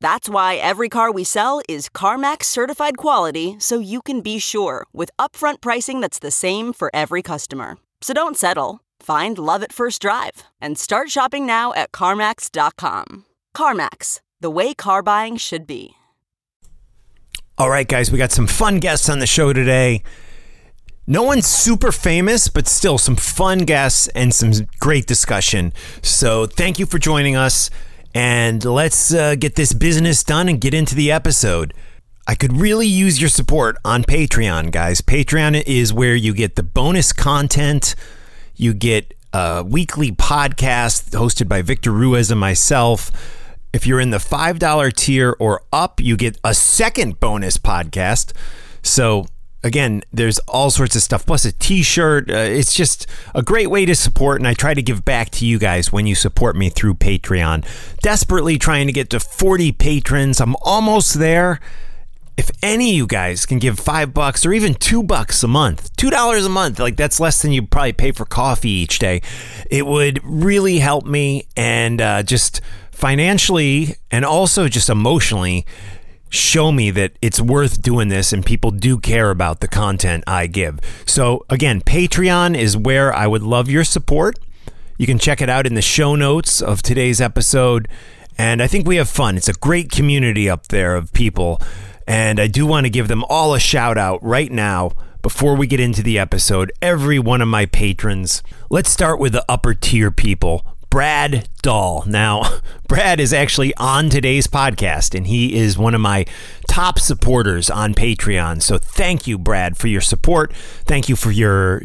That's why every car we sell is CarMax certified quality so you can be sure with upfront pricing that's the same for every customer. So don't settle. Find love at first drive and start shopping now at CarMax.com. CarMax, the way car buying should be. All right, guys, we got some fun guests on the show today. No one's super famous, but still some fun guests and some great discussion. So thank you for joining us. And let's uh, get this business done and get into the episode. I could really use your support on Patreon, guys. Patreon is where you get the bonus content. You get a weekly podcast hosted by Victor Ruiz and myself. If you're in the $5 tier or up, you get a second bonus podcast. So again, there's all sorts of stuff, plus a t shirt. Uh, it's just a great way to support, and I try to give back to you guys when you support me through Patreon. Desperately trying to get to 40 patrons. I'm almost there. If any of you guys can give five bucks or even two bucks a month, two dollars a month, like that's less than you probably pay for coffee each day, it would really help me and uh, just financially and also just emotionally show me that it's worth doing this and people do care about the content I give. So, again, Patreon is where I would love your support. You can check it out in the show notes of today's episode. And I think we have fun. It's a great community up there of people. And I do want to give them all a shout out right now before we get into the episode. Every one of my patrons. Let's start with the upper tier people. Brad Dahl. Now, Brad is actually on today's podcast, and he is one of my top supporters on Patreon. So thank you, Brad, for your support. Thank you for your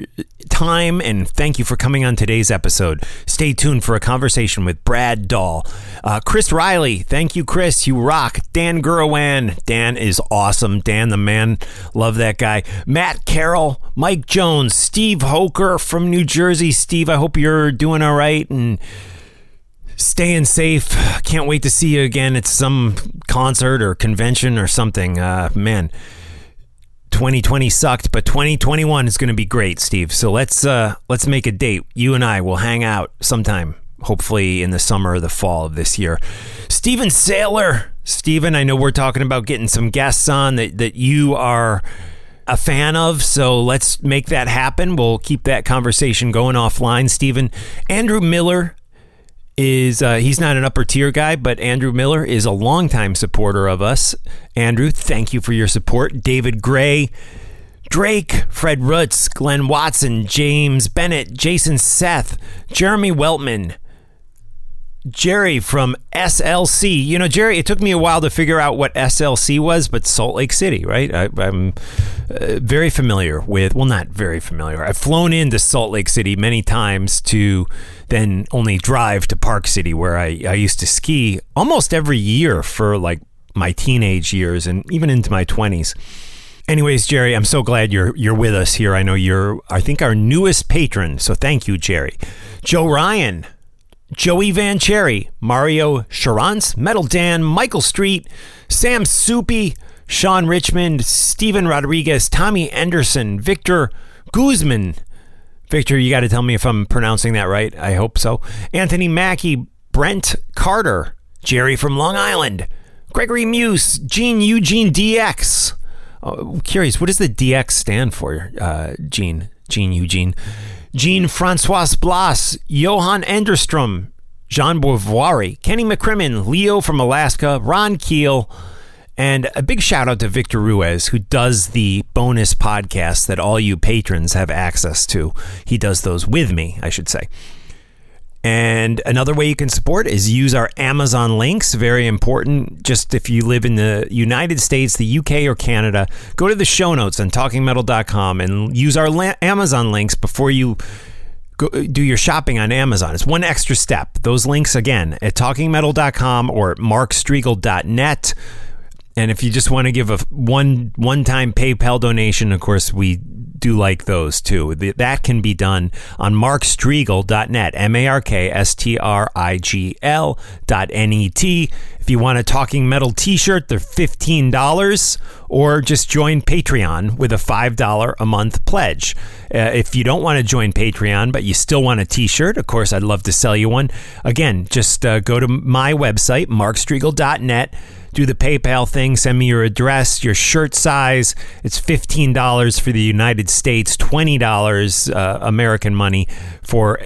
time, and thank you for coming on today's episode. Stay tuned for a conversation with Brad Dahl. Uh, Chris Riley, thank you, Chris. You rock. Dan Gurawan, Dan is awesome. Dan, the man, love that guy. Matt Carroll, Mike Jones, Steve Hoker from New Jersey. Steve, I hope you're doing all right and staying safe. Can't wait to see you again at some concert or convention or something. Uh, man, 2020 sucked, but 2021 is going to be great, Steve. So let's uh, let's make a date. You and I will hang out sometime, hopefully in the summer or the fall of this year. Steven Saylor, Steven, I know we're talking about getting some guests on that that you are a fan of. So let's make that happen. We'll keep that conversation going offline. Stephen, Andrew Miller, is uh, he's not an upper tier guy, but Andrew Miller is a longtime supporter of us. Andrew, thank you for your support. David Gray, Drake, Fred Rutz, Glenn Watson, James Bennett, Jason Seth, Jeremy Weltman, Jerry from SLC. You know, Jerry, it took me a while to figure out what SLC was, but Salt Lake City, right? I, am uh, very familiar with, well, not very familiar. I've flown into Salt Lake City many times to then only drive to Park City, where I, I used to ski almost every year for like my teenage years and even into my 20s. Anyways, Jerry, I'm so glad you're you're with us here. I know you're I think our newest patron, so thank you, Jerry. Joe Ryan, Joey Van Cherry, Mario Charance, Metal Dan, Michael Street, Sam Soupy, Sean Richmond, Stephen Rodriguez, Tommy Anderson, Victor Guzman. Victor, you got to tell me if I'm pronouncing that right. I hope so. Anthony Mackey, Brent Carter, Jerry from Long Island, Gregory Muse, Gene Eugene DX. Oh, curious, what does the DX stand for, uh, Gene? Gene Eugene. Jean Francois Blas, Johan Enderstrom, Jean Beauvoir, Kenny McCrimmon, Leo from Alaska, Ron Keel, And a big shout out to Victor Ruiz, who does the bonus podcast that all you patrons have access to. He does those with me, I should say. And another way you can support is use our Amazon links. Very important. Just if you live in the United States, the UK, or Canada, go to the show notes on talkingmetal.com and use our la- Amazon links before you go, do your shopping on Amazon. It's one extra step. Those links again at talkingmetal.com or markstrigl.net. And if you just want to give a one one time PayPal donation, of course, we do like those too. That can be done on markstrigl.net, M A R K S T R I G L dot N E T. If you want a Talking Metal t shirt, they're $15, or just join Patreon with a $5 a month pledge. Uh, if you don't want to join Patreon, but you still want a t shirt, of course, I'd love to sell you one. Again, just uh, go to my website, markstrigl.net do the PayPal thing, send me your address, your shirt size. It's $15 for the United States, $20 uh, American money for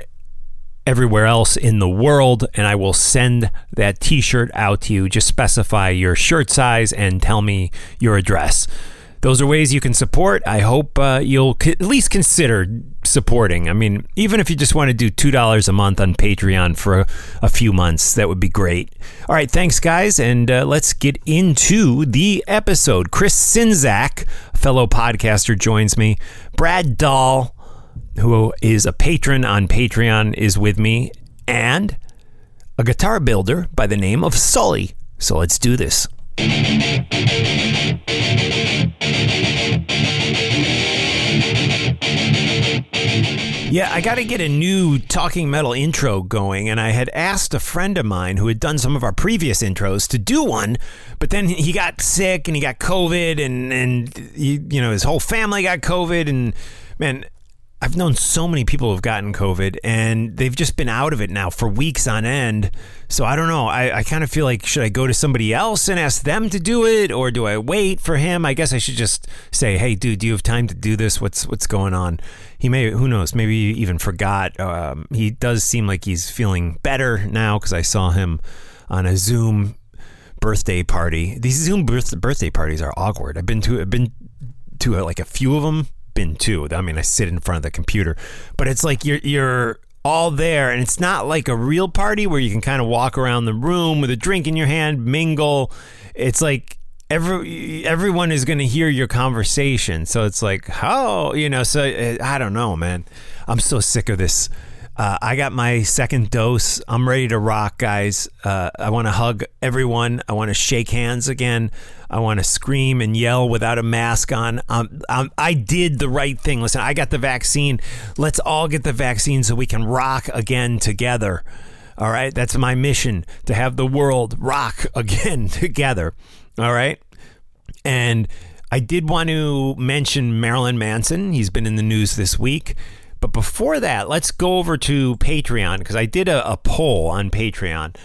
everywhere else in the world, and I will send that t shirt out to you. Just specify your shirt size and tell me your address those are ways you can support. I hope uh, you'll at least consider supporting. I mean, even if you just want to do $2 a month on Patreon for a, a few months, that would be great. All right, thanks, guys. And uh, let's get into the episode. Chris a fellow podcaster, joins me. Brad Dahl, who is a patron on Patreon, is with me. And a guitar builder by the name of Sully. So let's do this. Yeah, I got to get a new Talking Metal intro going, and I had asked a friend of mine who had done some of our previous intros to do one, but then he got sick and he got COVID, and and he, you know his whole family got COVID, and man, I've known so many people who've gotten COVID and they've just been out of it now for weeks on end. So I don't know. I, I kind of feel like should I go to somebody else and ask them to do it or do I wait for him? I guess I should just say, hey, dude, do you have time to do this? What's what's going on? He may, who knows? Maybe he even forgot. Um, he does seem like he's feeling better now because I saw him on a Zoom birthday party. These Zoom birth, birthday parties are awkward. I've been to, I've been to like a few of them been too. I mean, I sit in front of the computer, but it's like you're you're all there, and it's not like a real party where you can kind of walk around the room with a drink in your hand, mingle. It's like every everyone is going to hear your conversation, so it's like, oh, you know. So uh, I don't know, man. I'm so sick of this uh, I got my second dose. I'm ready to rock, guys. Uh, I want to hug everyone. I want to shake hands again. I want to scream and yell without a mask on. Um, um, I did the right thing. Listen, I got the vaccine. Let's all get the vaccine so we can rock again together. All right. That's my mission to have the world rock again together. All right. And I did want to mention Marilyn Manson. He's been in the news this week. But before that, let's go over to Patreon because I did a, a, poll on Patreon.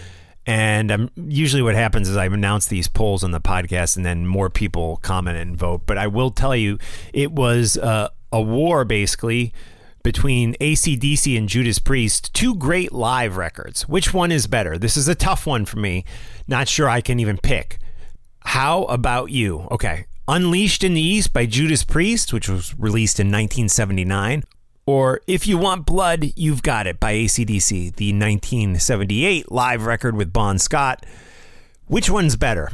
And um, usually, what happens is I announce these polls on the podcast, and then more people comment and vote. But I will tell you, it was uh, a war basically between ACDC and Judas Priest, two great live records. Which one is better? This is a tough one for me. Not sure I can even pick. How about you? Okay. Unleashed in the East by Judas Priest, which was released in 1979, or If You Want Blood, You've Got It by ACDC, the 1978 live record with Bon Scott. Which one's better?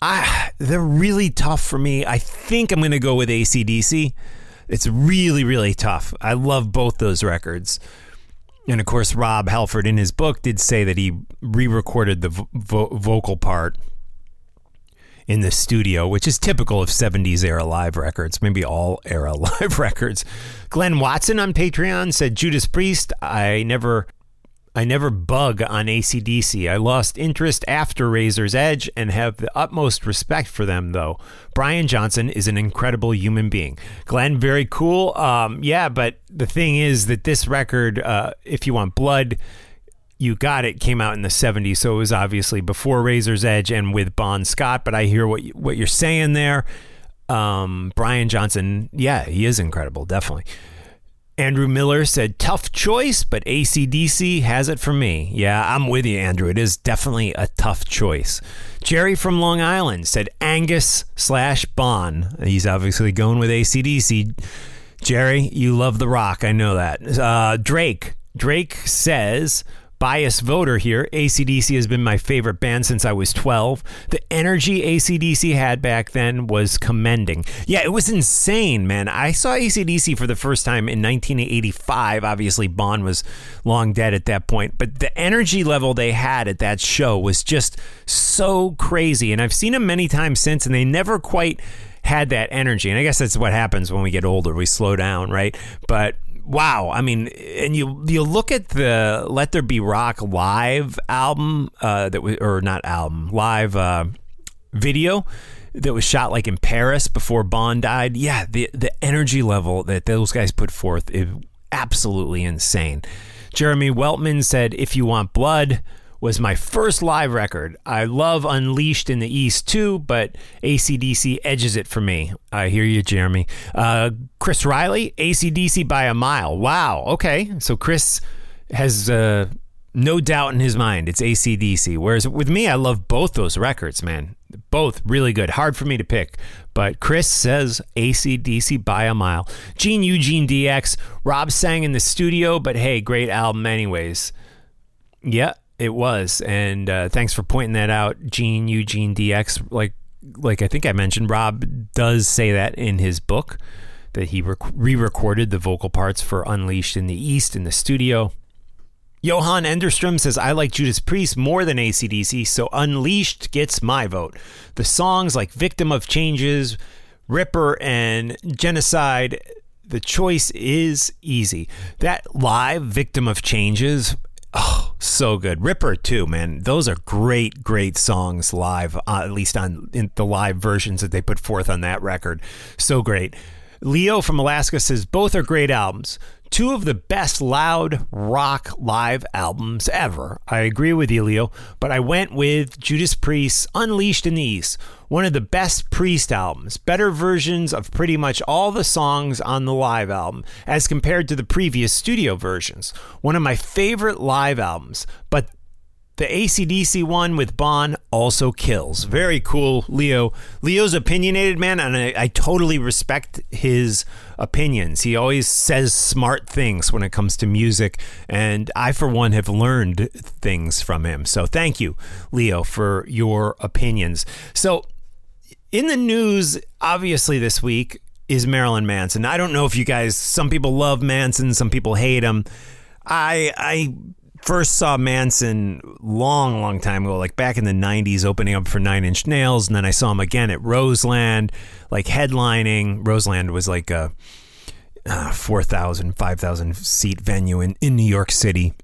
I, they're really tough for me. I think I'm going to go with ACDC. It's really, really tough. I love both those records. And of course, Rob Halford in his book did say that he re recorded the vo- vocal part in the studio, which is typical of 70s era live records, maybe all era live records. Glenn Watson on Patreon said Judas Priest, I never I never bug on ACDC. I lost interest after Razor's Edge and have the utmost respect for them, though. Brian Johnson is an incredible human being. Glenn, very cool. Um, yeah, but the thing is that this record, uh, If You Want Blood, you Got It came out in the 70s, so it was obviously before Razor's Edge and with Bon Scott, but I hear what, you, what you're saying there. Um, Brian Johnson, yeah, he is incredible, definitely. Andrew Miller said, tough choice, but ACDC has it for me. Yeah, I'm with you, Andrew. It is definitely a tough choice. Jerry from Long Island said, Angus slash Bon. He's obviously going with ACDC. Jerry, you love the rock. I know that. Uh, Drake. Drake says, biased voter here. ACDC has been my favorite band since I was 12. The energy ACDC had back then was commending. Yeah, it was insane, man. I saw ACDC for the first time in 1985. Obviously, Bon was long dead at that point, but the energy level they had at that show was just so crazy. And I've seen them many times since, and they never quite had that energy. And I guess that's what happens when we get older. We slow down, right? But wow. I mean, and you you look at the Let There Be Rock live album uh, that was or not album live uh, video that was shot like in Paris before Bon died. Yeah, the the energy level that those guys put forth is absolutely insane. Jeremy Weltman said, "If you want blood." Was my first live record. I love Unleashed in the East too, but ACDC edges it for me. I hear you, Jeremy. Uh, Chris Riley, ACDC by a mile. Wow. Okay. So Chris has uh, no doubt in his mind it's ACDC. Whereas with me, I love both those records, man. Both really good. Hard for me to pick. But Chris says ACDC by a mile. Gene Eugene DX. Rob sang in the studio, but hey, great album, anyways. Yeah, it was, and uh, thanks for pointing that out, Gene Eugene DX. Like, like I think I mentioned, Rob does say that in his book that he re-recorded the vocal parts for Unleashed in the East in the studio. Johan Enderstrom says, I like Judas Priest more than ACDC, so Unleashed gets my vote. The songs like Victim of Changes, Ripper, and Genocide, the choice is easy. That live Victim of Changes Oh, so good. Ripper too, man. Those are great, great songs live. Uh, at least on in the live versions that they put forth on that record. So great. Leo from Alaska says both are great albums. Two of the best loud rock live albums ever. I agree with you, Leo, but I went with Judas Priest's Unleashed in the East, one of the best Priest albums, better versions of pretty much all the songs on the live album as compared to the previous studio versions. One of my favorite live albums, but the ACDC one with Bon also kills. Very cool, Leo. Leo's opinionated, man, and I, I, totally respect his opinions. He always says smart things when it comes to music, and I, for one, have learned things from him. So thank you, Leo, for your opinions. So, in the news, obviously, this week is Marilyn Manson. I don't know if you guys, some people love Manson, some people hate him. I, I, first saw Manson long, long time ago, like back in the 90s, opening up for Nine Inch Nails. And then I saw him again at Roseland, like headlining. Roseland was like a uh, 4,000, 5,000 seat venue in, in New York City.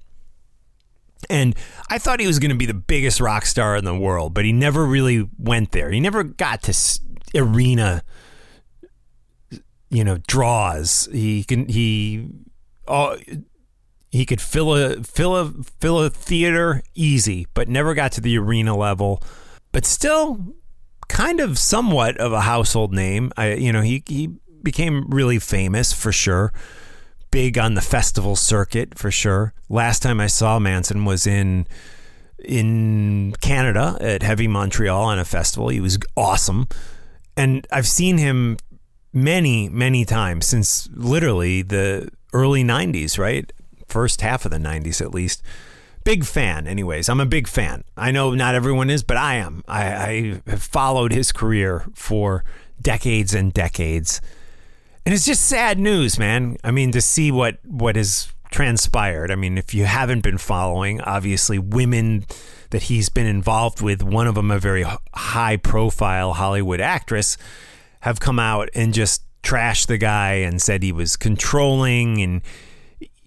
And I thought he was going to be the biggest rock star in the world, but he never really went there. He never got to arena, you know, draws. He can, he, oh, he could fill a fill a fill a theater easy, but never got to the arena level. But still, kind of somewhat of a household name. I, you know, he he became really famous for sure. Big on the festival circuit for sure. Last time I saw Manson was in in Canada at Heavy Montreal on a festival. He was awesome. And I've seen him many, many times since literally the early 90s, right? First half of the 90s at least. Big fan, anyways. I'm a big fan. I know not everyone is, but I am. I, I have followed his career for decades and decades. And it's just sad news, man. I mean, to see what, what has transpired. I mean, if you haven't been following, obviously, women that he's been involved with, one of them a very high profile Hollywood actress, have come out and just trashed the guy and said he was controlling and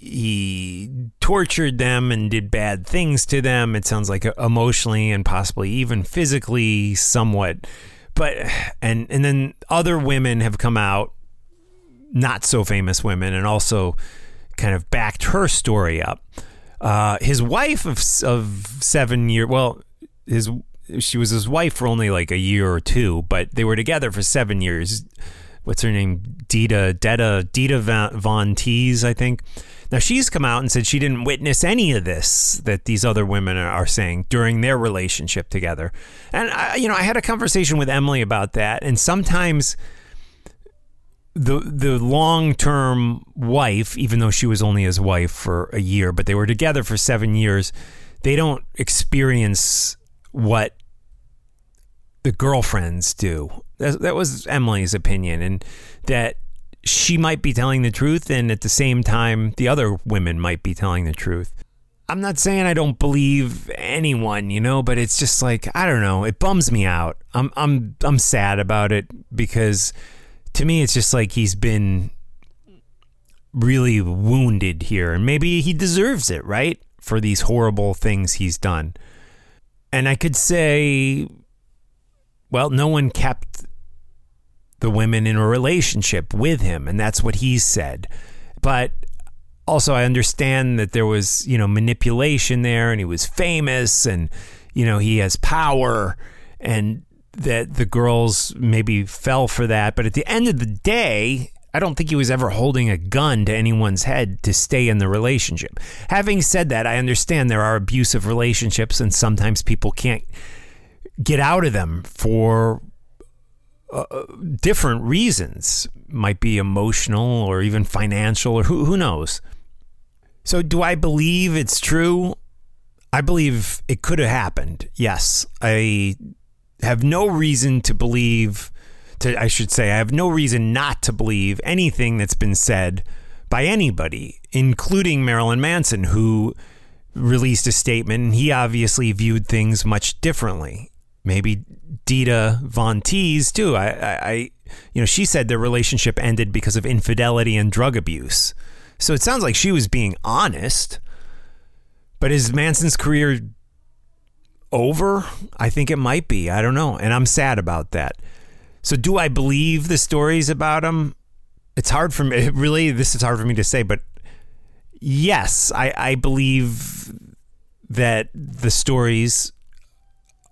he tortured them and did bad things to them. It sounds like emotionally and possibly even physically, somewhat. But and and then other women have come out, not so famous women, and also kind of backed her story up. Uh, his wife of of seven year, well, his she was his wife for only like a year or two, but they were together for seven years. what's her name? Dita, Detta, Dita Von Teese, I think. Now she's come out and said she didn't witness any of this that these other women are saying during their relationship together. And I, you know, I had a conversation with Emily about that, and sometimes the the long term wife, even though she was only his wife for a year, but they were together for seven years, they don't experience what the girlfriends do. That, that was Emily's opinion, and that she might be telling the truth, and at the same time, the other women might be telling the truth. I'm not saying I don't believe anyone, you know, but it's just like I don't know. It bums me out. I'm I'm I'm sad about it because to me, it's just like he's been really wounded here, and maybe he deserves it, right, for these horrible things he's done. And I could say, well, no one kept the women in a relationship with him, and that's what he said. But also, I understand that there was, you know, manipulation there, and he was famous, and you know, he has power, and that the girls maybe fell for that. But at the end of the day, I don't think he was ever holding a gun to anyone's head to stay in the relationship. Having said that, I understand there are abusive relationships, and sometimes people can't get out of them for different reasons. Might be emotional or even financial or who, who knows? So do i believe it's true? I believe it could have happened yes. I have no reason to believe to i should say i have no reason not to believe anything that's been said by anybody including marilyn manson who released a statement and he obviously viewed things much differently maybe Dita Von Teese too. I, I, I, you know, she said their relationship ended because of infidelity and drug abuse. So it sounds like she was being honest. But is Manson's career over? I think it might be. I don't know, and I'm sad about that. So do I believe the stories about him? It's hard for me. Really, this is hard for me to say, but yes, I, I believe that the stories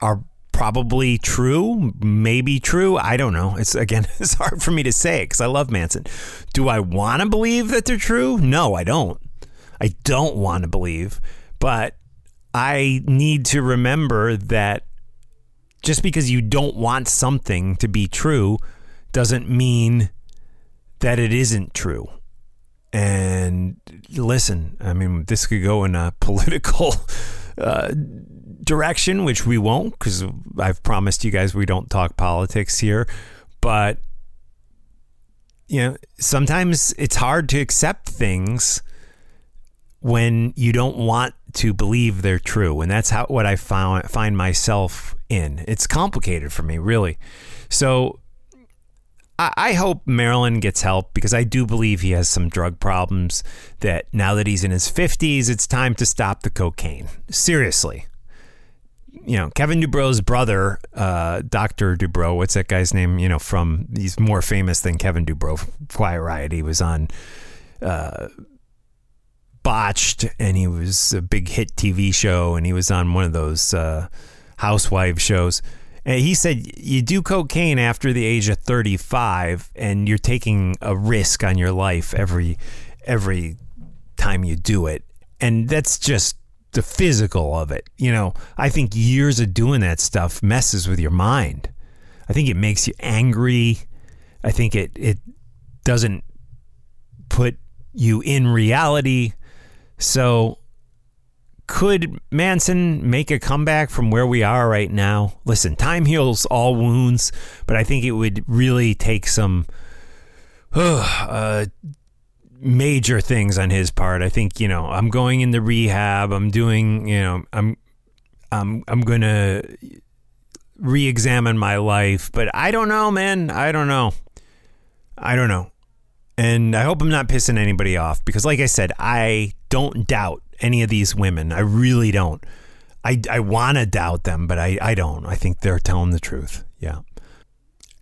are probably true, maybe true. I don't know. It's again, it's hard for me to say because I love Manson. Do I want to believe that they're true? No, I don't. I don't want to believe, but I need to remember that just because you don't want something to be true doesn't mean that it isn't true. And listen, I mean, this could go in a political uh, direction, which we won't because I've promised you guys we don't talk politics here. But, you know, sometimes it's hard to accept things when you don't want to believe they're true. And that's how what I found find myself in. It's complicated for me, really. So I, hope Marilyn gets help because I do believe he has some drug problems. That now that he's in his 50s, it's time to stop the cocaine. Seriously you know, Kevin Dubrow's brother, uh, Dr. Dubrow, what's that guy's name? You know, from he's more famous than Kevin Dubrow. Quiet Riot. He was on uh, Botched, and he was a big hit TV show, and he was on one of those uh, housewife shows. He said you do cocaine after the age of 35, and you're taking a risk on your life every every time you do it, and that's just the physical of it. You know, I think years of doing that stuff messes with your mind. I think it makes you angry. I think it it doesn't put you in reality. So could Manson make a comeback from where we are right now? Listen, time heals all wounds, but I think it would really take some uh, major things on his part. I think you know I'm going into rehab. I'm doing you know I'm I'm I'm gonna re-examine my life, but I don't know, man. I don't know. I don't know. And I hope I'm not pissing anybody off because, like I said, I don't doubt any of these women. I really don't. I, I want to doubt them, but I, I don't. I think they're telling the truth. Yeah.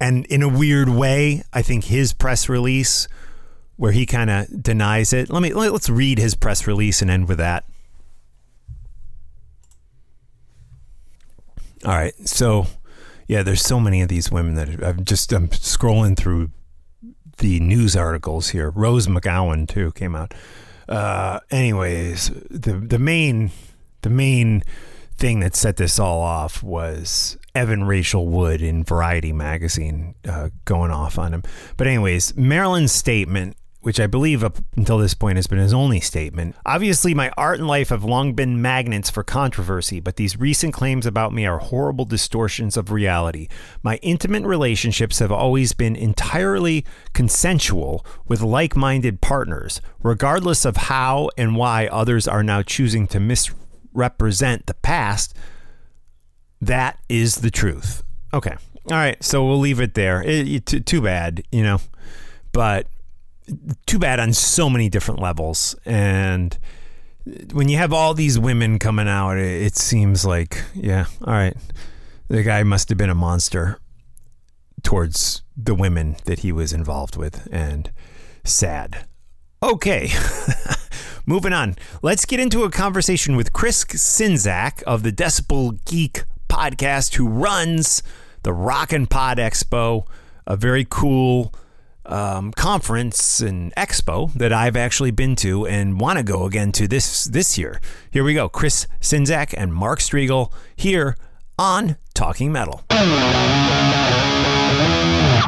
And in a weird way, I think his press release where he kind of denies it. Let me let's read his press release and end with that. All right, so yeah, there's so many of these women that I'm just I'm scrolling through the news articles here. Rose McGowan too came out. Uh, anyways, the the main the main thing that set this all off was Evan Rachel Wood in Variety magazine uh, going off on him. But anyways, Marilyn's statement which I believe up until this point has been his only statement. Obviously, my art and life have long been magnets for controversy, but these recent claims about me are horrible distortions of reality. My intimate relationships have always been entirely consensual with like minded partners, regardless of how and why others are now choosing to misrepresent the past. That is the truth. Okay. All right. So we'll leave it there. It, it, too bad, you know. But too bad on so many different levels. And when you have all these women coming out, it, it seems like, yeah, all right, the guy must have been a monster towards the women that he was involved with, and sad. Okay, moving on. Let's get into a conversation with Chris Czynszak of the Decibel Geek podcast, who runs the Rock N Pod Expo, a very cool um, conference and expo that I've actually been to and want to go again to this this year. Here we go. Chris Czynszak and Mark Strigl here on Talking Metal.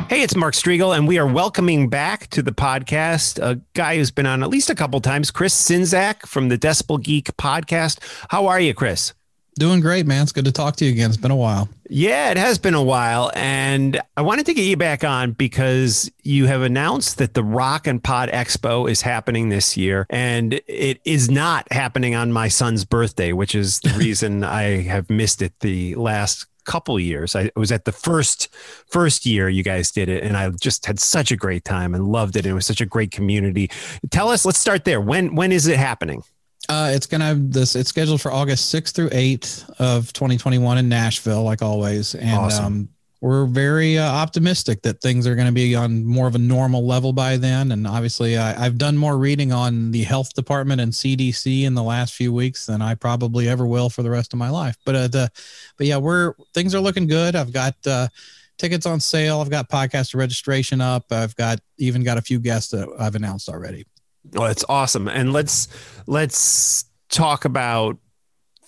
Hey, it's Mark Strigl, and we are welcoming back to the podcast a guy who's been on at least a couple times, Chris Czynszak from the Decibel Geek podcast. How are you, Chris? Doing great, man. It's good to talk to you again. It's been a while. Yeah, it has been a while. And I wanted to get you back on because you have announced that the Rock N Pod Expo is happening this year. And it is not happening on my son's birthday, which is the reason I have missed it the last couple years. I was at the first first year you guys did it and I just had such a great time and loved it. And it was such a great community. Tell us, let's start there. When when is it happening? Uh, it's gonna have this. It's scheduled for August 6th through 8th of 2021 in Nashville, like always, and awesome. um, we're very uh, optimistic that things are going to be on more of a normal level by then. And obviously, I, have done more reading on the health department and CDC in the last few weeks than I probably ever will for the rest of my life. But uh, the, but yeah, we're things are looking good. I've got uh, tickets on sale. I've got podcast registration up. I've got even got a few guests that I've announced already. Well, that's awesome. And let's let's talk about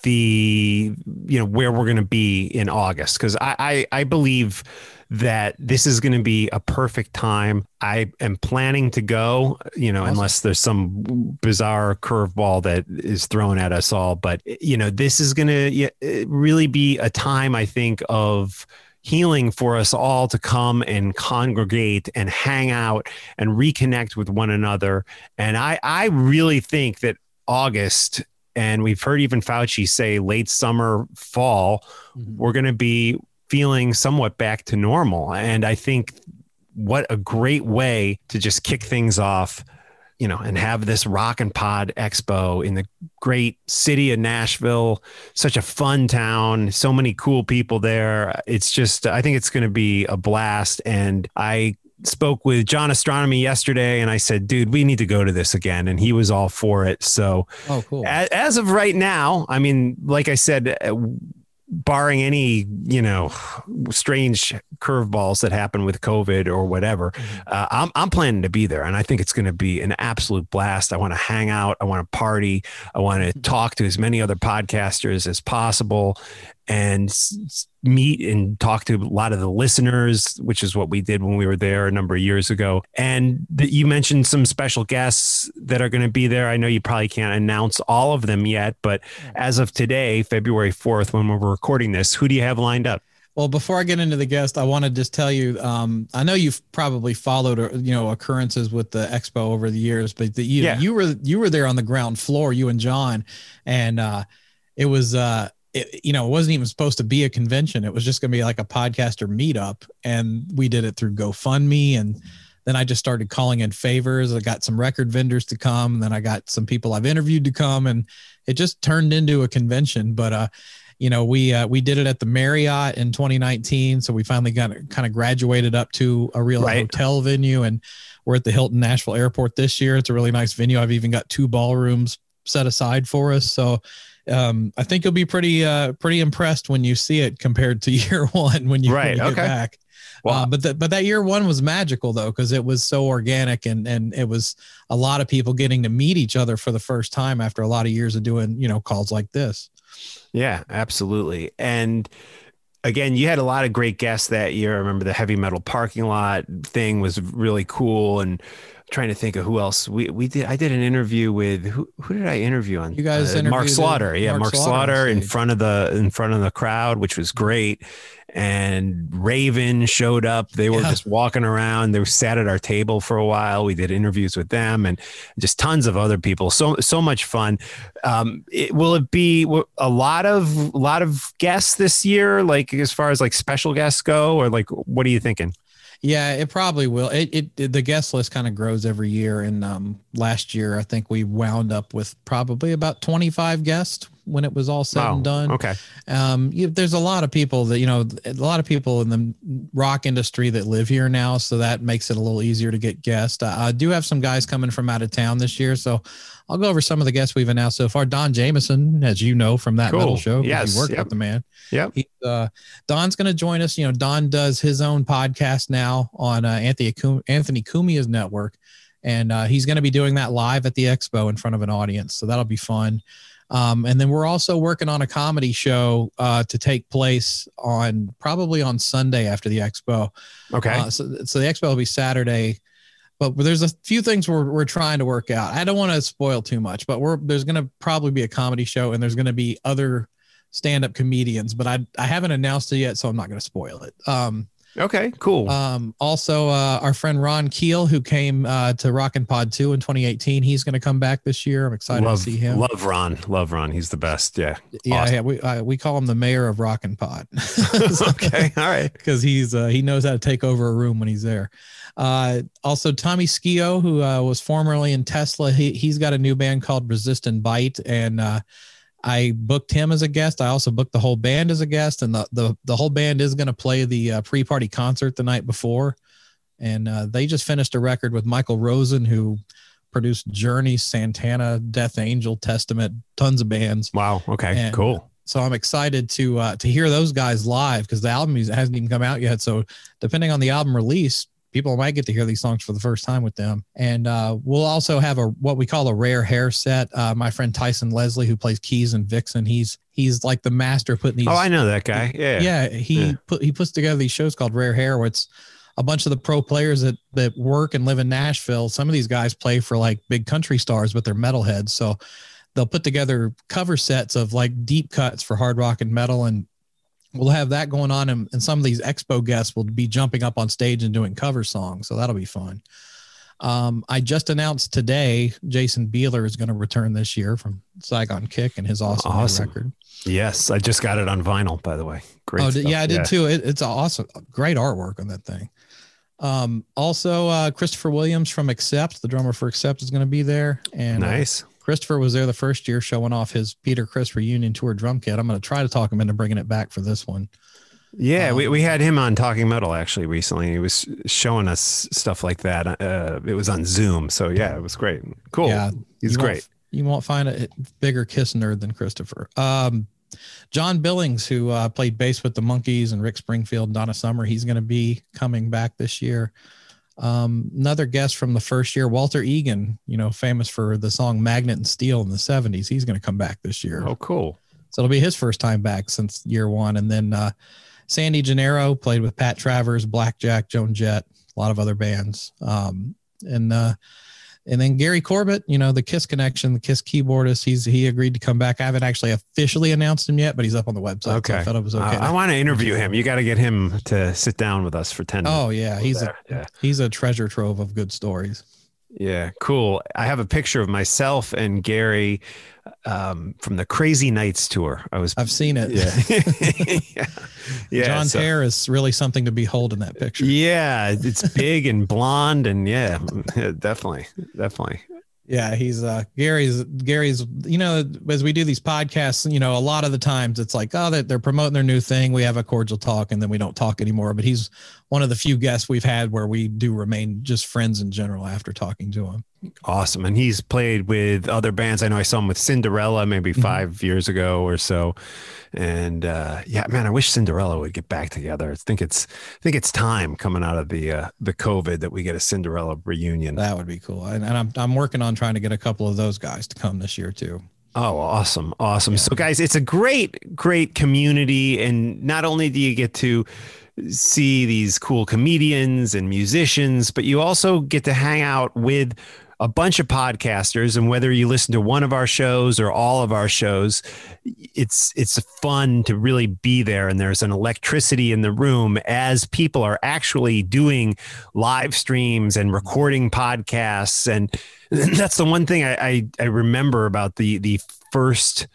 the you know where we're going to be in August because I, I I believe that this is going to be a perfect time. I am planning to go, you know, awesome. unless there's some bizarre curveball that is thrown at us all. But you know, this is going to really be a time I think of healing for us all to come and congregate and hang out and reconnect with one another. And I, I really think that August, and we've heard even Fauci say late summer, fall, mm-hmm. we're going to be feeling somewhat back to normal. And I think what a great way to just kick things off you know, and have this Rock N Pod Expo in the great city of Nashville. Such a fun town, so many cool people there. It's just, I think it's going to be a blast. And I spoke with John Astronomy yesterday and I said, dude, we need to go to this again. And he was all for it. So, oh, cool. as, as of right now, I mean, like I said, uh, barring any you know strange curveballs that happen with COVID or whatever, mm-hmm. uh, I'm I'm planning to be there, and I think it's going to be an absolute blast. I want to hang out, I want to party, I want to mm-hmm. talk to as many other podcasters as possible, and meet and talk to a lot of the listeners, which is what we did when we were there a number of years ago. And the, you mentioned some special guests that are going to be there. I know you probably can't announce all of them yet, but as of today, February 4th, when we're recording this, who do you have lined up? Well, before I get into the guest, I want to just tell you. Um, I know you've probably followed, uh, you know, occurrences with the expo over the years, but the, you, yeah. you were you were there on the ground floor, you and John, and uh, it was uh, it, you know, it wasn't even supposed to be a convention. It was just going to be like a podcaster meetup. And we did it through GoFundMe. And then I just started calling in favors. I got some record vendors to come. And then I got some people I've interviewed to come. And it just turned into a convention. But, uh, you know, we uh, we did it at the Marriott in 2019, so we finally got kind of graduated up to a real right. hotel venue, and we're at the Hilton Nashville Airport this year. It's a really nice venue. I've even got two ballrooms set aside for us, so um, I think you'll be pretty uh, pretty impressed when you see it compared to year one when you, right. when you okay. get back. Wow. Uh, but the, but that year one was magical though because it was so organic and and it was a lot of people getting to meet each other for the first time after a lot of years of doing you know calls like this. Yeah, absolutely. And again, you had a lot of great guests that year. I remember the heavy metal parking lot thing was really cool and trying to think of who else we we did. I did an interview with who who did I interview on? You guys, uh, Mark Slaughter. Yeah, Mark, Mark Slaughter, Slaughter in front of the in front of the crowd, which was great. And Raven showed up. They were yeah. just walking around. They were sat at our table for a while. We did interviews with them and just tons of other people. So so much fun. Um, it, will it be a lot of a lot of guests this year? Like as far as like special guests go, or like what are you thinking? Yeah, it probably will. It, it the guest list kind of grows every year, and um, last year I think we wound up with probably about twenty five guests when it was all said and done. Okay. Um, you, there's a lot of people that you know, a lot of people in the rock industry that live here now, so that makes it a little easier to get guests. I, I do have some guys coming from out of town this year, so I'll go over some of the guests we've announced so far. Don Jamieson, as you know from that cool. metal show, yes, he worked yep. with the man. Yeah, uh, Don's going to join us. You know, Don does his own podcast now on uh, Anthony Anthony Cumia's network, and uh, he's going to be doing that live at the expo in front of an audience. So that'll be fun. Um, and then we're also working on a comedy show uh, to take place on probably on Sunday after the expo. Okay. Uh, so, so the expo will be Saturday but there's a few things we're, we're trying to work out. I don't want to spoil too much, but we're there's going to probably be a comedy show and there's going to be other stand-up comedians, but I I haven't announced it yet, so I'm not going to spoil it. Um, okay, cool. Um, also, uh, our friend Ron Keel, who came uh, to Rock N Pod 2 in 2018, he's going to come back this year. I'm excited love, to see him. Love Ron, love Ron. He's the best. Yeah, yeah, awesome. yeah. We uh, we call him the mayor of Rock N Pod. okay, all right, because he's uh, he knows how to take over a room when he's there. Uh, also, Tommy Skeoch, who uh, was formerly in Tesla, he, he's got a new band called Resist and Bite. And uh, I booked him as a guest. I also booked the whole band as a guest. And the, the, the whole band is going to play the uh, pre party concert the night before. And uh, they just finished a record with Michael Rosen, who produced Journey, Santana, Death Angel, Testament, tons of bands. Wow. Okay. And, cool so I'm excited to uh, to hear those guys live because the album hasn't even come out yet. So depending on the album release, people might get to hear these songs for the first time with them. And uh, we'll also have a what we call a rare hair set. Uh, my friend Tyson Leslie, who plays keys and Vixen, he's he's like the master putting these. Oh, I know that guy. Yeah, yeah. He yeah. put he puts together these shows called Rare Hair, where it's a bunch of the pro players that that work and live in Nashville. Some of these guys play for like big country stars, but they're metalheads. So they'll put together cover sets of like deep cuts for hard rock and metal and we'll have that going on and, and, some of these expo guests will be jumping up on stage and doing cover songs. So that'll be fun. Um, i just announced today jason Bieler is going to return this year from saigon kick and his awesome, awesome. record. Yes i just got it on vinyl by the way. Great oh yeah i did yeah. too. It, it's awesome. Great artwork on that thing. Um, also uh, christopher williams from accept the drummer for accept is going to be there. And uh, nice. uh, Christopher was there the first year showing off his Peter Criss reunion tour drum kit. I'm going to try to talk him into bringing it back for this one. Yeah, um, we, we had him on Talking Metal actually recently. He was showing us stuff like that. Uh, it was on Zoom. So yeah, it was great. Cool. Yeah, he's you great. Won't, you won't find a bigger Kiss nerd than Christopher. Um, John Billings, who uh, played bass with the Monkees and Rick Springfield and Donna Summer, he's going to be coming back this year. Um, another guest from the first year, Walter Egan, you know, famous for the song Magnet and Steel in the 70s. He's going to come back this year. Oh, cool. So it'll be his first time back since year one. And then uh, Sandy Gennaro played with Pat Travers, Blackjack, Joan Jett, a lot of other bands. Um, and uh, and then Gary Corbett, you know, the Kiss connection, the Kiss keyboardist, he's he agreed to come back. I haven't actually officially announced him yet, but he's up on the website. Okay. So I thought it was okay. Uh, I want to interview him. You got to get him to sit down with us for 10 minutes. Oh yeah. He's a, yeah. he's a treasure trove of good stories. Yeah, cool. I have a picture of myself and Gary um, from the Crazy Nights tour. I was. I've seen it. Yeah, yeah. yeah John's so, hair is really something to behold in that picture. Yeah, it's big and blonde, and yeah, definitely, definitely. Yeah, he's uh Gary's Gary's you know as we do these podcasts, you know, a lot of the times it's like, oh, they're, they're promoting their new thing. We have a cordial talk and then we don't talk anymore. But he's one of the few guests we've had where we do remain just friends in general after talking to him. Awesome. And he's played with other bands. I know I saw him with Cinderella maybe mm-hmm. 5 mm-hmm. years ago or so. And uh, yeah, man, I wish Cinderella would get back together. I think it's I think it's time coming out of the uh, the COVID that we get a Cinderella reunion. That would be cool. And, and I'm I'm working on trying to get a couple of those guys to come this year too. Oh, awesome. Awesome. Yeah. So guys, it's a great great community and not only do you get to see these cool comedians and musicians, but you also get to hang out with a bunch of podcasters and whether you listen to one of our shows or all of our shows it's it's fun to really be there and there's an electricity in the room as people are actually doing live streams and recording podcasts. And that's the one thing I, I, I remember about the the first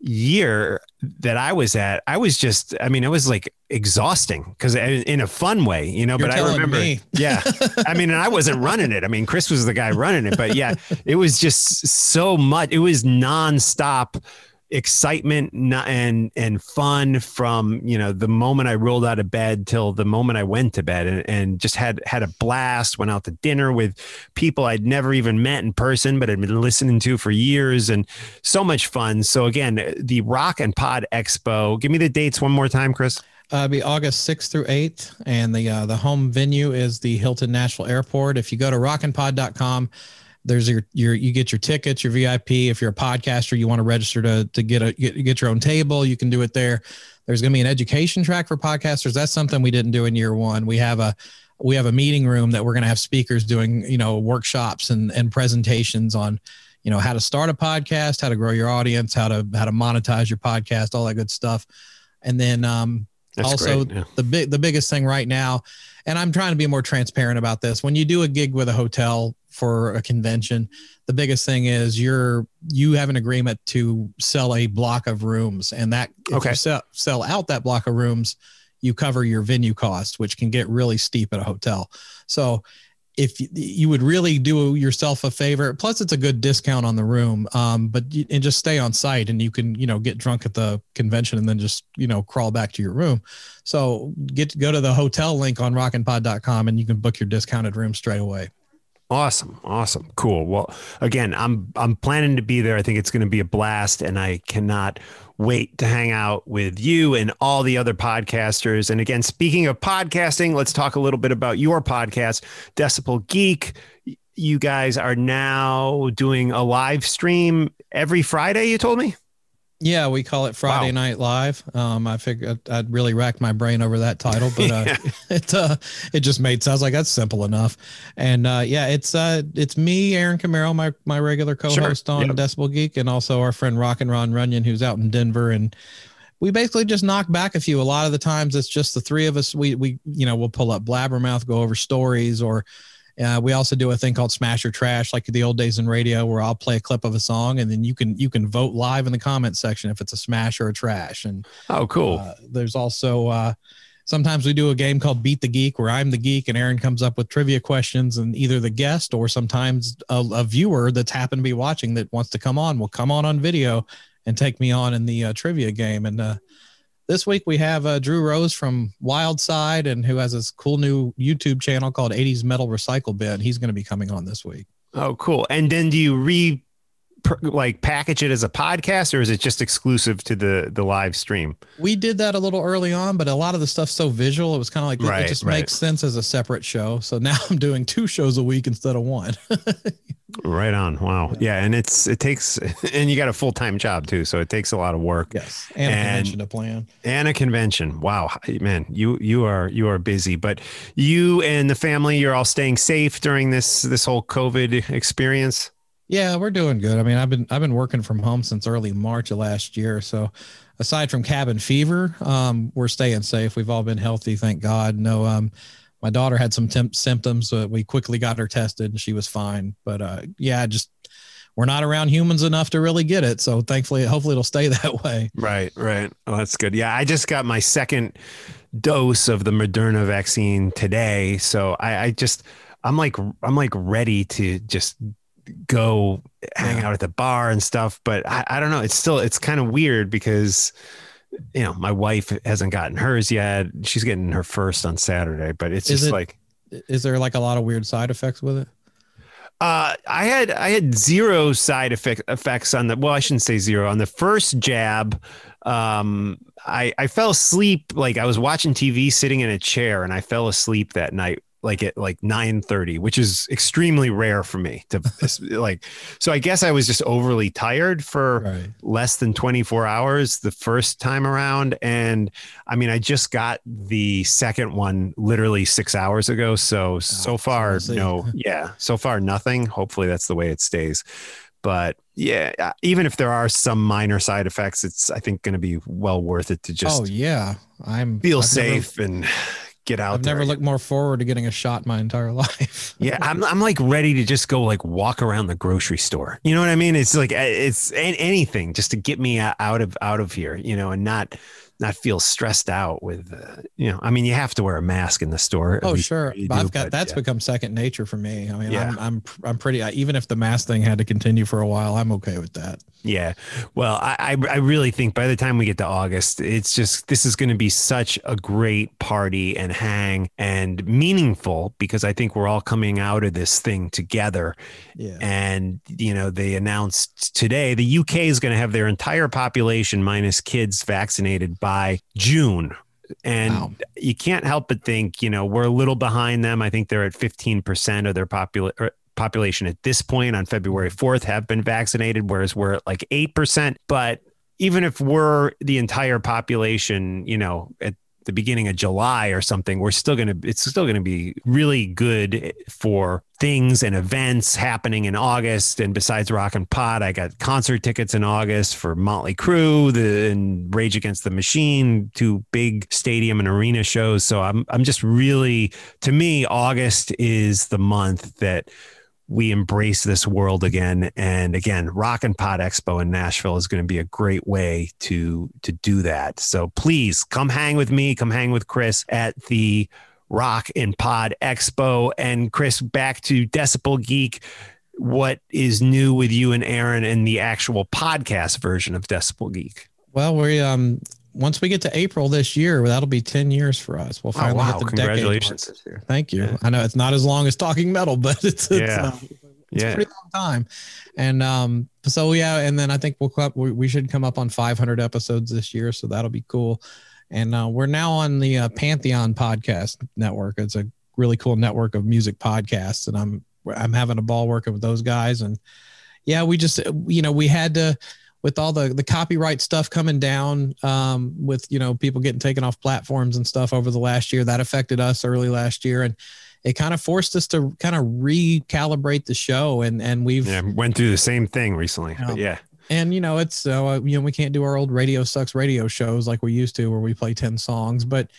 year that I was at, I was just, I mean, it was like exhausting because in a fun way, you know, You're but I remember, me. yeah, I mean, and I wasn't running it. I mean, Chris was the guy running it, but yeah, it was just so much, it was nonstop excitement and and fun from you know the moment I rolled out of bed till the moment I went to bed and, and just had had a blast went out to dinner with people I'd never even met in person but had been listening to for years and so much fun so again the Rock N Pod Expo give me the dates one more time Chris uh, be August 6th through 8th, and the uh, the home venue is the Hilton Nashville Airport. If you go to rockandpod.com, there's your your you get your tickets, your VIP. If you're a podcaster, you want to register to to get a get, get your own table, you can do it there. There's going to be an education track for podcasters. That's something we didn't do in year one. We have a we have a meeting room that we're going to have speakers doing you know workshops and and presentations on you know how to start a podcast, how to grow your audience, how to how to monetize your podcast, all that good stuff. And then um, also yeah. the big the biggest thing right now, and I'm trying to be more transparent about this. When you do a gig with a hotel, for a convention. The biggest thing is you're you have an agreement to sell a block of rooms. And that if okay. you sell, sell out that block of rooms you cover your venue costs which can get really steep at a hotel. So if you would really do yourself a favor plus it's a good discount on the room um, but and just stay on site and you can you know get drunk at the convention and then just you know crawl back to your room. So get go to the hotel link on rockandpod.com and you can book your discounted room straight away Awesome. Awesome. Cool. Well, again, I'm I'm planning to be there. I think it's going to be a blast and I cannot wait to hang out with you and all the other podcasters. And again, speaking of podcasting, let's talk a little bit about your podcast, Decibel Geek. You guys are now doing a live stream every Friday, you told me? Yeah, we call it Friday wow. Night Live. Um, I figured I'd really rack my brain over that title, but uh, yeah. it uh, it just made sounds like that's simple enough. And uh, yeah, it's uh, it's me, Aaron Camaro, my my regular co-host sure. on yep. Decibel Geek, and also our friend Rock and Ron Runyon, who's out in Denver, and we basically just knock back a few. A lot of the times, it's just the three of us. We we you know we'll pull up Blabbermouth, go over stories, or uh, we also do a thing called Smash or Trash, like the old days in radio, where I'll play a clip of a song and then you can you can vote live in the comment section if it's a smash or a trash. And oh, cool. Uh, there's also uh, sometimes we do a game called Beat the Geek, where I'm the geek and Aaron comes up with trivia questions, and either the guest or sometimes a, a viewer that's happened to be watching that wants to come on will come on on video and take me on in the uh, trivia game. And uh, this week we have uh, Drew Rose from Wildside and who has this cool new YouTube channel called 80s Metal Recycle Bin. He's going to be coming on this week. Oh, cool. And then do you re like package it as a podcast or is it just exclusive to the the live stream? We did that a little early on but a lot of the stuff's so visual it was kind of like right, it just right. makes sense as a separate show. So now i'm doing two shows a week instead of one. Right on. Wow. Yeah. yeah. and it's it takes and you got a full-time job too so it takes a lot of work. Yes and, and a convention to plan. and a convention. Wow. Man you you are you are busy but you and the family you're all staying safe during this this whole covid experience yeah, we're doing good. I mean, I've been I've been working from home since early March of last year. So aside from cabin fever, um, we're staying safe. We've all been healthy, thank God. No, um, my daughter had some temp- symptoms. but we quickly got her tested, and she was fine. But uh, yeah, just we're not around humans enough to really get it. So thankfully, hopefully, it'll stay that way. Right, right. Well, that's good. Yeah, I just got my second dose of the Moderna vaccine today, so I, I just I'm like I'm like ready to just go hang out at the bar and stuff. But I, I don't know. It's still it's kind of weird because you know my wife hasn't gotten hers yet. She's getting her first on Saturday, but it's is just it, like is there like a lot of weird side effects with it? Uh, I had I had zero side effect, effects on the. Well, I shouldn't say zero on the first jab. Um, I I fell asleep like I was watching TV, sitting in a chair, and I fell asleep that night like at like 9 30 which is extremely rare for me to like so i guess i was just overly tired for right. less than 24 hours the first time around and i mean i just got the second one literally six hours ago so oh, so far no yeah so far nothing hopefully that's the way it stays but yeah uh, even if there are some minor side effects it's i think going to be well worth it to just oh yeah i'm feel I've safe never, and get out. I've never looked more forward to getting a shot my entire life. yeah, I'm I'm like ready to just go like walk around the grocery store. You know what I mean? It's like eh, it's anything just to get me out of out of here. You know, and not not feel stressed out with uh, you know i mean you have to wear a mask in the store oh sure. do, i've got that's yeah. become second nature for me. I mean yeah. I'm, I'm i'm pretty even if the mask thing had to continue for a while i'm okay with that. Yeah. Well i i really think by the time we get to august it's just this is going to be such a great party and hang and meaningful because i think we're all coming out of this thing together. Yeah. And you know they announced today the uk is going to have their entire population minus kids vaccinated by by June. And wow. you can't help but think, you know, we're a little behind them. I think they're at 15% of their popula- er, population at this point on February 4th have been vaccinated, whereas we're at like 8%. But even if we're the entire population, you know, at the beginning of July or something, we're still going to, it's still going to be really good for things and events happening in August. And besides Rock N Pod, I got concert tickets in August for Motley Crue, the and Rage Against the Machine, two big stadium and arena shows. So I'm, I'm just really, to me, August is the month that we embrace this world again. And again, Rock N Pod Expo in Nashville is going to be a great way to to do that. So please come hang with me, come hang with Chris at the Rock N Pod Expo. And Chris, back to Decibel Geek. What is new with you and Aaron in the actual podcast version of Decibel Geek? Well, we um once we get to April this year, that'll be 10 years for us. We'll oh, finally oh, wow. hit the Congratulations. decade. Thank you. Yeah. I know it's not as long as talking metal, but it's, it's, yeah. Uh, it's yeah. a pretty long time. And um, so, yeah. And then I think we'll come, we, we should come up on 500 episodes this year. So that'll be cool. And uh, we're now on the uh, Pantheon podcast network. It's a really cool network of music podcasts. And I'm, I'm having a ball working with those guys. And yeah, we just, you know, we had to, with all the the copyright stuff coming down um, with you know people getting taken off platforms and stuff over the last year that affected us early last year. And it kind of forced us to kind of recalibrate the show. And and we've yeah, went through the same thing recently you know, yeah. And you know it's uh, you know we can't do our old radio sucks radio shows like we used to where we play 10 songs but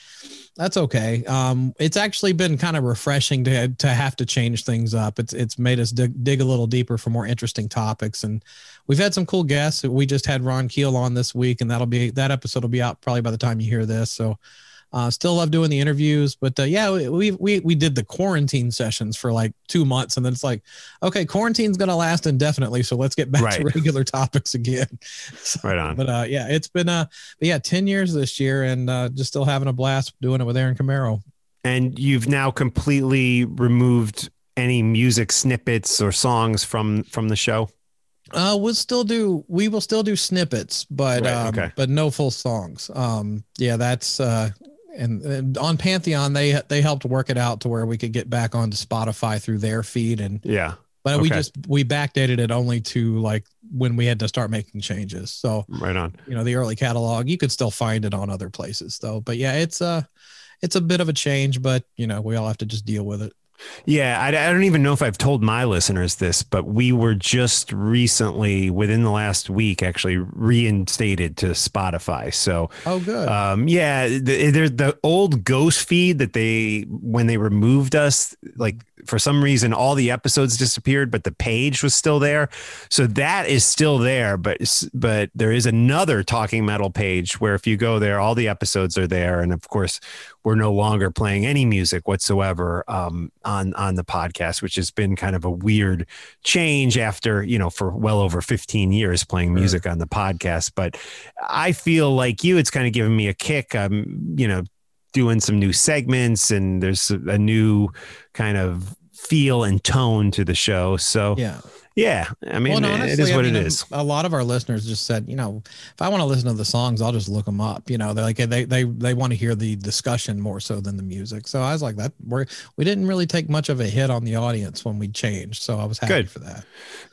that's okay. Um, it's actually been kind of refreshing to to have to change things up. It's it's made us dig, dig a little deeper for more interesting topics, and we've had some cool guests. We just had Ron Keel on this week, and that'll be that episode will be out probably by the time you hear this. So uh, still love doing the interviews, but uh, yeah, we, we we did the quarantine sessions for like two months, and then it's like, okay, quarantine's gonna last indefinitely, so let's get back right. to regular topics again. so, right on. But uh, yeah, it's been uh, yeah, ten years this year, and uh, just still having a blast doing it with Aaron Camaro. And you've now completely removed any music snippets or songs from from the show. Uh, we'll still do we will still do snippets, but right, um, okay. but no full songs. Um, yeah, that's uh, and, and, on Pantheon they they helped work it out to where we could get back onto Spotify through their feed and yeah. But okay. we just we backdated it only to like when we had to start making changes. So right on. You know the early catalog you could still find it on other places though. But yeah, it's a it's a bit of a change, but you know we all have to just deal with it. Yeah, I, I, don't even know if I've told my listeners this, but we were just recently, within the last week, actually reinstated to Spotify. So, oh, good. Um, yeah, the, the old ghost feed that they when they removed us, like for some reason all the episodes disappeared but the page was still there so that is still there but but there is another talking metal page where if you go there all the episodes are there and of course we're no longer playing any music whatsoever um, on on the podcast which has been kind of a weird change after you know for well over 15 years playing music on the podcast. But i feel like you it's kind of given me a kick. I'm you know doing some new segments and there's a new kind of feel and tone to the show. So yeah, yeah, I mean, well, honestly, it is what I mean, it is. A lot of our listeners just said, you know, if I want to listen to the songs, I'll just look them up. You know, they're like they they they want to hear the discussion more so than the music. So I was like, that we're we didn't really take much of a hit on the audience when we changed. So I was happy Good. for that.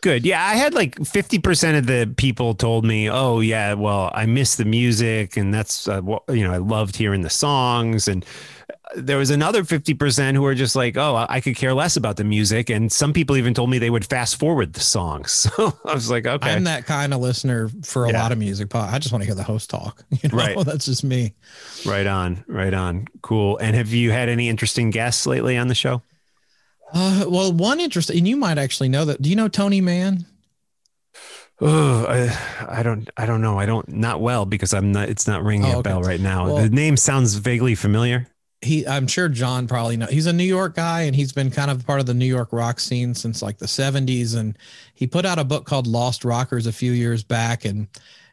Good. Yeah, I had like fifty percent of the people told me, oh yeah, well I miss the music, and that's uh, what you know I loved hearing the songs and there was another 50% who were just like, oh, I could care less about the music. And some people even told me they would fast forward the songs. So I was like, okay. I'm that kind of listener for a yeah. lot of music. I just want to hear the host talk. You know? Right. That's just me. Right on. Right on. Cool. And have you had any interesting guests lately on the show? Uh, well, one interesting, and you might actually know that. Do you know Tony Mann? Oh, I, I, don't, I don't know. I don't, not well because I'm not, it's not ringing oh, okay. a bell right now. Well, the name sounds vaguely familiar he I'm sure John probably know he's a New York guy and he's been kind of part of the New York rock scene since like the 70s and he put out a book called Lost Rockers a few years back. And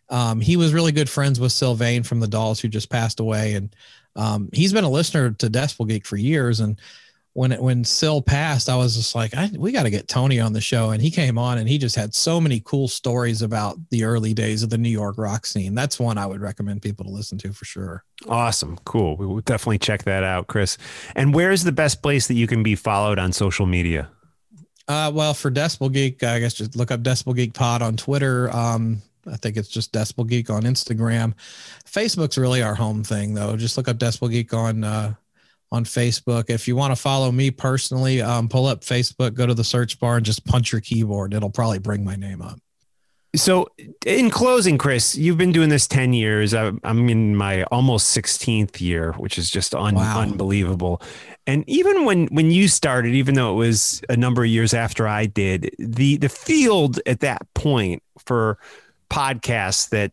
um, he was really good friends with Sylvain from the Dolls who just passed away. And um, he's been a listener to Decibel Geek for years. And when it, when Sil passed, I was just like, I, we got to get Tony on the show. And he came on and he just had so many cool stories about the early days of the New York rock scene. That's one I would recommend people to listen to for sure. Awesome. Cool. We will definitely check that out, Chris. And where's the best place that you can be followed on social media? Uh, well, for Decibel Geek, I guess just look up Decibel Geek Pod on Twitter. Um, I think it's just Decibel Geek on Instagram. Facebook's really our home thing, though. Just look up Decibel Geek on uh, on Facebook. If you want to follow me personally, um, pull up Facebook, go to the search bar, and just punch your keyboard. It'll probably bring my name up. So, in closing, Chris, you've been doing this 10 years. I'm in my almost 16th year, which is just un- wow. unbelievable. And even when, when you started, even though it was a number of years after I did, the, the field at that point for podcasts that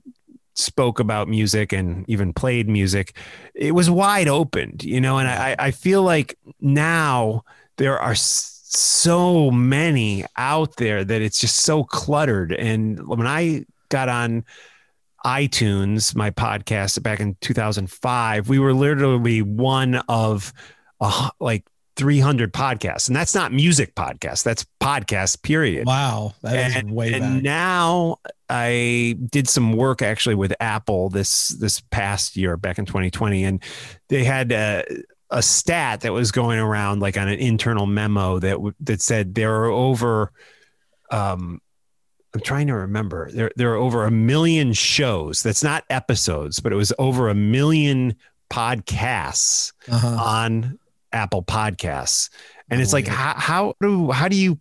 spoke about music and even played music, it was wide open, you know. And I, I feel like now there are so many out there that it's just so cluttered. And when I got on iTunes, my podcast back in 2005, we were literally one of uh, like 300 podcasts and that's not music podcasts that's podcast period wow that and, way and back. now i did some work actually with apple this this past year back in 2020 and they had a, a stat that was going around like on an internal memo that that said there are over um I'm trying to remember. There, there are over a million shows. That's not episodes, but it was over a million podcasts uh-huh. on Apple Podcasts. And it's oh, like, oh, how, how do how do you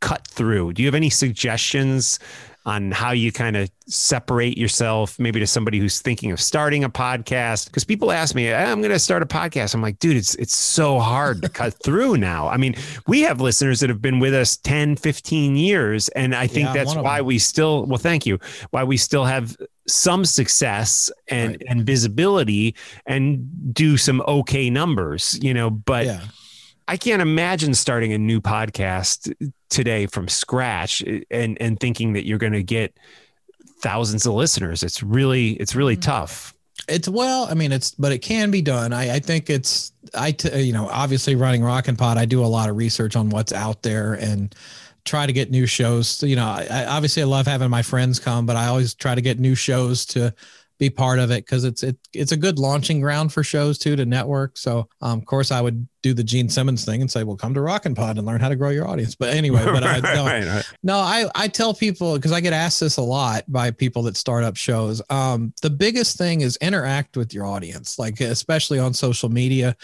cut through? Do you have any suggestions on how you kind of separate yourself maybe to somebody who's thinking of starting a podcast. Because people ask me ah, i'm going to start a podcast. I'm like dude it's it's so hard to cut through now. I mean we have listeners that have been with us 10 15 years and i think yeah, that's why we still well thank you. Why we still have some success and right. and visibility and do some okay numbers you know but yeah. I can't imagine starting a new podcast today from scratch and and thinking that you're going to get thousands of listeners. It's really it's really mm-hmm. tough. It's well, I mean, it's but it can be done. I, I think it's I t- you know obviously running rock N Pod, I do a lot of research on what's out there and try to get new shows. You know, I, obviously I love having my friends come, but I always try to get new shows to be part of it because it's it, it's a good launching ground for shows too to network. So um, of course I would do the Gene Simmons thing and say, well, come to Rock N Pod and learn how to grow your audience. But anyway, but I no, right, right. no, I I tell people because I get asked this a lot by people that start up shows. Um, the biggest thing is interact with your audience, like especially on social media.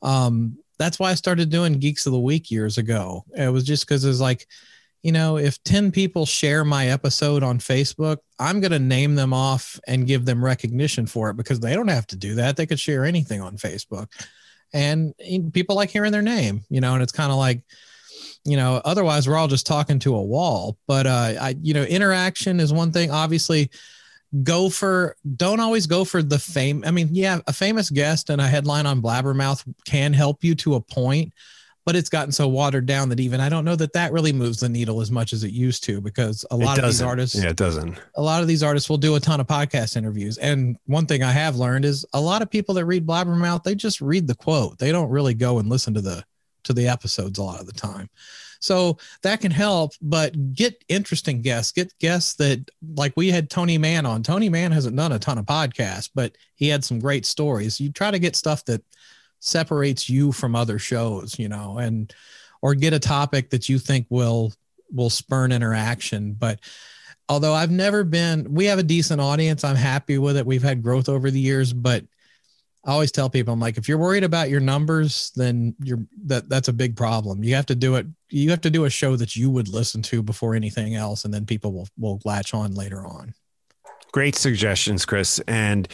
Um, that's why I started doing Geeks of the Week years ago. It was just because it's like you know, if 10 people share my episode on Facebook, I'm going to name them off and give them recognition for it because they don't have to do that. They could share anything on Facebook. And people like hearing their name, you know, and it's kind of like, you know, otherwise we're all just talking to a wall. But, uh, I, you know, interaction is one thing. Obviously, go for, don't always go for the fame. I mean, yeah, a famous guest and a headline on Blabbermouth can help you to a point but it's gotten so watered down that even I don't know that that really moves the needle as much as it used to because a lot of these artists, yeah, it doesn't. A lot of these artists will do a ton of podcast interviews, and one thing I have learned is a lot of people that read Blabbermouth they just read the quote. They don't really go and listen to the to the episodes a lot of the time. So that can help, but get interesting guests, get guests that like we had Tony Mann on. Tony Mann hasn't done a ton of podcasts, but he had some great stories. You try to get stuff that separates you from other shows, you know, and or get a topic that you think will will spurn interaction. But although I've never been, we have a decent audience. I'm happy with it. We've had growth over the years, but I always tell people, I'm like, if you're worried about your numbers, then you're that that's a big problem. You have to do it. You have to do a show that you would listen to before anything else, and then people will will latch on later on. Great suggestions, Chris. And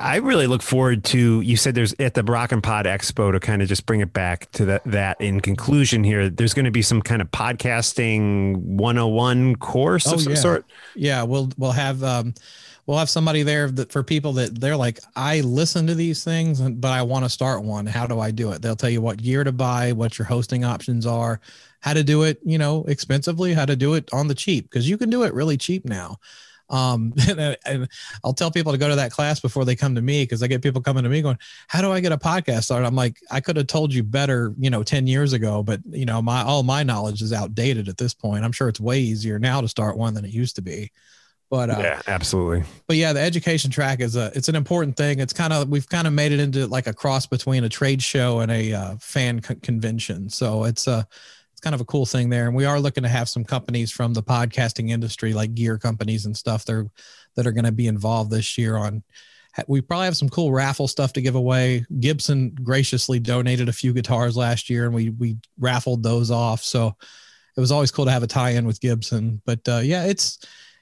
I really look forward to you said there's at the Rock N Pod Expo to kind of just bring it back to that that in conclusion here there's going to be some kind of podcasting 101 course oh, of some yeah. sort. Yeah, we'll we'll have um we'll have somebody there that for people that they're like I listen to these things but I want to start one. How do I do it? They'll tell you what gear to buy, what your hosting options are, how to do it, you know, expensively, how to do it on the cheap because you can do it really cheap now. Um, and, and, I'll tell people to go to that class before they come to me because I get people coming to me going, "How do I get a podcast started?" I'm like, I could have told you better, you know, ten years ago, but you know, my all my knowledge is outdated at this point. I'm sure it's way easier now to start one than it used to be. But uh, yeah, absolutely. But yeah, the education track is a it's an important thing. It's kind of we've kind of made it into like a cross between a trade show and a uh, fan co- convention. So it's a kind of a cool thing there. And we are looking to have some companies from the podcasting industry, like gear companies and stuff, that are, that are going to be involved this year on. We probably have some cool raffle stuff to give away. Gibson graciously donated a few guitars last year, and we we raffled those off. So it was always cool to have a tie-in with Gibson. But uh, yeah, it's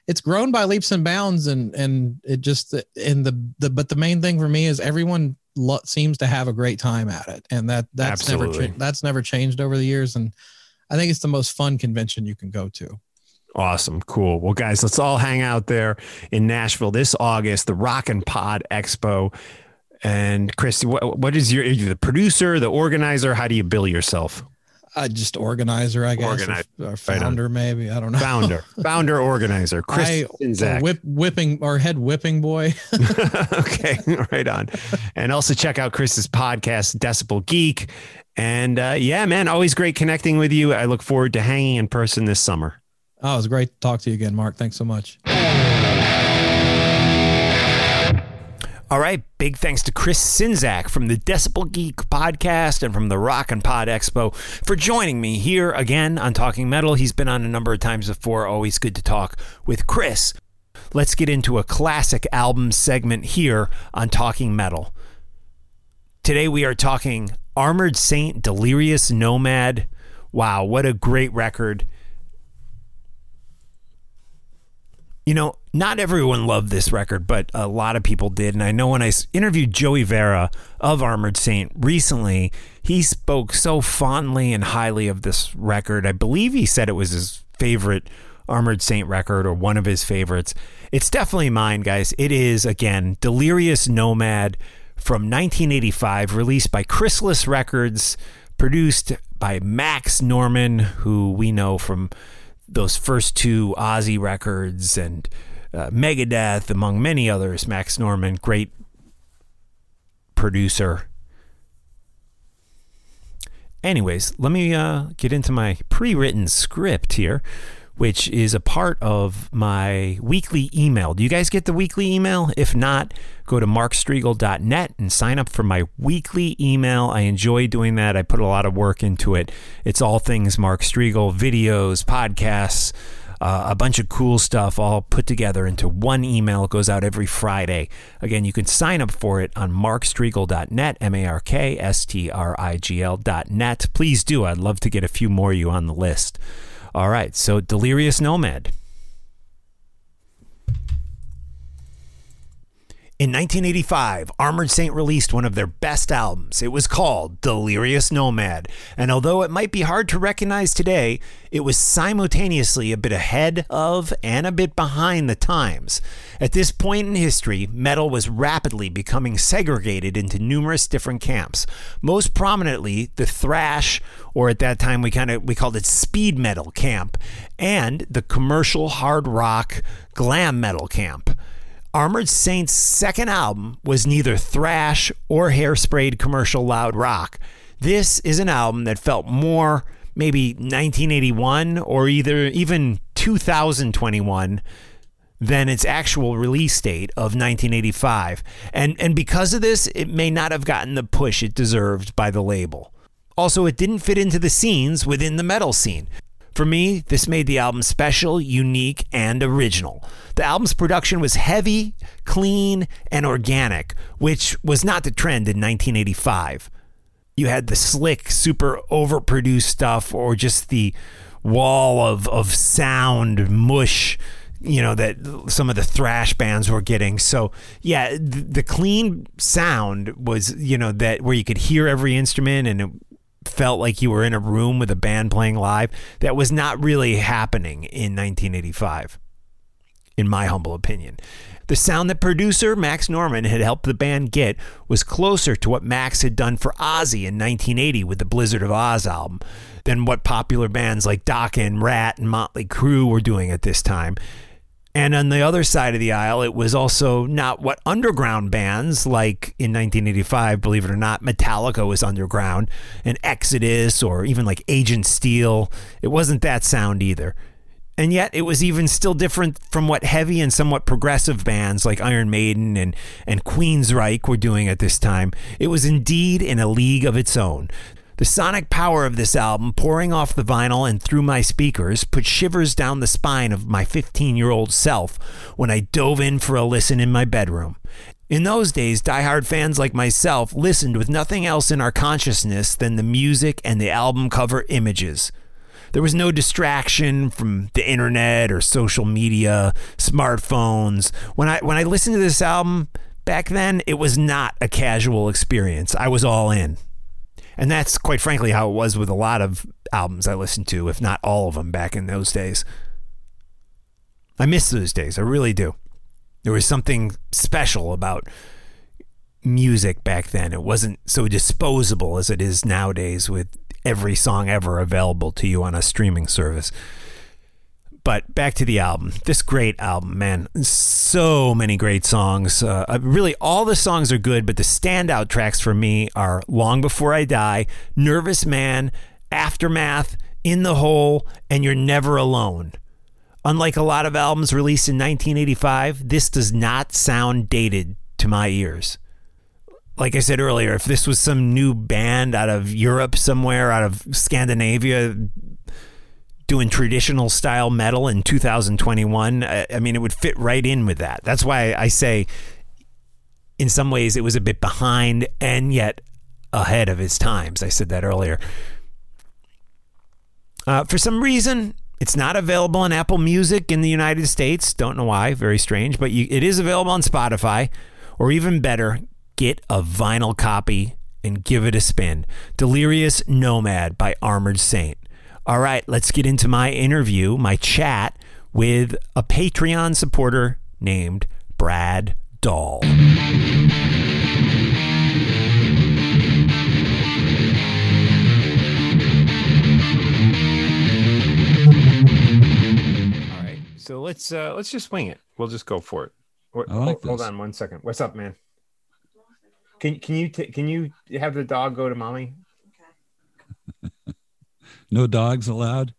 it's grown by leaps and bounds, and and it just and the the but the main thing for me is everyone lo- seems to have a great time at it, and that that's Absolutely. never cha- that's never changed over the years, and I think it's the most fun convention you can go to. Awesome. Cool. Well, guys, let's all hang out there in Nashville this August, the Rock N Pod Expo. And Chris, what, what is your, you the producer, the organizer? How do you bill yourself? Uh, just organizer, I guess. Organizer. Or, or founder, right maybe. I don't know. Founder, founder, organizer. Chris I. Whip, whipping or head whipping boy. okay, right on. And also check out Chris's podcast, Decibel Geek. And uh, yeah, man, always great connecting with you. I look forward to hanging in person this summer. Oh, it was great to talk to you again, Mark. Thanks so much. All right. Big thanks to Chris Czynszak from the Decibel Geek podcast and from the Rock N Pod Expo for joining me here again on Talking Metal. He's been on a number of times before. Always good to talk with Chris. Let's get into a classic album segment here on Talking Metal. Today we are talking Armored Saint, Delirious Nomad. Wow, what a great record. You know, not everyone loved this record, but a lot of people did. And I know when I interviewed Joey Vera of Armored Saint recently, he spoke so fondly and highly of this record. I believe he said it was his favorite Armored Saint record or one of his favorites. It's definitely mine, guys. It is, again, Delirious Nomad from 1985, released by Chrysalis Records, produced by Max Norman, who we know from those first two Ozzy records and uh, Megadeth, among many others. Max Norman, great producer. Anyways, let me uh, get into my pre written script here which is a part of my weekly email. Do you guys get the weekly email? If not, go to markstrigl.net and sign up for my weekly email. I enjoy doing that. I put a lot of work into it. It's all things Mark Strigl, videos, podcasts, uh, a bunch of cool stuff all put together into one email. It goes out every Friday. Again, you can sign up for it on markstrigl.net, M A R K S T R I G L.net. Please do. I'd love to get a few more of you on the list. All right, so Delirious Nomad. In 1985, Armored Saint released one of their best albums. It was called Delirious Nomad, and although it might be hard to recognize today, it was simultaneously a bit ahead of and a bit behind the times. At this point in history, metal was rapidly becoming segregated into numerous different camps. Most prominently, the thrash, or at that time we kind of we called it speed metal camp, and the commercial hard rock glam metal camp. Armored Saint's second album was neither thrash or hairsprayed commercial loud rock. This is an album that felt more maybe 1981 or either even 2021 than its actual release date of 1985. And and because of this, it may not have gotten the push it deserved by the label. Also, it didn't fit into the scenes within the metal scene. For me, this made the album special, unique, and original. The album's production was heavy, clean, and organic, which was not the trend in 1985. You had the slick, super overproduced stuff, or just the wall of, of sound mush you know that some of the thrash bands were getting so yeah the, the, clean sound was you know that where you could hear every instrument and it felt like you were in a room with a band playing live that was not really happening in 1985 in my humble opinion the sound that producer Max Norman had helped the band get was closer to what Max had done for Ozzy in 1980 with the Blizzard of Ozz album than what popular bands like Dokken and Ratt and Motley Crue were doing at this time. And on the other side of the aisle, it was also not what underground bands like in 1985, believe it or not, Metallica was underground, and Exodus or even like Agent Steel. It wasn't that sound either. And yet it was even still different from what heavy and somewhat progressive bands like Iron Maiden and, and Queensryche were doing at this time. It was indeed in a league of its own. The sonic power of this album pouring off the vinyl and through my speakers put shivers down the spine of my 15 year old self when I dove in for a listen in my bedroom. In those days, die-hard fans like myself listened with nothing else in our consciousness than the music and the album cover images. There was no distraction from the internet or social media, smartphones. When I when I listened to this album back then, it was not a casual experience. I was all in. And that's quite frankly how it was with a lot of albums I listened to, if not all of them back in those days. I miss those days. I really do. There was something special about music back then. It wasn't so disposable as it is nowadays with every song ever available to you on a streaming service. But back to the album. This great album, man. So many great songs. Uh, uh, really, all the songs are good, but the standout tracks for me are Long Before I Die, Nervous Man, Aftermath, In the Hole, and You're Never Alone. Unlike a lot of albums released in 1985, this does not sound dated to my ears. Like I said earlier, if this was some new band out of Europe somewhere, out of Scandinavia, doing traditional style metal in 2021, I, I mean, it would fit right in with that. That's why I say, in some ways, it was a bit behind and yet ahead of his times. I said that earlier. Uh, for some reason, it's not available on Apple Music in the United States. Don't know why. Very strange. But you, it is available on Spotify. Or even better, get a vinyl copy and give it a spin. Delirious Nomad by Armored Saint. All right, let's get into my interview, my chat with a Patreon supporter named Brad Dahl. All right, so let's uh, let's just wing it. We'll just go for it. like hold, hold, on one second. What's up, man? Can can you t- can you have the dog go to mommy? Okay. No dogs allowed.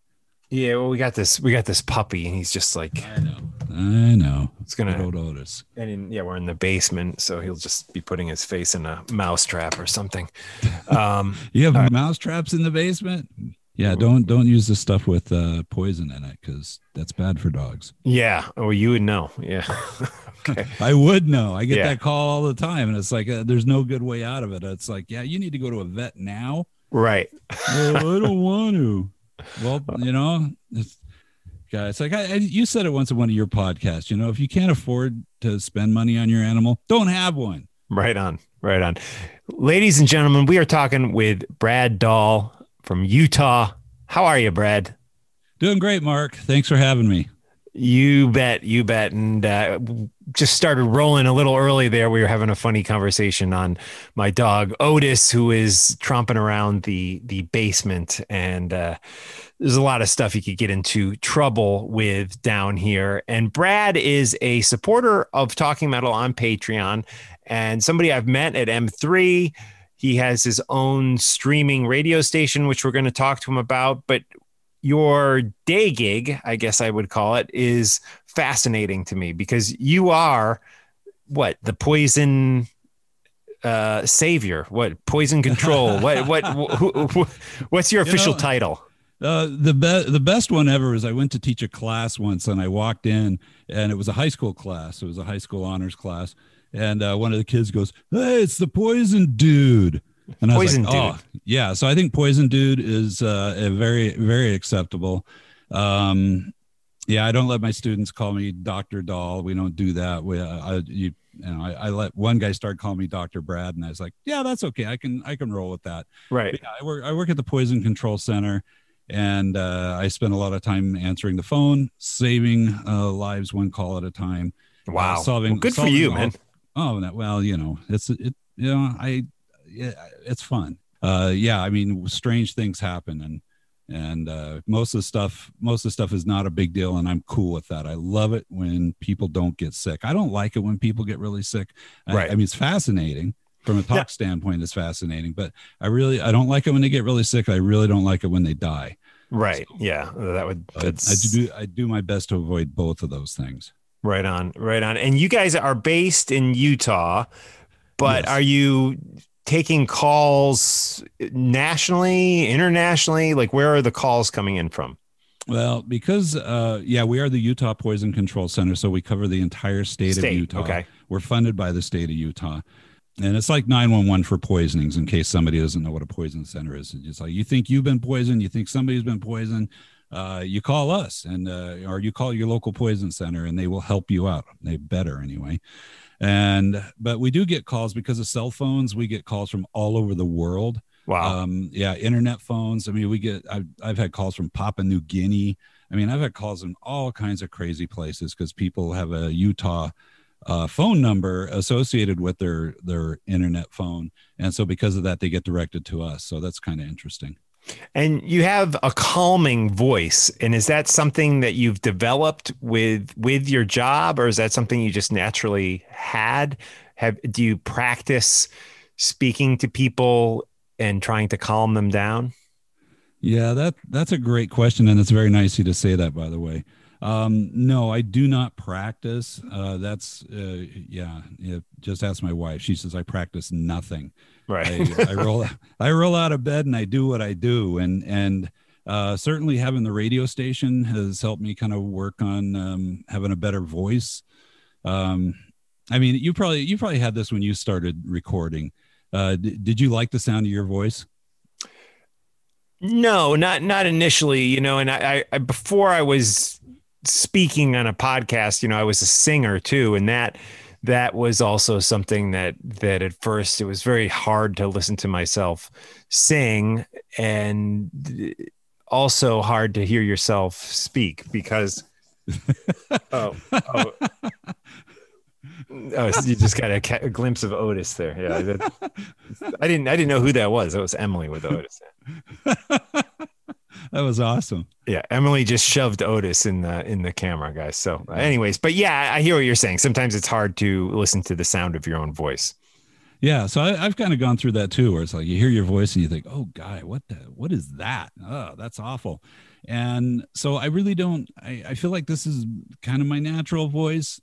Yeah, well, we got this. We got this puppy, and he's just like. I know. I know. It's gonna. Old Otis. And in, yeah, we're in the basement, so he'll just be putting his face in a mouse trap or something. Um, you have uh, mouse traps in the basement. Yeah, don't don't use the stuff with uh, poison in it because that's bad for dogs. Yeah, or oh, you would know. Yeah, okay. I would know. I get yeah. that call all the time, and it's like uh, there's no good way out of it. It's like, yeah, you need to go to a vet now. Right. well, I don't want to. Well, you know, it's, guys, like I, I, you said it once in one of your podcasts. You know, if you can't afford to spend money on your animal, don't have one. Right on. Right on. Ladies and gentlemen, we are talking with Brad Dahl from Utah. How are you, Brad? Doing great, Mark. Thanks for having me. You bet, you bet. And uh, just started rolling a little early there. We were having a funny conversation on my dog Otis, who is tromping around the the basement, and uh, there's a lot of stuff you could get into trouble with down here. And Brad is a supporter of Talking Metal on Patreon, and somebody I've met at M3 He has his own streaming radio station, which we're going to talk to him about. But your day gig, I guess I would call it, is fascinating to me because you are what the poison uh, savior, what poison control, what what who, who, what's your official you know, title? Uh, the best the best one ever is I went to teach a class once and I walked in and it was a high school class. It was a high school honors class, and uh, one of the kids goes, "Hey, it's the poison dude." And I was like, oh, yeah. So I think Poison Dude is uh, a very, very acceptable. Um, yeah, I don't let my students call me Doctor Dahl. We don't do that. We, uh, I, you, you know, I, I, let one guy start calling me Doctor Brad, and I was like, yeah, that's okay. I can, I can roll with that. Right. Yeah, I work, I work at the Poison Control Center, and uh, I spend a lot of time answering the phone, saving uh, lives one call at a time. Wow. solving. Well, good solving for you, all, man. Oh, well, you know, it's it. You know, I Yeah, it's fun. Uh, yeah, I mean, strange things happen, and and uh, most of the stuff, most of the stuff is not a big deal, and I'm cool with that. I love it when people don't get sick. I don't like it when people get really sick. Right. I, I mean, it's fascinating from a talk yeah. standpoint. It's fascinating, but I really, I don't like it when they get really sick. I really don't like it when they die. Right. So, yeah. That would. That's... I do. I do my best to avoid both of those things. Right on. Right on. And you guys are based in Utah, but yes. are you taking calls nationally, internationally? Like, where are the calls coming in from? Well, because uh, yeah, we are the Utah Poison Control Center, so we cover the entire state, state. of Utah. Okay, we're funded by the state of Utah, and it's like nine one one for poisonings. In case somebody doesn't know what a poison center is, it's like you think you've been poisoned, you think somebody's been poisoned. Uh, you call us and uh, or you call your local poison center and they will help you out they better anyway and but we do get calls because of cell phones we get calls from all over the world. Wow. Um, yeah internet phones. I mean we get I've, I've had calls from papua new guinea. I mean i've had calls from all kinds of crazy places because people have a utah uh, phone number associated with their their internet phone. And so because of that they get directed to us. So that's kind of interesting and you have a calming voice. And is that something that you've developed with with your job or is that something you just naturally had? Have do you practice speaking to people and trying to calm them down? Yeah, that that's a great question and it's very nice you to say that by the way. Um, no, I do not practice. Uh, that's uh, yeah, yeah. Just ask my wife. She says I practice nothing. Right. I, I roll. I roll out of bed and I do what I do. And and uh, certainly having the radio station has helped me kind of work on um, having a better voice. Um, I mean, you probably you probably had this when you started recording. Uh, d- did you like the sound of your voice? No, not not initially. You know, and I, I before I was speaking on a podcast, you know, I was a singer too, and that that was also something that that at first it was very hard to listen to myself sing and also hard to hear yourself speak because oh, oh, oh you just got a, a, glimpse of Otis there. Yeah, that, I didn't I didn't know who that was. That was Emily with Otis that was awesome. Yeah, Emily just shoved Otis in the in the camera, guys. So, anyways, but yeah, I hear what you're saying. Sometimes it's hard to listen to the sound of your own voice. Yeah, so I, have kind of gone through that too, where it's like you hear your voice and you think, "Oh, guy, what the what is that? Oh, that's awful." And so I really don't. I, I feel like this is kind of my natural voice,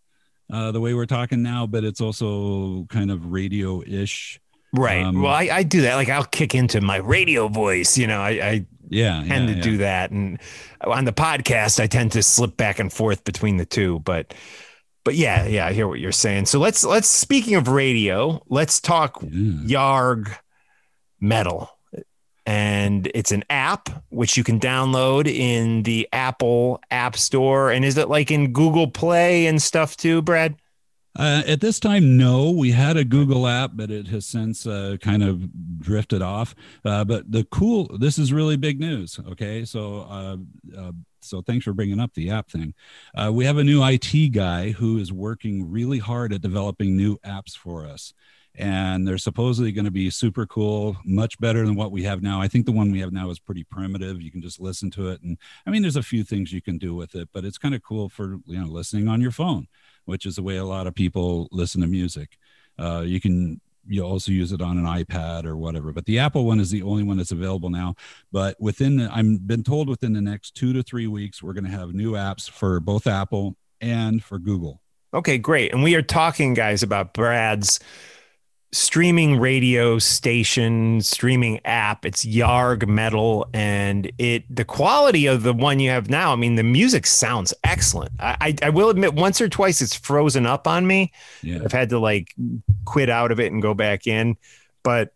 uh, the way we're talking now, but it's also kind of radio ish. Right. Um, well, I, I do that. Like I'll kick into my radio voice. You know, I, I yeah tend yeah, to yeah. do that. And on the podcast i tend to slip back and forth between the two but but yeah yeah i hear what you're saying. So let's let's speaking of radio let's talk yarg metal. And it's an app which you can download in the apple app store. And is it like in google play and stuff too brad uh, at this time, no. We had a Google app, but it has since uh, kind of drifted off. Uh, but the cool, this is really big news. Okay, so uh, uh, so thanks for bringing up the app thing. We have a new IT guy who is working really hard at developing new apps for us. And they're supposedly going to be super cool, much better than what we have now. I think the one we have now is pretty primitive. You can just listen to it, and I mean, there's a few things you can do with it, but it's kind of cool for you know listening on your phone which is the way a lot of people listen to music. Uh, you can you also use it on an iPad or whatever. But the Apple one is the only one that's available now. But within, the, I've been told within the next two to three weeks, we're going to have new apps for both Apple and for Google. Okay, great. And we are talking, guys, about Brad's streaming radio station streaming app. It's yarg metal and it the quality of the one you have now i mean the music sounds excellent. I i will admit once or twice it's frozen up on me. Yeah. i've had to like quit out of it and go back in. But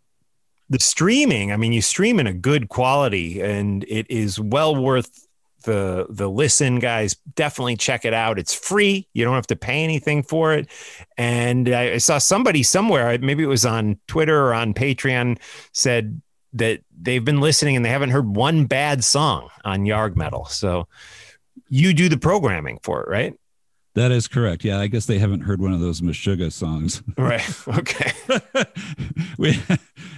the streaming i mean you stream in a good quality and it is well worth the the listen guys definitely check it out it's free you don't have to pay anything for it and i, saw somebody somewhere maybe it was on twitter or on patreon said that they've been listening and they haven't heard one bad song on yarg metal so you do the programming for it right that is correct. Yeah, I guess they haven't heard one of those Meshuggah songs. Right. Okay. we,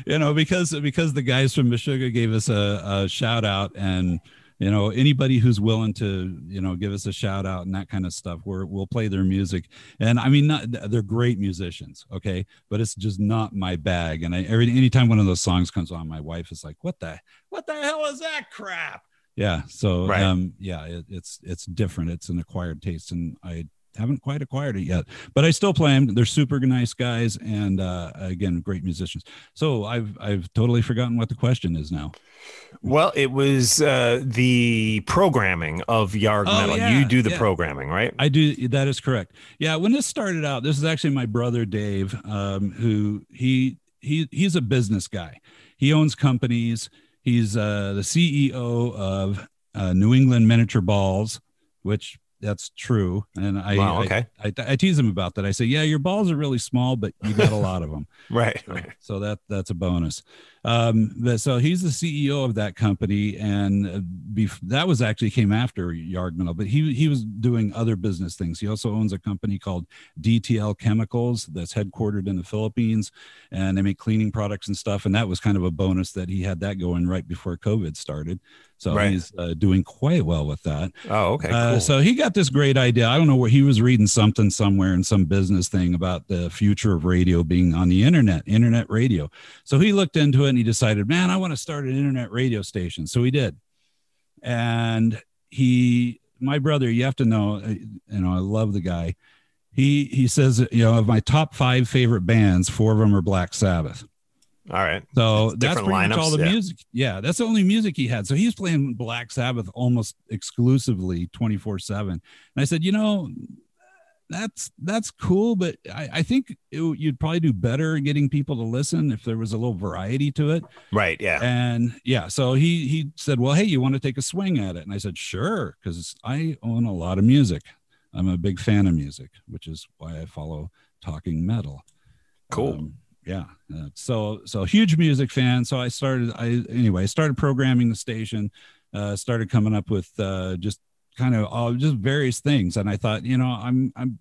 you know, because because the guys from Meshuggah gave us a, a shout out and you know anybody who's willing to you know give us a shout out and that kind of stuff we're, we'll play their music. And i mean not, they're great musicians okay? But it's just not my bag. And i every anytime one of those songs comes on my wife is like what the what the hell is that crap? Yeah so right. um yeah it, it's it's different. It's an acquired taste and i haven't quite acquired it yet, but I still play them. They're super nice guys, and uh, again, great musicians. So I've I've totally forgotten what the question is now. Well, it was uh, the programming of Yarg oh, Metal. Yeah, you do the yeah. programming, right? I do. That is correct. Yeah. When this started out, this is actually my brother Dave, um, who he he he's a business guy. He owns companies. He's uh, the CEO of uh, New England Miniature Balls, which that's true. And I, wow, okay. I, I, I, tease him about that. I say, yeah, your balls are really small, but you got a lot of them. right, right. So that that's a bonus. Um, but, so he's the CEO of that company, and uh, bef- that was actually came after Metal, but he he was doing other business things. He also owns a company called DTL Chemicals that's headquartered in the Philippines, and they make cleaning products and stuff. And that was kind of a bonus that he had that going right before COVID started. So right. he's uh, doing quite well with that. Oh, okay. Uh, cool. Uh, so he got this great idea. I don't know where he was reading something somewhere in some business thing about the future of radio being on the internet, internet radio. So he looked into it he decided, man, I want to start an internet radio station. So he did. And he, my brother, you have to know, uh, you know, I love the guy. He he says, you know, of my top five favorite bands, four of them are Black Sabbath. All right. So that's, that's pretty lineups, much all the yeah. music. Yeah, that's the only music he had. So he was playing Black Sabbath almost exclusively 24 7. And I said, you know, that's that's cool, but I, I think it, you'd probably do better getting people to listen if there was a little variety to it. Right. Yeah. And yeah, so he he said, "Well, hey, you want to take a swing at it?" And I said, "Sure," because I own a lot of music. I'm a big fan of music, which is why I follow Talking Metal. Cool. Um, yeah uh, so so huge music fan so i started i anyway I started programming the station uh started coming up with uh just kind of all just various things. And i thought you know i'm i'm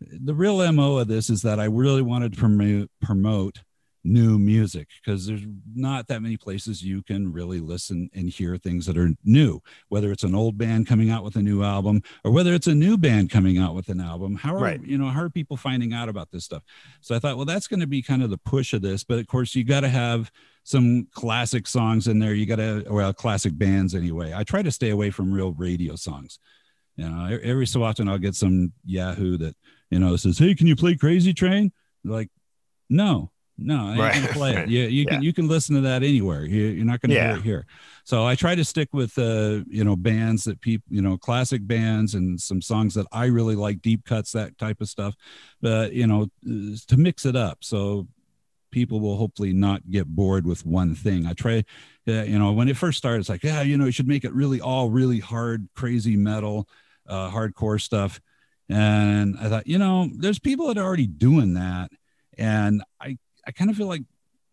the real mo of this is that i really wanted to promote promote new music because there's not that many places you can really listen and hear things that are new. Whether it's an old band coming out with a new album or whether it's a new band coming out with an album how are right. you know how are people finding out about this stuff? So i thought well that's going to be kind of the push of this but of course you got to have some classic songs in there. You got to well classic bands anyway. I try to stay away from real radio songs. You know every so often i'll get some yahoo that you know says hey can you play crazy train? Like no no, I right. play it. You, you yeah. can you can listen to that anywhere. You, are not gonna yeah. hear it here. So I try to stick with uh, you know bands that people you know classic bands and some songs that I really like, deep cuts, that type of stuff. But you know to mix it up so people will hopefully not get bored with one thing. I try, uh, you know, when it first started, it's like yeah, you know, you should make it really all really hard, crazy metal, uh, hardcore stuff. And I thought, you know, there's people that are already doing that and I I kind of feel like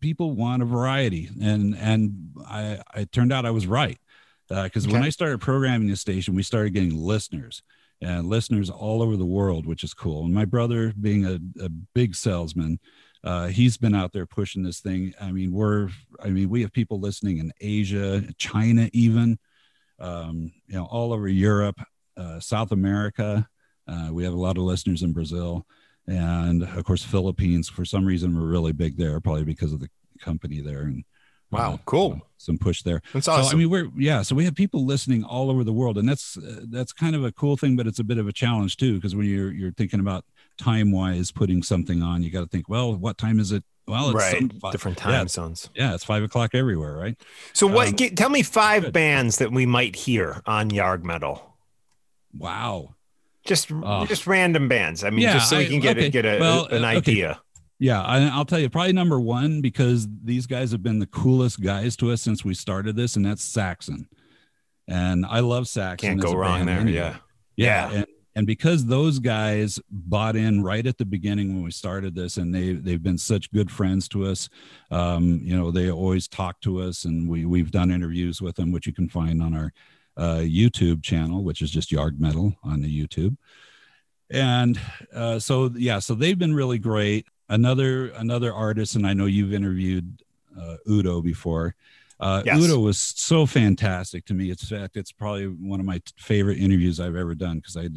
people want a variety, and and I it turned out I was right because uh, okay. when I started programming the station, we started getting listeners and listeners all over the world, which is cool. And my brother, being a, a big salesman, uh, he's been out there pushing this thing. I mean, we're, I mean, we have people listening in Asia, China, even, um, you know, all over Europe, uh, South America. Uh, we have a lot of listeners in Brazil and of course Philippines for some reason we're really big there, probably because of the company there and Wow, uh, cool. some push there. That's awesome. So, I mean, we're yeah. So we have people listening all over the world, and that's uh, that's kind of a cool thing, but it's a bit of a challenge too, because when you're you're thinking about time wise putting something on, you got to think, well, what time is it? Well, it's right, different time yeah, zones. Yeah, it's five o'clock everywhere, right? So, what? Um, get, tell me five good. bands that we might hear on Yarg Metal. Wow. Just uh, just random bands. I mean, yeah, just so we can get okay. get a, well, an idea. Okay. Yeah, I, will tell you, probably number one because these guys have been the coolest guys to us since we started this, and that's Saxon. And I love Saxon. Can't go wrong there. Anyway. Yeah. yeah, yeah. And, and because those guys bought in right at the beginning when we started this, and they they've been such good friends to us. Um, you know, they always talk to us, and we we've done interviews with them, which you can find on our uh, YouTube channel, which is just Yarg Metal on the YouTube. And uh, so yeah, so they've been really great another another artist, and I know you've interviewed uh, Udo before. Uh, yes. Udo was so fantastic to me. In fact, it's probably one of my t- favorite interviews I've ever done because I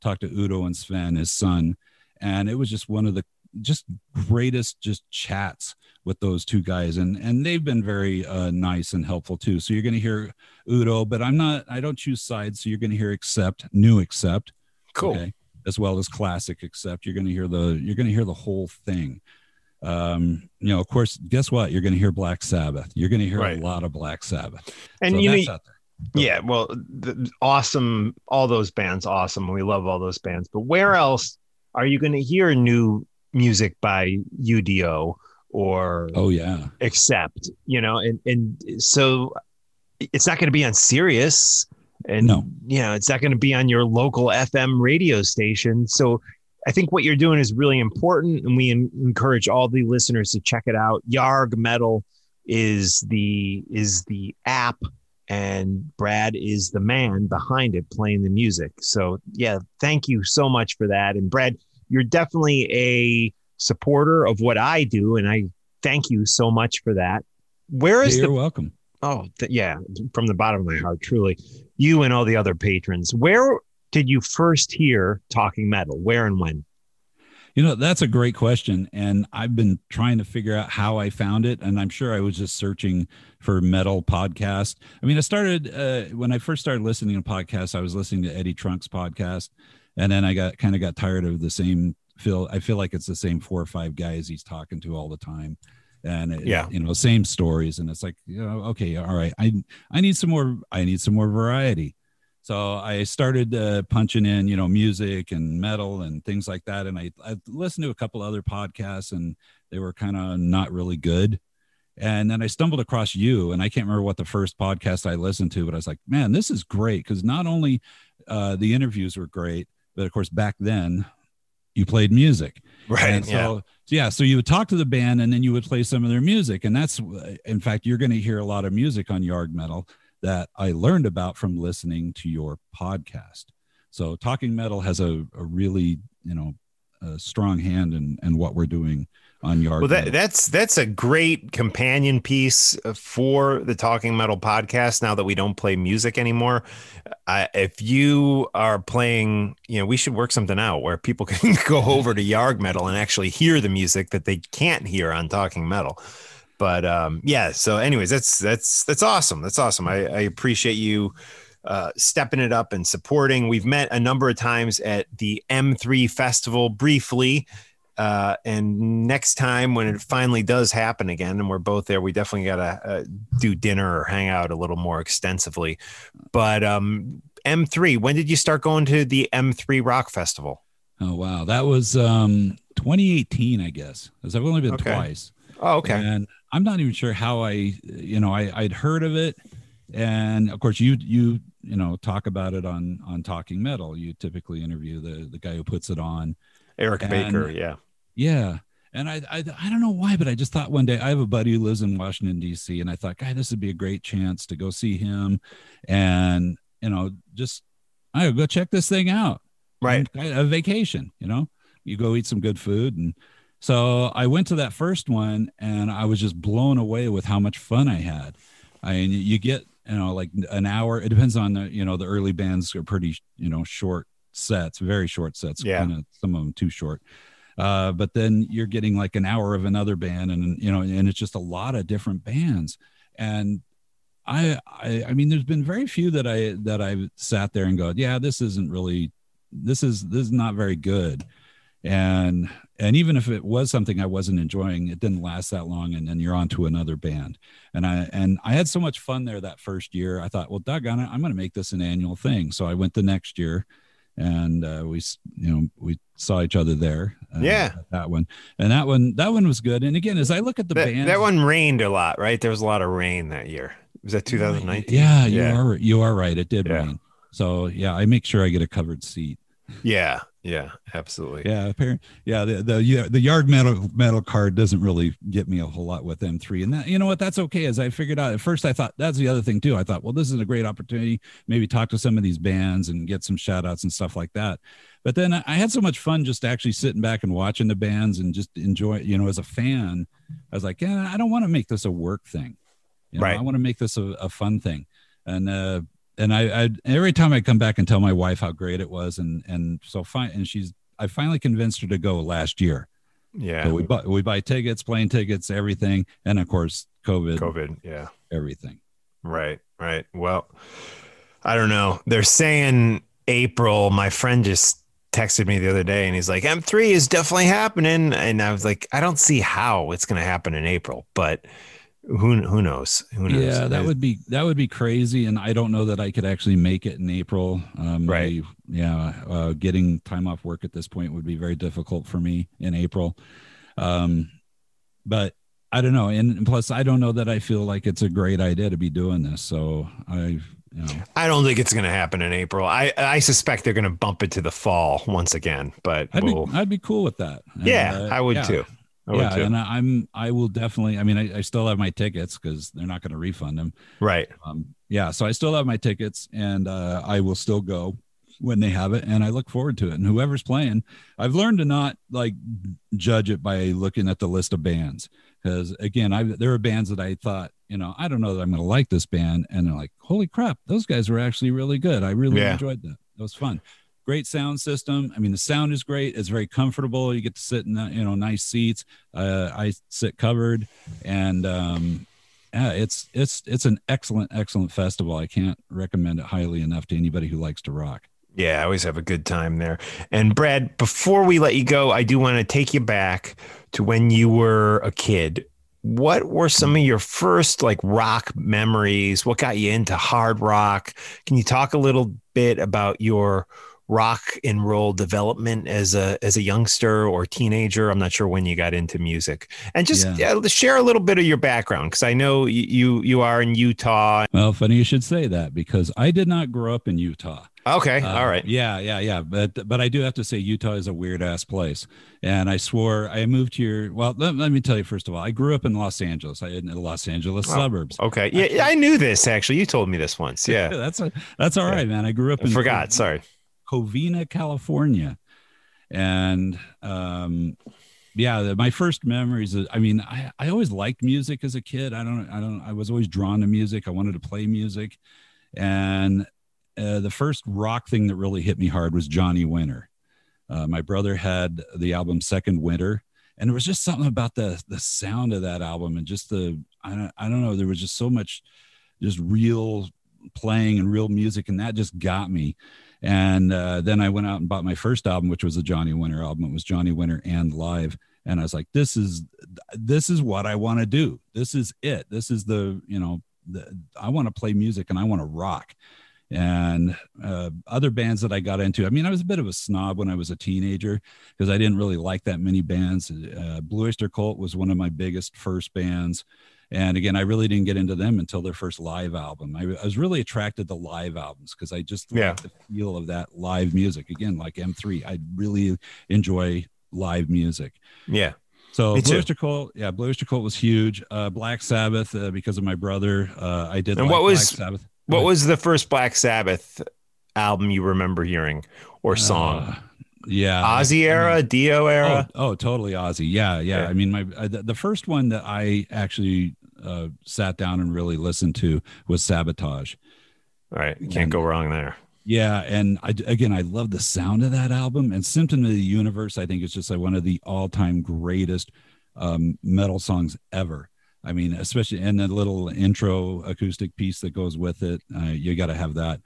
talked to Udo and Sven, his son, and it was just one of the just greatest just chats with those two guys and and they've been very uh, nice and helpful too so you're going to hear udo but i'm not i don't choose sides so you're going to hear accept new accept cool. Okay? as well as classic accept you're going to hear the you're going to hear the whole thing. Um you know of course guess what? You're going to hear black sabbath. You're going to hear right. a lot of black sabbath. And so you know yeah well the, awesome all those bands awesome. We love all those bands. But where else are you going to hear new music by udo or oh yeah. Accept you know? And and so it's not going to be on Sirius. And no. you know it's not going to be on your local fm radio station. So i think what you're doing is really important and we encourage all the listeners to check it out. Yarg metal is the is the app and brad is the man behind it playing the music. So yeah thank you so much for that. And brad you're definitely a supporter of what i do and i thank you so much for that. Where is you're the welcome Oh, th- yeah, from the bottom of my heart, truly. You and all the other patrons. Where did you first hear Talking Metal? Where and when? You know, that's a great question. And I've been trying to figure out how I found it. And I'm sure I was just searching for metal podcast. I mean, I started uh, when I first started listening to podcasts, I was listening to Eddie Trunk's podcast. And then I got kind of got tired of the same feel. I feel like it's the same four or five guys he's talking to all the time and it, yeah. you know same stories and it's like you know okay all right i i need some more i need some more variety. So i started uh, punching in you know music and metal and things like that and i i listened to a couple other podcasts and they were kind of not really good. And then i stumbled across you and i can't remember what the first podcast i listened to but i was like man this is great because not only uh, the interviews were great but of course back then you played music. Right and so yeah. Yeah so you would talk to the band and then you would play some of their music and that's in fact you're going to hear a lot of music on Yarg metal that i learned about from listening to your podcast. So talking metal has a, a really you know a strong hand in, in what we're doing on Yarg. Well, that, that's that's a great companion piece for the Talking Metal podcast. Now that we don't play music anymore, uh, if you are playing, you know, we should work something out where people can go over to Yarg Metal and actually hear the music that they can't hear on Talking Metal. But um, yeah, so anyways, that's that's that's awesome. That's awesome. I, I appreciate you uh, stepping it up and supporting. We've met a number of times at the M3 festival briefly uh, and next time when it finally does happen again, and we're both there, we definitely got to uh, do dinner or hang out a little more extensively. But um, M3, when did you start going to the M3 Rock Festival? Oh, wow. That was um, 2018, I guess, because I've only been okay. twice. Oh, okay. And I'm not even sure how I, you know, I, I'd heard of it. And of course, you, you, you know, talk about it on, on Talking Metal. You typically interview the, the guy who puts it on. Eric and, Baker, yeah. Yeah. And I, I, I don't know why, but I just thought one day I have a buddy who lives in Washington D.C. and I thought, guy, this would be a great chance to go see him, and you know, just I go check this thing out. Right, a vacation. You know, you go eat some good food, and so I went to that first one, and I was just blown away with how much fun I had. I mean, you get you know like an hour. It depends on the you know the early bands are pretty you know short sets, very short sets. Yeah, kind of some of them too short Uh, but then you're getting like an hour of another band, and you know, and it's just a lot of different bands. And I, I, I mean, there's been very few that I that I've sat there and go, yeah, this isn't really, this is this is not very good. And and even if it was something I wasn't enjoying, it didn't last that long, and then you're on to another band. And I and I had so much fun there that first year. I thought, well, doggone it, I'm going to make this an annual thing. So I went the next year, and uh, we you know we saw each other there. Uh, yeah, that one and that one that one was good. And again, as I look at the that, band, that one rained a lot, right? There was a lot of rain that year. Was that 2019? Yeah, you yeah. are you are right. It did yeah. rain. So yeah, I make sure I get a covered seat. Yeah, yeah, absolutely. Yeah, apparently, yeah. The the yeah, the Yarg metal metal card doesn't really get me a whole lot with M3, and that you know what, that's okay. As I figured out at first, I thought that's the other thing too. I thought, well, this is a great opportunity, maybe talk to some of these bands and get some shout outs and stuff like that. But then I had so much fun just actually sitting back and watching the bands and just enjoy. You know, as a fan, I was like, yeah, I don't want to make this a work thing. You know, right. I want to make this a, a fun thing. And uh, and I, I every time I come back and tell my wife how great it was, and and so fine, and she's I finally convinced her to go last year. Yeah, so we buy we buy tickets, plane tickets, everything, and of course COVID. COVID, yeah, everything. Right, right. Well, I don't know. They're saying April. My friend just texted me the other day and he's like, M3 is definitely happening. And I was like, I don't see how it's going to happen in April, but who who knows? Who knows? Yeah, that would be that would be crazy, and I don't know that I could actually make it in April. Um, right? I, yeah, uh, getting time off work at this point would be very difficult for me in April. Um, but I don't know, and plus I don't know that I feel like it's a great idea to be doing this. So I. You know. I don't think it's going to happen in April. I, I suspect they're going to bump it to the fall once again. But I'd, we'll... be, I'd be cool with that. And, yeah, uh, I would yeah. too. I yeah, and I, am I will definitely. I mean, I, I still have my tickets because they're not going to refund them. Right. Um, yeah, so I still have my tickets, and uh, I will still go when they have it, and I look forward to it. And whoever's playing, I've learned to not like judge it by looking at the list of bands because again, I there are bands that I thought, you know, I don't know that I'm going to like this band, and they're like, holy crap, those guys were actually really good. I really yeah. enjoyed that. That was fun great sound system. I mean, the sound is great. It's very comfortable. You get to sit in, you know, nice seats. Uh, I sit covered, and um, yeah, it's it's it's an excellent, excellent festival. I can't recommend it highly enough to anybody who likes to rock. Yeah, I always have a good time there. And Brad, before we let you go, I do want to take you back to when you were a kid. What were some of your first like rock memories? What got you into hard rock? Can you talk a little bit about your rock and roll development as a as a youngster or teenager i'm not sure when you got into music and just yeah. share a little bit of your background because i know you you are in utah well funny you should say that because i did not grow up in utah Okay. Uh, all right. Yeah, yeah, yeah. But but I do have to say Utah is a weird ass place. And I swore I moved here. Well, let, let, me tell you first of all, I grew up in Los Angeles. I in the Los Angeles oh, suburbs. Okay. Yeah, I knew this actually. You told me this once. Yeah. that's a, that's all right, man. I grew up in I forgot. Sorry. Covina, California. And um, yeah, my first memories. I mean, I, I always liked music as a kid. I don't, I don't, I was always drawn to music. I wanted to play music. And uh, the first rock thing that really hit me hard was Johnny Winter. Uh, my brother had the album Second Winter, and there was just something about the the sound of that album and just the I don't I don't know. There was just so much, just real playing and real music, and that just got me. And uh, then I went out and bought my first album, which was a Johnny Winter album. It was Johnny Winter and live. And I was like, this is this is what I want to do. This is it. This is the you know the, I want to play music and I want to rock. And uh, other bands that I got into, I mean, I was a bit of a snob when I was a teenager because I didn't really like that many bands. Uh, Blue Oyster Cult was one of my biggest first bands. And again, I really didn't get into them until their first live album. I, I was really attracted to live albums because I just yeah. like the feel of that live music. Again, like M3, I really enjoy live music. Yeah. So Blue Oyster Cult, yeah, Blue Oyster Cult was huge. Uh, Black Sabbath, uh, because of my brother, uh, I did. And like what was Sabbath. What was the first Black Sabbath album you remember hearing or uh, song? yeah ozzy era dio era oh, oh, totally ozzy yeah, yeah yeah i mean my uh, the, the first one that i actually uh, sat down and really listened to was Sabotage. All right, you can't and, go wrong there. Yeah, and I, again, I love the sound of that album. And "Symptom of the Universe," I think is just like one of the all-time greatest um, metal songs ever. I mean, especially in the little intro acoustic piece that goes with it, uh, you got to have that.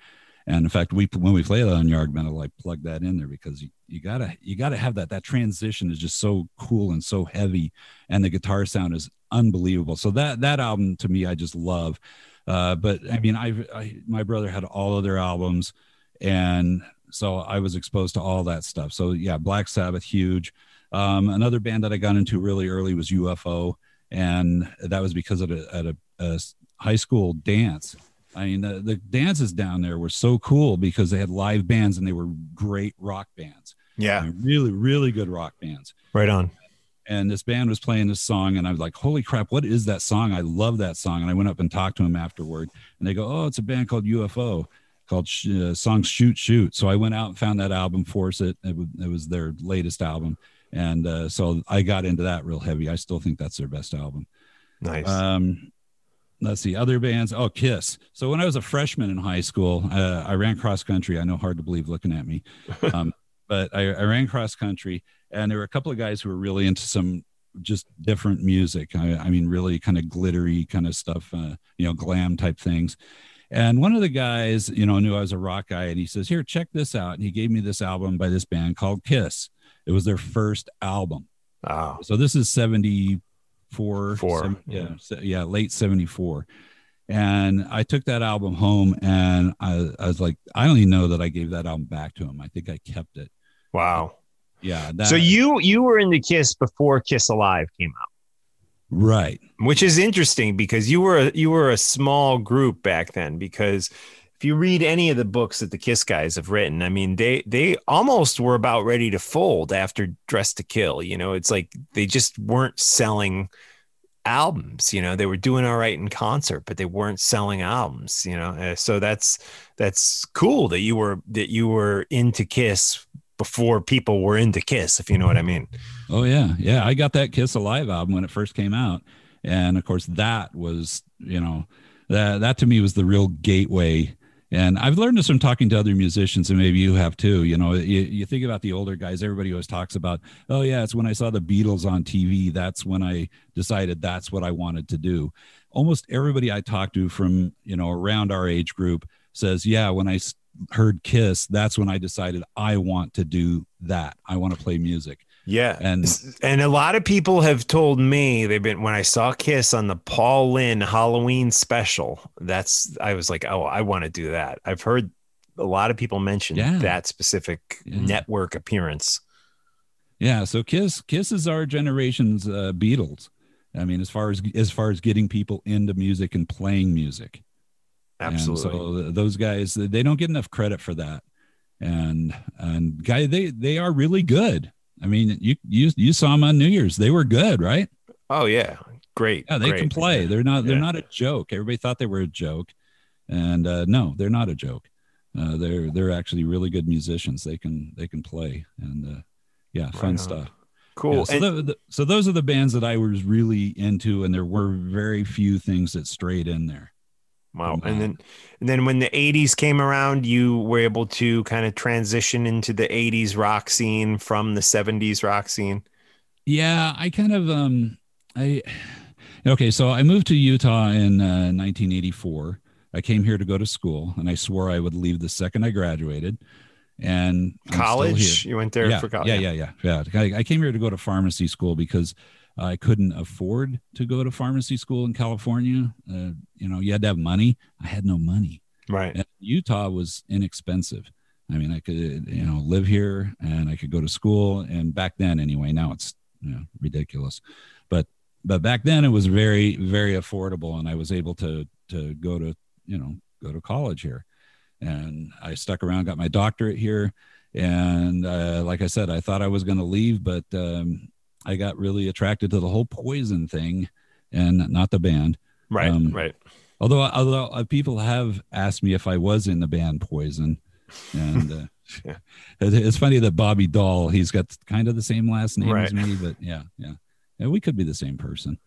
And in fact, we when we play that on Yarg Metal, I plug that in there because you, you gotta you gotta have that. That transition is just so cool and so heavy, and the guitar sound is unbelievable. So that that album to me, I just love. Uh, but I mean, I, I my brother had all of their albums, and so I was exposed to all that stuff. So yeah, Black Sabbath, huge. Um, another band that I got into really early was UFO, and that was because of a, at a, a high school dance I mean, the, the dances down there were so cool because they had live bands and they were great rock bands. Yeah. I mean, really, really good rock bands. Right on. And this band was playing this song, and I was like, holy crap, what is that song? I love that song. And I went up and talked to him afterward, and they go, oh, it's a band called UFO called uh, Songs Shoot Shoot. So I went out and found that album, Force It. It, w- it was their latest album. And uh, so I got into that real heavy. I still think that's their best album. Nice. Um, let's see other bands. Oh kiss. So when i was a freshman in high school uh, i ran cross country. I know hard to believe looking at me. Um, but I, I, ran cross country and there were a couple of guys who were really into some just different music. I, I mean really kind of glittery kind of stuff uh, you know glam type things. And one of the guys you know knew i was a rock guy and he says here check this out. And he gave me this album by this band called kiss. It was their first album. Wow. So this is 70 four, four, seven, yeah, yeah, late seventy four. And I took that album home, and I, I, was like, I don't even know that I gave that album back to him. I think I kept it. Wow. Yeah. That, so you you were into Kiss before Kiss Alive came out, right? Which is interesting because you were you were a small group back then. Because if you read any of the books that the Kiss guys have written, I mean, they they almost were about ready to fold after Dress to Kill. You know, it's like they just weren't selling albums. You know, they were doing all right in concert, but they weren't selling albums. You know, uh, so that's that's cool that you were that you were into Kiss before people were into Kiss, if you know what I mean. Oh yeah, yeah. I got that Kiss Alive album when it first came out, and of course that was you know that that to me was the real gateway and I've learned this from talking to other musicians, and maybe you have too. You know, you, you think about the older guys, everybody always talks about, oh, yeah, it's when I saw the Beatles on TV. That's when I decided that's what I wanted to do. Almost everybody I talk to from, you know, around our age group says, yeah, when I heard Kiss, that's when I decided I want to do that. I want to play music. Yeah. And and a lot of people have told me they've been when I saw Kiss on the Paul Lynde Halloween special, that's I was like, "Oh, I want to do that." I've heard a lot of people mention yeah. that specific yeah. network appearance. Yeah, so Kiss Kiss is our generation's uh, Beatles. I mean, as far as as far as getting people into music and playing music. Absolutely. And so those guys they don't get enough credit for that. And and guy they they are really good. I mean, you you you saw them on New Year's. They were good, right? Oh yeah, great. Yeah, they great. can play. They're not they're yeah. not a joke. Everybody thought they were a joke, and uh, no, they're not a joke. Uh, they're they're actually really good musicians. They can they can play, and uh, yeah, fun right stuff. Cool. Yeah, so, and- the, the, so those are the bands that I was really into, and there were very few things that strayed in there. Wow. And then and then when the 80s came around, you were able to kind of transition into the 80s rock scene from the 70s rock scene. Yeah, I kind of um I okay, so I moved to Utah in uh, 1984. I came here to go to school and I swore I would leave the second I graduated. And college, you went there yeah, for college. Yeah, yeah, yeah, yeah. I, I came here to go to pharmacy school because I couldn't afford to go to pharmacy school in California. Uh, you know, you had to have money. I had no money. Right. And Utah was inexpensive. I mean, I could, you know, live here and I could go to school. And back then, anyway, now it's you know, ridiculous. But but back then it was very very affordable, and I was able to to go to you know go to college here. And I stuck around, got my doctorate here, and uh, like I said, I thought I was going to leave, but um, I got really attracted to the whole poison thing and not the band. Right. Um, right. Although, although uh, people have asked me if I was in the band Poison, and uh, yeah. it's funny that Bobby Dall, he's got kind of the same last name right. as me, but yeah, yeah, yeah, we could be the same person.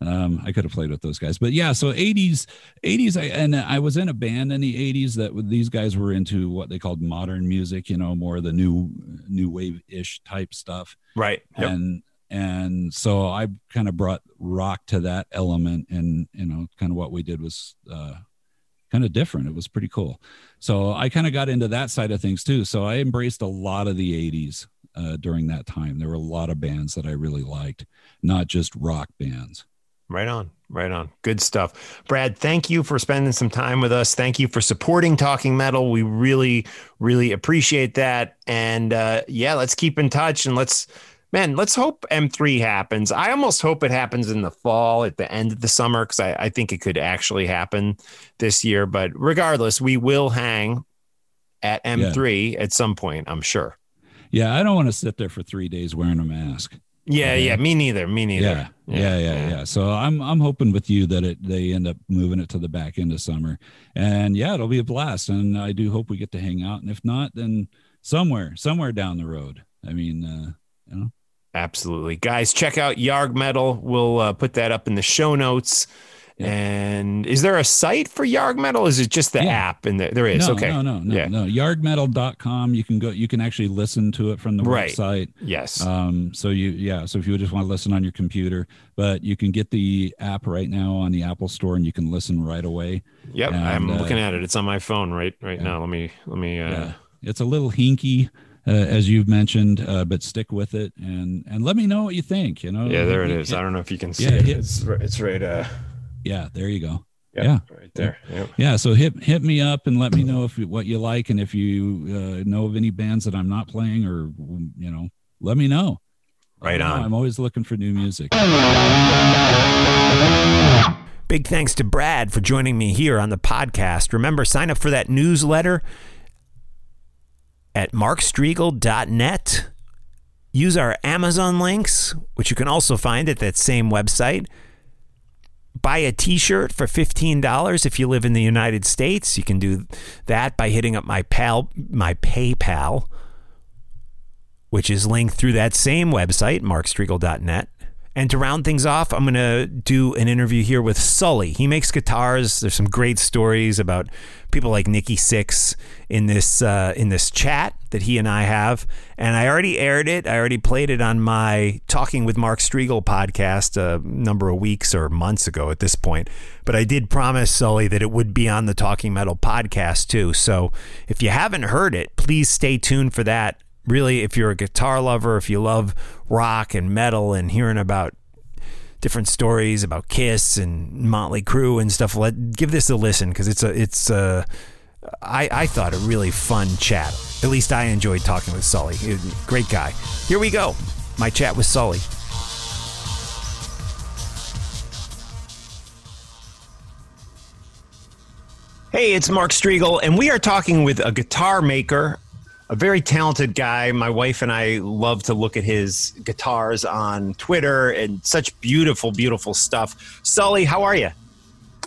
Um, I could have played with those guys, but yeah. So 80s, 80s, I, and I was in a band in the 80s that these guys were into what they called modern music. You know, more of the new new wave ish type stuff. Right. Yep. And and so I kind of brought rock to that element, and you know, kind of what we did was uh, kind of different. It was pretty cool. So I kind of got into that side of things too. So I embraced a lot of the 80s uh, during that time. There were a lot of bands that I really liked, not just rock bands. Right on. Right on. Good stuff. Brad, thank you for spending some time with us. Thank you for supporting Talking Metal. We really, really appreciate that. And uh, yeah, let's keep in touch and let's, man, let's hope M3 happens. I almost hope it happens in the fall at the end of the summer because I, I think it could actually happen this year. But regardless, we will hang at M3 yeah. at some point, I'm sure. Yeah, I don't want to sit there for three days wearing a mask. Yeah, yeah, me neither. Me neither. Yeah, yeah, yeah, yeah, yeah. So I'm I'm hoping with you that it they end up moving it to the back end of summer, and yeah, it'll be a blast. And I do hope we get to hang out. And if not, then somewhere, somewhere down the road. I mean, uh, you know. Absolutely, guys. Check out Yarg Metal. We'll uh, put that up in the show notes. And is there a site for Yarg Metal? Is it just the yeah. app? And there, there is. No, okay. No, no, no, yeah. no. Yargmetal.com. You can go, you can actually listen to it from the right. website. Yes. Um, so you, yeah. So if you just want to listen on your computer, but you can get the app right now on the Apple store and you can listen right away. Yep. And, I'm uh, looking at it. It's on my phone right, right yeah. now. Let me, let me, uh, yeah. it's a little hinky. Uh, as you've mentioned, uh, but stick with it and and let me know what you think. You know, yeah, there it is. Hit, I don't know if you can see yeah, it. Hit, it's it's right. Uh, yeah, there you go. Yep, yeah, right there. Yep. Yeah, so hit hit me up and let me know if what you like and if you uh, know of any bands that I'm not playing or you know, let me know. Right on. I'm always looking for new music. Big thanks to Brad for joining me here on the podcast. Remember, sign up for that newsletter at markstrigl.net. Use our Amazon links, which you can also find at that same website buy a t-shirt for $15 if you live in the United States. You can do that by hitting up my pal my PayPal which is linked through that same website markstrigl.net. And to round things off, I'm going to do an interview here with Sully. He makes guitars. There's some great stories about people like Nikki Sixx in this uh, in this chat that he and I have. And I already aired it. I already played it on my Talking with Mark Strigl podcast a number of weeks or months ago at this point. But I did promise Sully that it would be on the Talking Metal podcast too. So if you haven't heard it, please stay tuned for that really, if you're a guitar lover, if you love rock and metal and hearing about different stories about Kiss and Motley Crue and stuff, let give this a listen because it's a it's a I, I thought a really fun chat. At least I enjoyed talking with Sully. Great guy. Here we go. My chat with Sully. Hey, it's Mark Strigl, and we are talking with a guitar maker, a very talented guy. My wife and I love to look at his guitars on Twitter and such beautiful, beautiful stuff. Sully, how are you?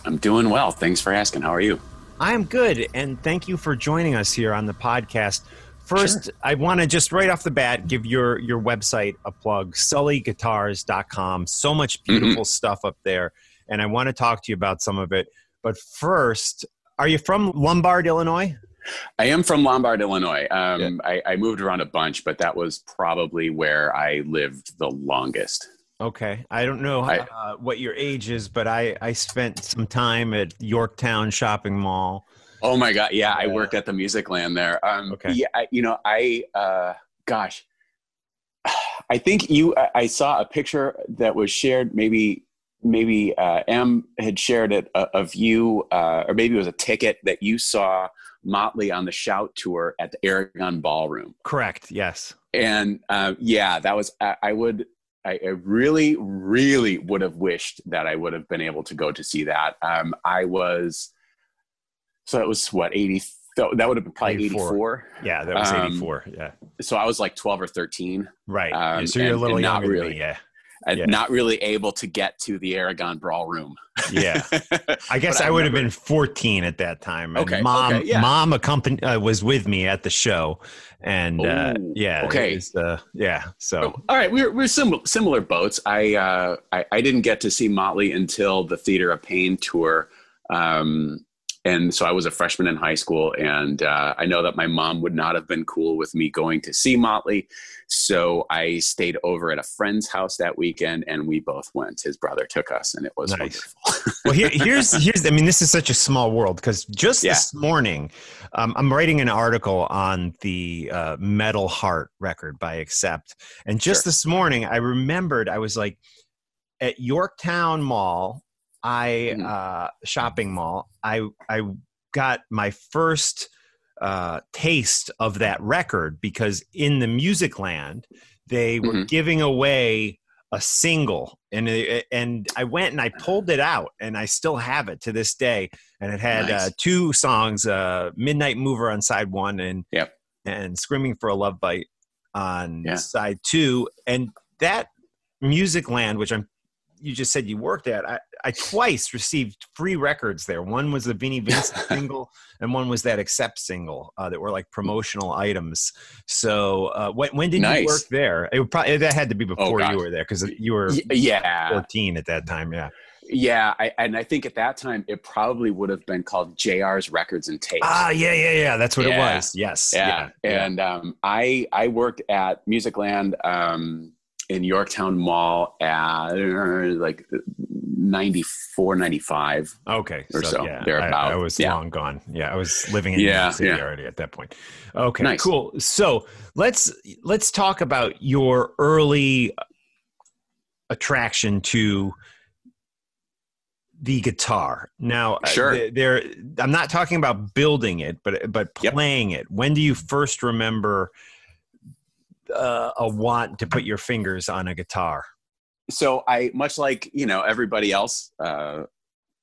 I'm doing well. Thanks for asking. How are you? I am good. And thank you for joining us here on the podcast. First, sure. I want to just right off the bat give your, your website a plug, sullyguitars.com. So much mm-hmm. beautiful mm-hmm. stuff up there. And I want to talk to you about some of it. But first, are you from Lombard, Illinois? I am from Lombard, Illinois. Um, yeah. I, I, moved around a bunch, but that was probably where I lived the longest. Okay. I don't know I, uh, what your age is, but I, I spent some time at Yorktown Shopping Mall. Oh my God. Yeah. I worked at the Musicland there. Um, okay. Yeah. I, you know, I, uh, gosh, I think you, I saw a picture that was shared maybe maybe uh, M had shared it uh, of you, uh, or maybe it was a ticket that you saw Motley on the Shout tour at the Aragon Ballroom. Correct. Yes. And uh, yeah, that was I, I would I, I, really really would have wished that I would have been able to go to see that. Um, I was so it was what eighty. That would have been probably 84. 84. Yeah, that was um, 84. Yeah. So I was like 12 or 13. Right. Um, so you're and, a little younger really, me, yeah. And yeah. not really able to get to the Aragon Ballroom. yeah, I guess I, I, would have been 14 at that time. Okay, mom, okay, yeah. mom accompanied uh, was with me at the show, and uh, yeah, okay, was, uh, yeah. So oh, all right, we're we're similar similar boats. I, uh, I I didn't get to see Motley until the Theater of Pain tour. Um, and so I was a freshman in high school, and uh, I know that my mom would not have been cool with me going to see Motley. So I stayed over at a friend's house that weekend, and we both went. His brother took us, and it was nice. wonderful. well, here, here's here's. I mean, this is such a small world because just yeah. this morning, um, I'm writing an article on the uh, Metal Heart record by Accept, and just sure. this morning, I remembered I was like at Yorktown Mall I mm-hmm. uh, shopping mall. I I got my first uh, taste of that record because in the Musicland they were mm-hmm. giving away a single and and I went and I pulled it out and I still have it to this day and it had uh, nice. uh, two songs uh, Midnight Mover on side 1 and yep. and Screaming for a Love Bite on yeah. side 2 and that Musicland which I'm you just said you worked at, I, I twice received free records there. One was the Vinnie Vincent single, and one was that Accept single uh, that were like promotional items. So uh, when, when did nice. you work there? It probably that had to be oh, before oh, you were there because you were yeah 14 at that time. Yeah. Yeah, I, and I think at that time it probably would have been called JR's Records and Tapes. Ah, yeah, yeah, yeah. That's what yeah. it was. Yes. Yeah, yeah. and um, I I worked at Musicland um, in Yorktown Mall at like 94, 95. Okay. Or so, so yeah, thereabout. I, I was yeah. long gone. Yeah. I was living in yeah, New York City yeah. already at that point. Okay. Nice. Cool. So let's, let's talk about your early attraction to the guitar. Now, uh, sure. there, I'm not talking about building it, but, but playing yep. it. When do you first remember – uh, a want to put your fingers on a guitar? So I, much like you know everybody else, uh,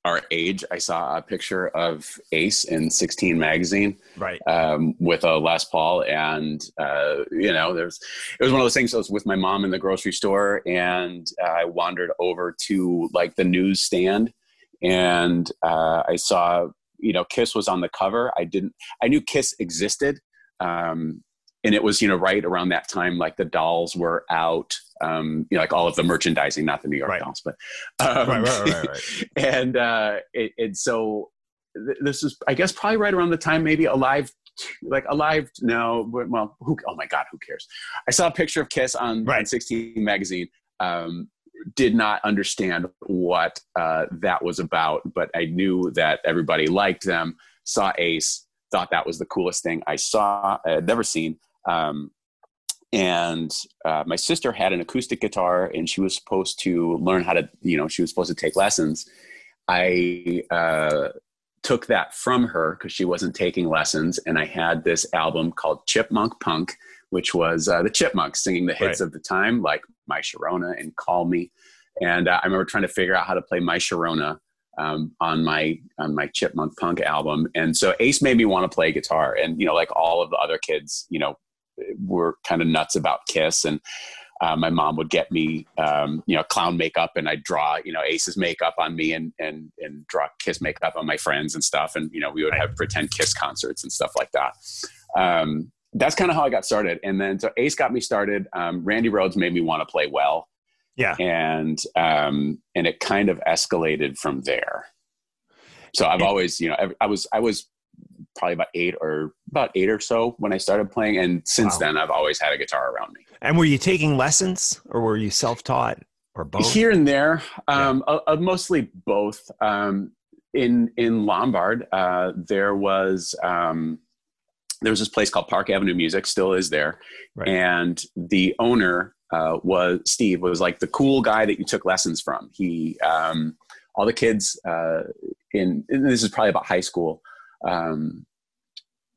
our age, I saw a picture of Ace in 16 magazine, right, um, with a Les Paul, and uh, you know, there's it was one of those things. I was with my mom in the grocery store, and uh, I wandered over to like the newsstand, and uh, I saw you know Kiss was on the cover. I didn't, I knew Kiss existed. Um, and it was you know right around that time like the dolls were out um, you know like all of the merchandising not the new york right. dolls but um, right, right, right, and uh, it, and so th- this is i guess probably right around the time maybe alive like alive no well who, oh my god who cares i saw a picture of kiss on, right. on 16 magazine um, did not understand what uh, that was about but i knew that everybody liked them saw ace thought that was the coolest thing i saw i had never seen um, and uh, my sister had an acoustic guitar and she was supposed to learn how to you know she was supposed to take lessons. I uh, took that from her because she wasn't taking lessons and i had this album called chipmunk punk which was uh, the chipmunks singing the hits right. of the time like my sharona and call me. And uh, i remember trying to figure out how to play my sharona um, on my on my chipmunk punk album. And so ace made me want to play guitar and you know like all of the other kids you know were kind of nuts about Kiss, and uh, my mom would get me, um, you know, clown makeup, and I'd draw, you know, Ace's makeup on me, and and and draw Kiss makeup on my friends and stuff, and you know, we would have pretend Kiss concerts and stuff like that. Um, that's kind of how I got started, and then so Ace got me started. Um, Randy Rhoads made me want to play well, yeah, and um, and it kind of escalated from there. So I've always, you know, I was I was probably about eight or about eight or so when I started playing. And since wow. then, I've always had a guitar around me. And were you taking lessons or were you self taught or both? Here and there, um, yeah. uh, mostly both. Um, in in Lombard, uh, there was um, there was this place called Park Avenue Music, still is there, right. and the owner uh, was Steve was like the cool guy that you took lessons from. He um, all the kids uh, in this is probably about high school um,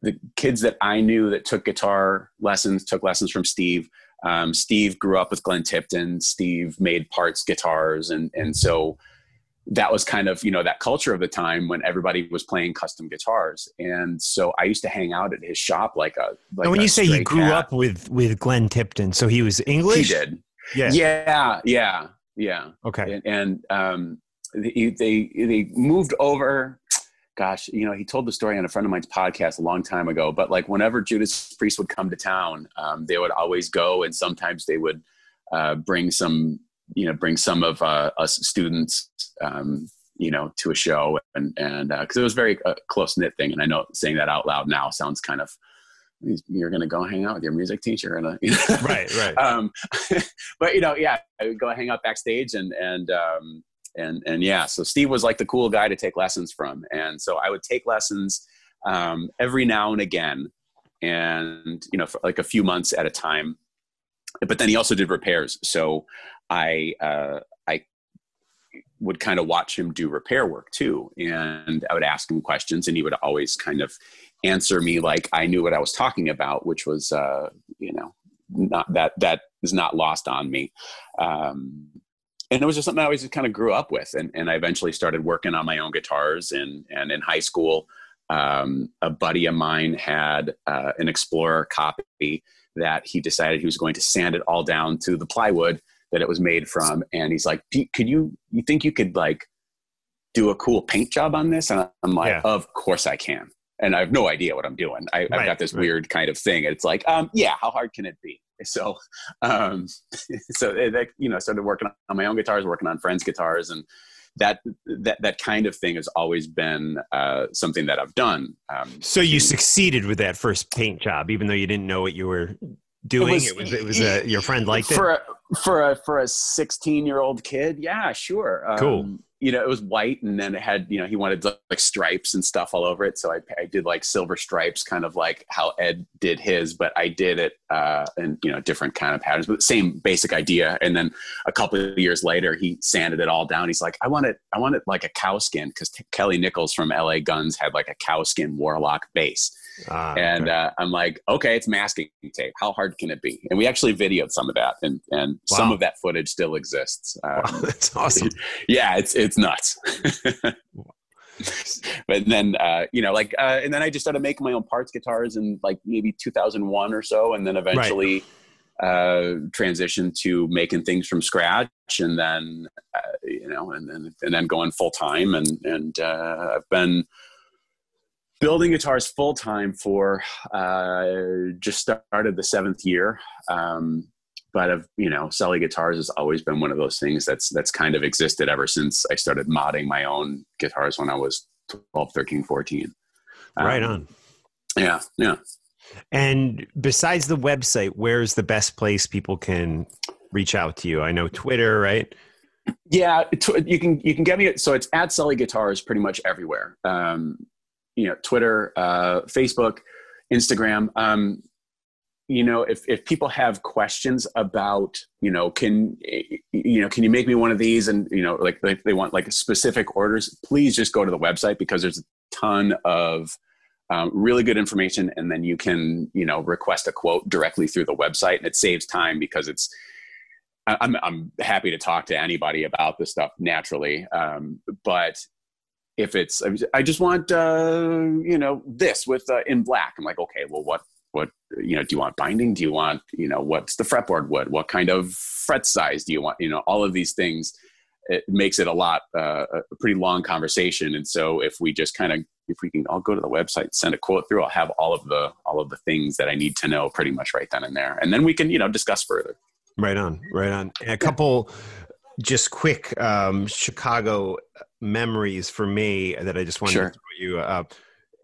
the kids that I knew that took guitar lessons took lessons from Steve. Um, Steve grew up with Glenn Tipton. Steve made parts guitars, and and so that was kind of you know that culture of the time when everybody was playing custom guitars. And so I used to hang out at his shop like a. Like and when you say you grew cat. up with with Glenn Tipton, so he was English. He did. Yeah. Yeah. Yeah. Yeah. Okay. And, and um, they, they they moved over. Gosh, you know, he told the story on a friend of mine's podcast a long time ago. But like, whenever Judas Priest would come to town, um, they would always go, and sometimes they would uh, bring some, you know, bring some of uh, us students, um, you know, to a show, and and because uh, it was very uh, close knit thing. And I know saying that out loud now sounds kind of you're going to go hang out with your music teacher and you know? right right um, but you know yeah i would go hang out backstage and and um, and and yeah so steve was like the cool guy to take lessons from. And so i would take lessons um, every now and again and you know like a few months at a time. But then he also did repairs. So i uh, i would kind of watch him do repair work too. And i would ask him questions and he would always kind of answer me like I knew what I was talking about, which was, uh, you know, not that that is not lost on me. Um, and it was just something I always just kind of grew up with. And, and I eventually started working on my own guitars. And, and in high school, um, a buddy of mine had uh, an Explorer copy that he decided he was going to sand it all down to the plywood that it was made from. And he's like, could you, you think you could like do a cool paint job on this? And I'm like, yeah. of course I can and I have no idea what I'm doing. I, have got this right. weird kind of thing. It's like, um, yeah, how hard can it be? So, um, so that you know, started working on my own guitars, working on friends' guitars, and that that that kind of thing has always been uh, something that I've done. Um, so you succeeded with that first paint job, even though you didn't know what you were doing. It was it was, it was a, your friend liked it for a, for a for a sixteen year old kid. Yeah, sure. Um, cool you know, it was white and then it had, you know, he wanted like stripes and stuff all over it. So I, I did like silver stripes, kind of like how Ed did his, but I did it uh, in, you know, different kind of patterns, but same basic idea. And then a couple of years later, he sanded it all down. He's like, I want it, I want it like a cow skin because t- Kelly Nickels from LA Guns had like a cow skin Warlock bass. Ah, and okay. uh, I'm like, okay, it's masking tape. How hard can it be? And we actually videoed some of that, and and wow. some of that footage still exists. Um, wow, that's awesome. Yeah, it's it's nuts. but then uh, you know, like, uh, and then I just started making my own parts guitars in like maybe 2001 or so, and then eventually. Right. Uh, transition to making things from scratch, and then uh, you know, and then and then going full time, and and uh, I've been building guitars full time for uh, just started the seventh year. Um, but of you know, selling guitars has always been one of those things that's that's kind of existed ever since I started modding my own guitars when I was 12, 13, 14. Um, right on. Yeah, yeah. And besides the website, where's the best place people can reach out to you? I know Twitter, right? Yeah, you can you can get me. So it's at Sully Guitars pretty much everywhere. Um, you know twitter uh, facebook instagram um, you know if, if people have questions about you know can you know can you make me one of these? And you know like, like they want like specific orders please just go to the website because there's a ton of um, really good information. And then you can you know request a quote directly through the website. And it saves time because it's I'm, I'm happy to talk to anybody about this stuff naturally. Um, but if it's i just want uh, you know this with uh, in black. I'm like okay well what what you know do you want binding? Do you want you know what's the fretboard? Wood what kind of fret size do you want? You know all of these things it makes it a lot uh, a pretty long conversation. And so if we just kind of if we can i'll go to the website send a quote through i'll have all of the all of the things that i need to know pretty much right then and there. And then we can you know discuss further. Right on right on. And a couple just quick um, chicago memories for me that I just wanted sure. to throw you. Uh,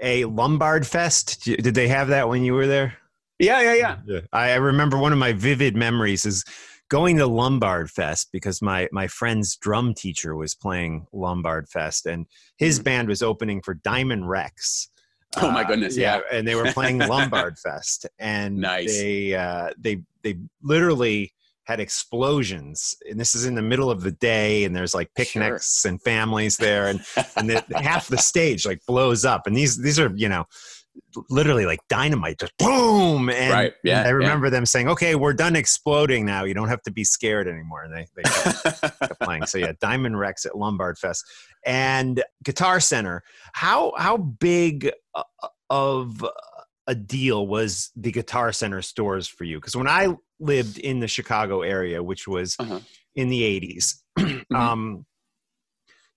a Lombard Fest. Did they have that when you were there? Yeah, yeah, yeah. I remember one of my vivid memories is going to Lombard Fest because my my friend's drum teacher was playing Lombard Fest and his mm-hmm. band was opening for Diamond Rexx. Oh my uh, goodness, uh, yeah. yeah. And they were playing Lombard Fest and nice. they uh, they they literally had explosions and this is in the middle of the day and there's like picnics sure. and families there and and the, half the stage like blows up and these these are you know literally like dynamite just boom and right. yeah, i remember yeah. them saying okay we're done exploding now you don't have to be scared anymore and they, they kept, kept playing so yeah diamond rexx at lombard fest and guitar center how how big of a deal was the guitar center stores for you because when i lived in the Chicago area, which was uh-huh. in the 80s. mm-hmm. um,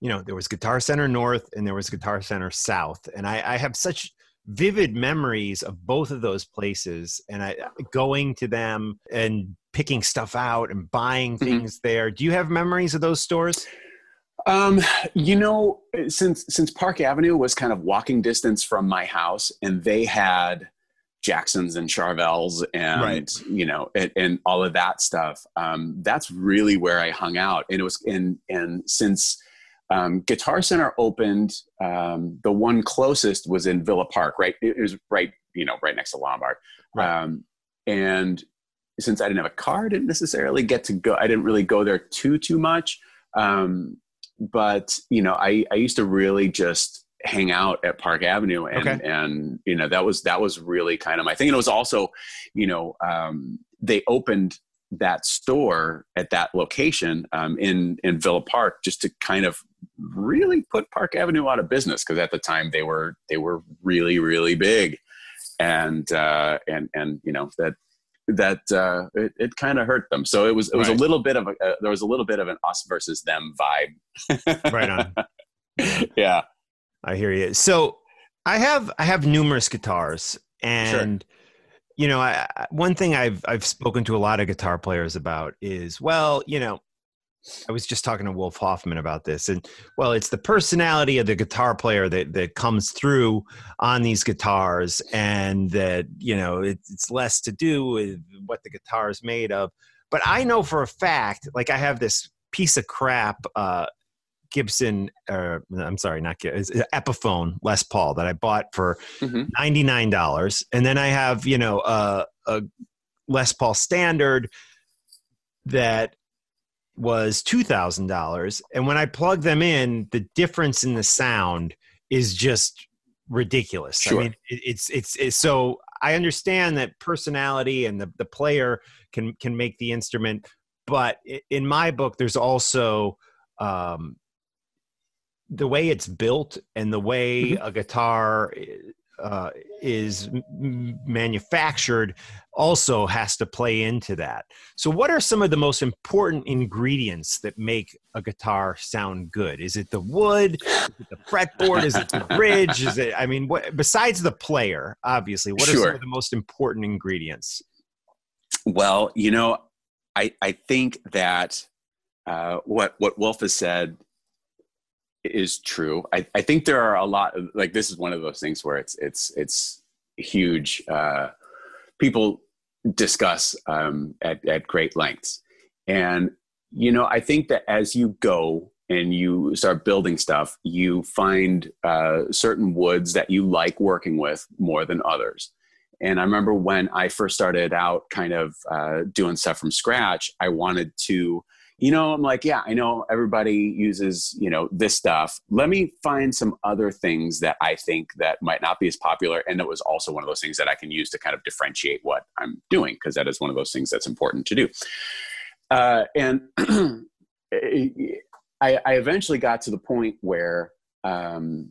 you know, there was Guitar Center North and there was Guitar Center South. And I, I have such vivid memories of both of those places and I going to them and picking stuff out and buying mm-hmm. things mm-hmm. there. Do you have memories of those stores? Um, you know, since since Park Avenue was kind of walking distance from my house, and they had Jacksons and Charvels and right. you know and, and, all of that stuff. Um, that's really where I hung out, and it was and and since um, Guitar Center opened, um, the one closest was in Villa Park, right? It was right, you know, right next to Lombard. Right. Um, and since I didn't have a car, I didn't necessarily get to go. I didn't really go there too too much. Um, but you know, I I used to really just hang out at Park Avenue, and okay. and you know that was that was really kind of my thing. And it was also, you know, um, they opened that store at that location um, in in Villa Park just to kind of really put Park Avenue out of business because at the time they were they were really really big, and uh, and and you know that that uh, it, it kind of hurt them. So it was it was right. a little bit of a uh, there was a little bit of an us versus them vibe. right on. yeah, I hear you. So I have I have numerous guitars, and sure. you know, I, one thing I've I've spoken to a lot of guitar players about is well, you know, I was just talking to Wolf Hoffmann about this, and well, it's the personality of the guitar player that that comes through on these guitars, and that you know it, it's less to do with what the guitar is made of. But I know for a fact, like I have this piece of crap uh, Gibson, uh, I'm sorry, not Gibson, Epiphone Les Paul that I bought for mm-hmm. $99, and then I have you know uh, a Les Paul Standard that was $2,000. And when I plug them in, the difference in the sound is just ridiculous. Sure. I mean, it, it's, it's, it's, so I understand that personality and the, the player can, can make the instrument. But in my book, there's also um, the way it's built and the way mm-hmm. a guitar uh, is manufactured also has to play into that. So, what are some of the most important ingredients that make a guitar sound good? Is it the wood? Is it the fretboard? Is it the bridge? Is it? I mean, what besides the player, obviously, what sure. are some of the most important ingredients? Well, you know, I I think that uh, what what Wolf has said is true. I, I think there are a lot of like this is one of those things where it's it's it's huge. Uh, people discuss um, at at great lengths, and you know I think that as you go and you start building stuff, you find uh, certain woods that you like working with more than others. And I remember when I first started out, kind of uh, doing stuff from scratch, I wanted to you know, I'm like, yeah, I know everybody uses, you know, this stuff. Let me find some other things that I think that might not be as popular. And it was also one of those things that I can use to kind of differentiate what I'm doing, because that is one of those things that's important to do. Uh, and I, I, eventually got to the point where, um,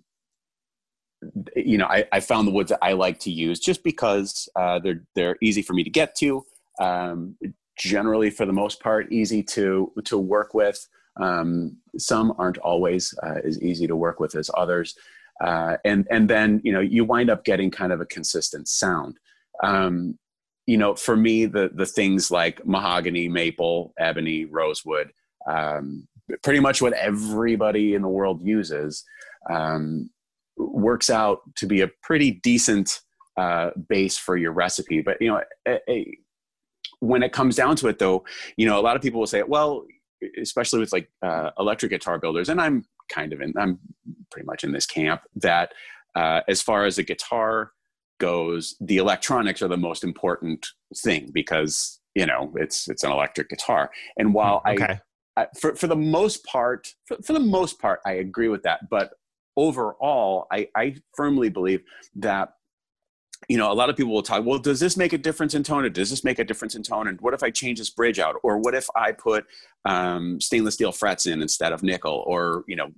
you know, I, I, found the woods that I like to use just because uh, they're they're easy for me to get to. Um, generally for the most part easy to to work with. Um, some aren't always uh, as easy to work with as others. Uh, and and then you know you wind up getting kind of a consistent sound. Um, you know for me the the things like mahogany maple ebony rosewood um, pretty much what everybody in the world uses um, works out to be a pretty decent uh, base for your recipe. But you know a, a, when it comes down to it though you know a lot of people will say well especially with like uh, electric guitar builders and i'm kind of in i'm pretty much in this camp that uh, as far as a guitar goes the electronics are the most important thing because you know it's it's an electric guitar and while okay. I, I, for, for the most part for, for the most part i agree with that but overall i i firmly believe that you know, a lot of people will talk, well, does this make a difference in tone? Or does this make a difference in tone? And what if I change this bridge out? Or what if I put um, stainless steel frets in instead of nickel? Or, you know,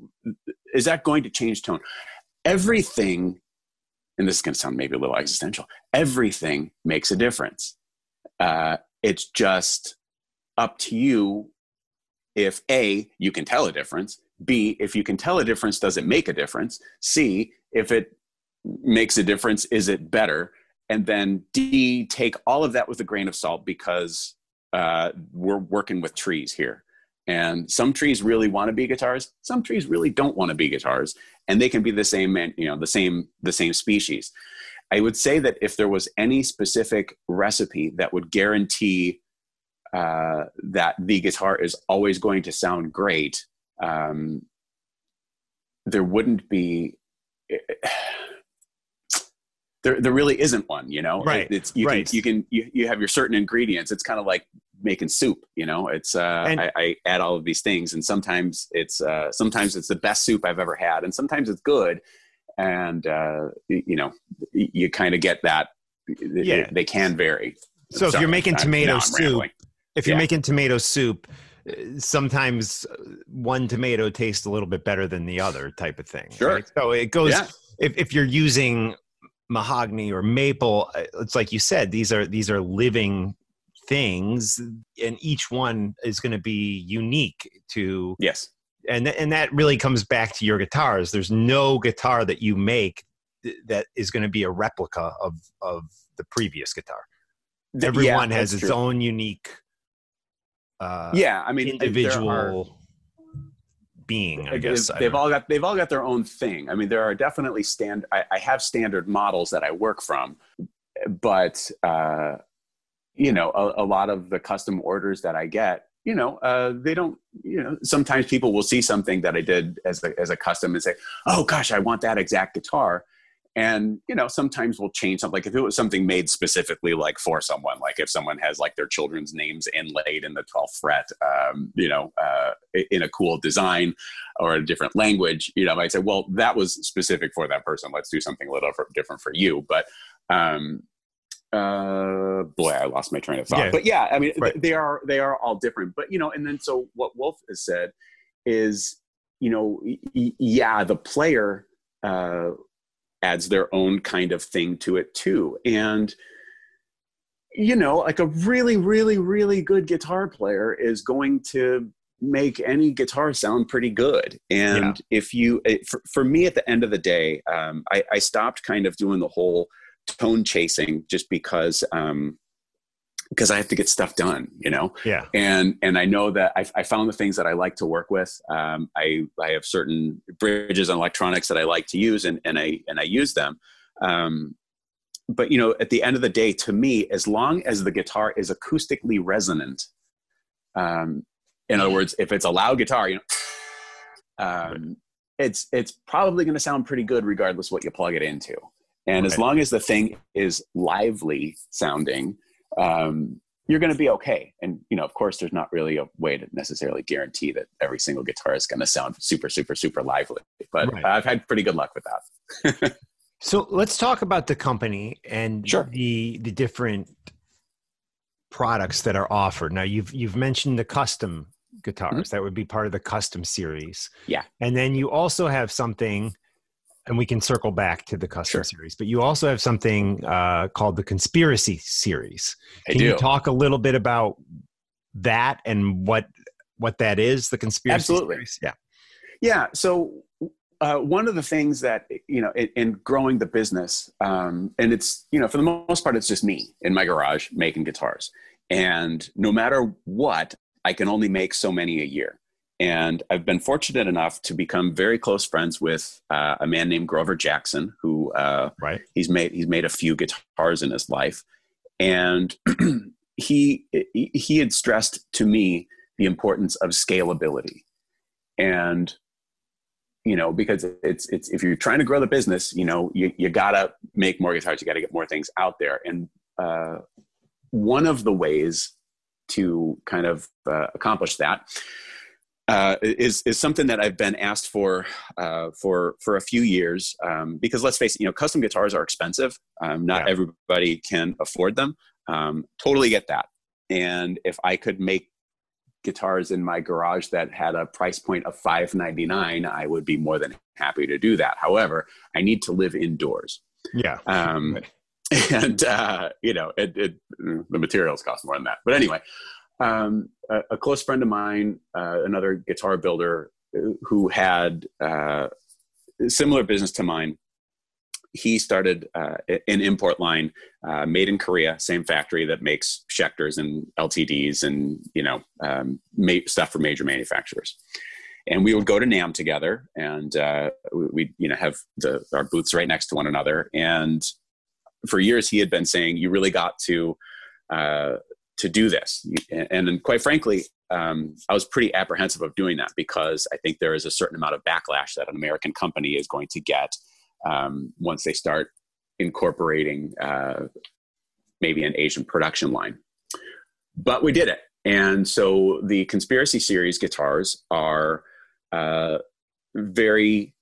is that going to change tone? Everything, and this is going to sound maybe a little existential, everything makes a difference. Uh, it's just up to you if a you can tell a difference b if you can tell a difference does it make a difference c if it makes a difference is it better? And then d take all of that with a grain of salt because uh, we're working with trees here. And some trees really want to be guitars some trees really don't want to be guitars and they can be the same you know the same the same species. I would say that if there was any specific recipe that would guarantee uh, that the guitar is always going to sound great um, there wouldn't be there, there really isn't one you know right it's you right. can you can you, you have your certain ingredients it's kind of like making soup you know it's uh and, I, I, add all of these things and sometimes it's uh sometimes it's the best soup i've ever had and sometimes it's good and uh you know you kind of get that yeah. they can vary so Sorry, if you're making tomato soup if you're yeah. making tomato soup sometimes one tomato tastes a little bit better than the other type of thing sure right? so it goes yeah. if, if you're using mahogany or maple uh, it's like you said these are these are living things and each one is going to be unique to yes. And and that really comes back to your guitars. There's no guitar that you make that is going to be a replica of of the previous guitar. Everyone yeah, has its true. own unique uh yeah i mean individual being i guess they've all got they've all got their own thing. I mean there are definitely stand i, I have standard models that i work from but uh you know a, a lot of the custom orders that i get you know, uh, they don't, you know, sometimes people will see something that I did as a, as a custom and say, oh gosh, I want that exact guitar and you know sometimes we'll change something like if it was something made specifically like for someone like if someone has like their children's names inlaid in the 12th fret um, you know uh, in a cool design or a different language you know i might say well that was specific for that person let's do something a little different for you but um, uh, boy i lost my train of thought yeah. but yeah i mean right. they are they are all different but you know and then so what wolf has said is you know y- yeah the player uh, adds their own kind of thing to it too. And you know, like a really, really, really good guitar player is going to make any guitar sound pretty good. And yeah. if you, for, for, me, at the end of the day, um, I, I, stopped kind of doing the whole tone chasing just because um, because I have to get stuff done, you know? Yeah. And, and I know that I, I found the things that I like to work with. Um, I, I have certain bridges and electronics that I like to use and, and I, and I use them. Um, but you know, at the end of the day, to me, as long as the guitar is acoustically resonant, um, in other words, if it's a loud guitar, you know, um, it's, it's probably going to sound pretty good regardless what you plug it into. And right. as long as the thing is lively sounding, um, you're going to be okay. And you know, of course, there's not really a way to necessarily guarantee that every single guitar is going to sound super, super, super lively. But right. I've had pretty good luck with that. so let's talk about the company and sure. the the different products that are offered. Now, you've you've mentioned the custom guitars mm-hmm. that would be part of the custom series. Yeah, and then you also have something and we can circle back to the custom sure. series. But you also have something uh, called the conspiracy series. Can you talk a little bit about that and what what that is? The conspiracy Absolutely. Series? Yeah. Yeah. So uh, one of the things that you know in, in growing the business, um, and it's you know for the most part it's just me in my garage making guitars, and no matter what, I can only make so many a year. And I've been fortunate enough to become very close friends with uh, a man named Grover Jackson, who uh, right. he's made he's made a few guitars in his life, and he he had stressed to me the importance of scalability, and you know because it's it's if you're trying to grow the business, you know you you gotta make more guitars, you gotta get more things out there, and uh, one of the ways to kind of uh, accomplish that uh, is is something that I've been asked for uh, for for a few years um, because let's face it, you know, custom guitars are expensive. Um, not yeah. everybody can afford them. Um, totally get that. And if I could make guitars in my garage that had a price point of five ninety nine, I would be more than happy to do that. However, I need to live indoors. Yeah. Um, and uh, you know, it, it, the materials cost more than that. But anyway, um, a, a, close friend of mine, uh, another guitar builder, uh, who had uh, similar business to mine. He started uh, an import line uh, made in Korea, same factory that makes Schecters and LTDs and you know um, stuff for major manufacturers and we would go to NAMM together, and uh, we you know have the, our booths right next to one another. And for years, he had been saying, "You really got to uh, to do this." And, and quite frankly, um, I was pretty apprehensive of doing that because I think there is a certain amount of backlash that an American company is going to get um, once they start incorporating uh, maybe an Asian production line. But we did it. And so the conspiracy series guitars are uh, very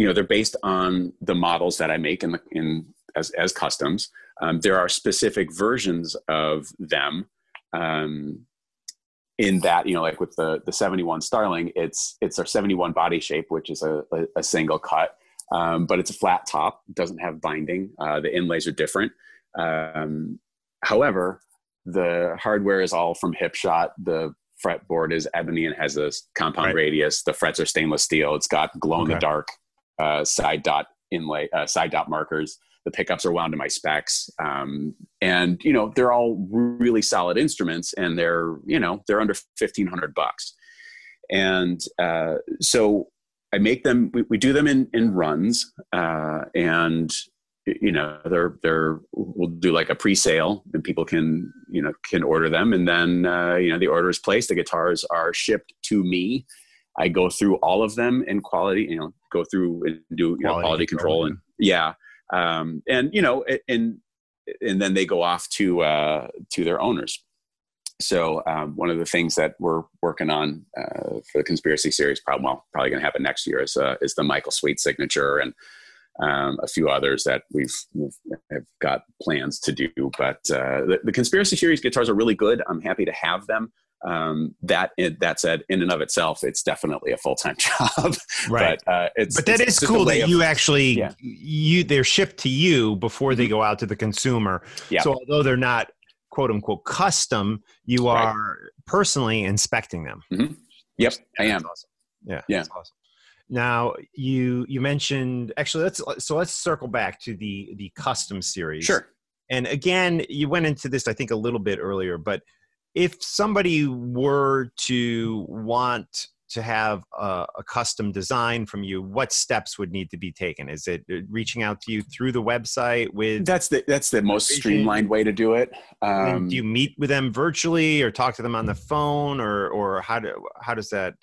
you know they're based on the models that i make in the in as, as customs um, there are specific versions of them um, in that you know like with the the 71 starling it's it's our 71 body shape which is a, a, a single cut um, but it's a flat top doesn't have binding uh, the inlays are different um, however the hardware is all from hipshot the fretboard is ebony and has a compound right. radius. The frets are stainless steel. It's got glow in the dark uh, side dot inlay, uh, side dot markers. The pickups are wound to my specs, um, and you know they're all really solid instruments, and they're you know they're under fifteen hundred bucks. And uh, so I make them. We, we do them in in runs, uh, and you know they're they're we'll do like a pre-sale and people can you know can order them and then uh, you know the order is placed the guitars are shipped to me i go through all of them in quality you know go through and do you quality know quality control, control and yeah um, and you know and and then they go off to uh, to their owners so um, one of the things that we're working on uh, for the conspiracy series probably well, probably going to happen next year is uh, is the michael sweet signature and um, a few others that we've, we've have got plans to do. But uh, the, the, conspiracy series guitars are really good. I'm happy to have them. Um, that that said, in and of itself, it's definitely a full time job. Right. But, uh, it's, but that it's is cool that of, you actually yeah. you they're shipped to you before they mm-hmm. go out to the consumer. Yeah. So although they're not quote unquote custom, you are right. personally inspecting them. Mm-hmm. Yep, I am. Awesome. Yeah. Yeah. Awesome. Now you you mentioned actually let's so let's circle back to the the custom series. Sure. And again, you went into this I think a little bit earlier, but if somebody were to want to have a, a, custom design from you, what steps would need to be taken? Is it uh, reaching out to you through the website with? That's the that's the most streamlined way to do it. Um, do you meet with them virtually, or talk to them on the phone, or or how do how does that?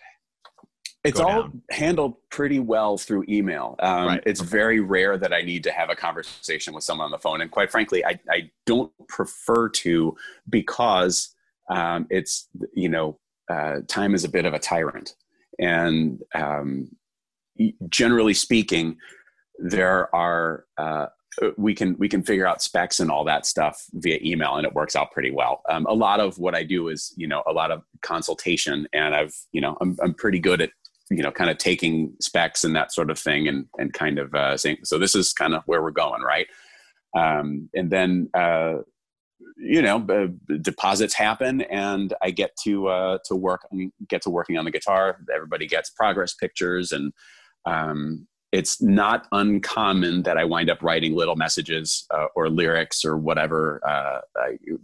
it's all down. handled pretty well through email. Um, right. It's very rare that I need to have a conversation with someone on the phone, and quite frankly, I, I don't prefer to because um, it's you know uh, time is a bit of a tyrant, and um, generally speaking, there are uh, we can we can figure out specs and all that stuff via email and it works out pretty well. Um, a lot of what i do is you know a lot of consultation and i've you know i'm, I'm pretty good at you know kind of taking specs and that sort of thing and and kind of uh, saying so this is kind of where we're going right? Um, and then uh, you know deposits happen and i get to uh, to work and get to working on the guitar. Everybody gets progress pictures and um, it's not uncommon that I wind up writing little messages uh, or lyrics or whatever uh,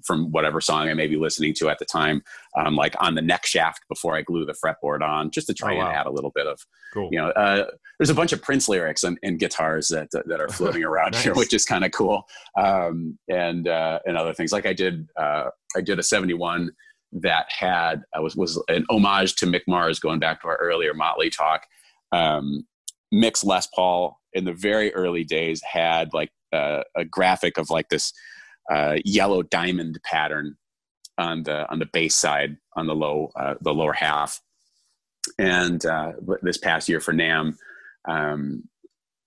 from whatever song I may be listening to at the time, um, like on the neck shaft before I glue the fretboard on, just to try oh, wow. and add a little bit of, cool. you know, uh, there's a bunch of Prince lyrics and, and guitars that that are floating around nice. here, which is kind of cool, um, and uh, and other things. Like I did, uh, I did a '71 that had uh, was was an homage to Mick Mars, going back to our earlier Motley talk. Um, Mick's Les Paul in the very early days had like uh, a graphic of like this uh, yellow diamond pattern on the on the bass side on the low uh, the lower half. And uh, this past year for NAMM, um,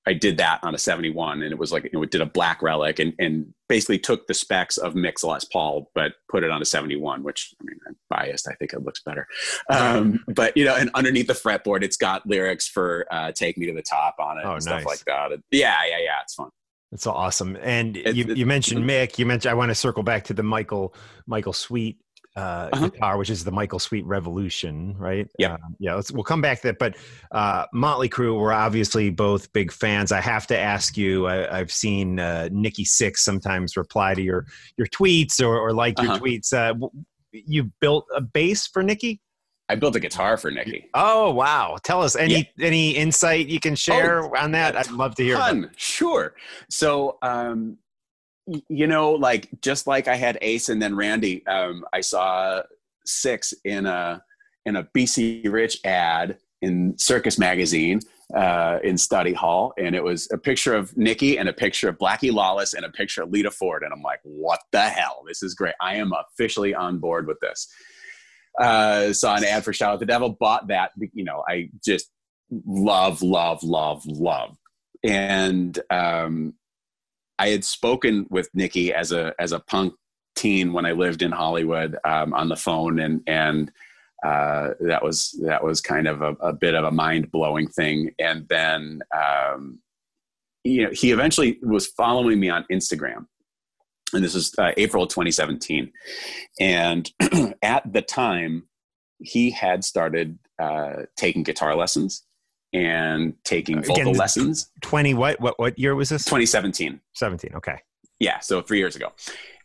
I did that on a 71 and it was like, you know, it did a black relic and, and basically took the specs of Mick's Les Paul, but put it on a 71, which I mean, I'm biased. I think it looks better. Um, but you know, and underneath the fretboard, it's got lyrics for uh, take me to the top on it oh, and stuff nice. like that. yeah. Yeah. Yeah. It's fun. That's awesome. And you, you mentioned Mick. You mentioned I want to circle back to the Michael Michael Sweet uh, uh-huh. guitar, which is the Michael Sweet Revolution, right? Yeah, uh, yeah. we'll come back to that. But uh, Motley Crue, we're obviously both big fans. I have to ask you. I, have seen uh, Nikki Sixx sometimes reply to your your tweets or, or like your uh-huh. tweets. Uh, you built a bass for Nikki. I built a guitar for Nikki. Oh wow! Tell us any yeah. any insight you can share oh, on that. I'd love to hear. Ton, sure. So um, you know, like just like I had Ace and then Randy, um, I saw Sixx in a in a BC Rich ad in Circus Magazine uh, in study hall, and it was a picture of Nikki and a picture of Blackie Lawless and a picture of Lita Ford, and I'm like, what the hell? This is great. I am officially on board with this uh, saw an ad for Shout at the Devil, bought that. You know, I just love, love, love, love. And um, I had spoken with Nikki as a as a punk teen when I lived in Hollywood um, on the phone, and and uh, that was that was kind of a, a bit of a mind blowing thing. And then um, you know he eventually was following me on Instagram, and this was uh, April 2017. And at the time, he had started uh, taking guitar lessons and taking vocal Again, lessons. 20 what what what year was this? 2017. 17. Okay. Yeah, so 3 years ago.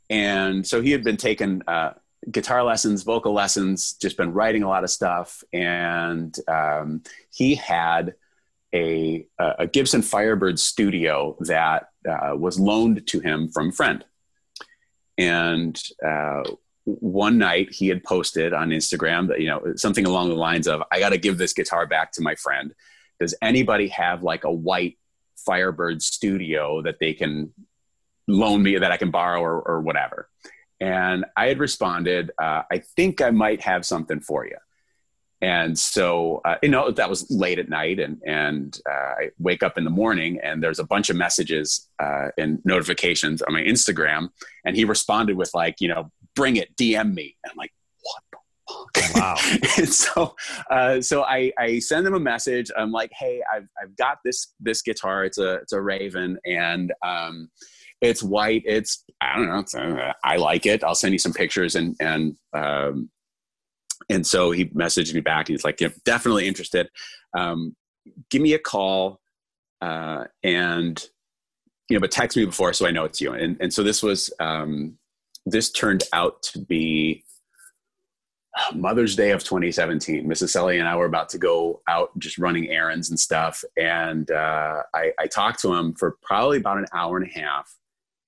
And so he had been taking uh, guitar lessons, vocal lessons, just been writing a lot of stuff and um, he had a, a Gibson Firebird studio that uh, was loaned to him from a friend. And uh, one night he had posted on Instagram that, you know, something along the lines of, I got to give this guitar back to my friend. Does anybody have like a white Firebird studio that they can loan me that I can borrow or, or whatever? And I had responded, uh, I think I might have something for you. And so, uh, you know, that was late at night, and and uh, I wake up in the morning, and there's a bunch of messages uh, and notifications on my Instagram, and he responded with like, you know, bring it, DM me. And I'm like? Wow. so, uh, so I I send them a message. I'm like, hey, I've I've got this this guitar. It's a it's a Raven, and um, it's white. It's I don't know. Uh, I like it. I'll send you some pictures and and um, and so he messaged me back and he's like, yeah, definitely interested. Um, give me a call uh, and, you know, but text me before so I know it's you. And, and so this was, um, this turned out to be Mother's Day of 2017. Mrs. Sully and I were about to go out just running errands and stuff. And uh, I, I talked to him for probably about an hour and a half.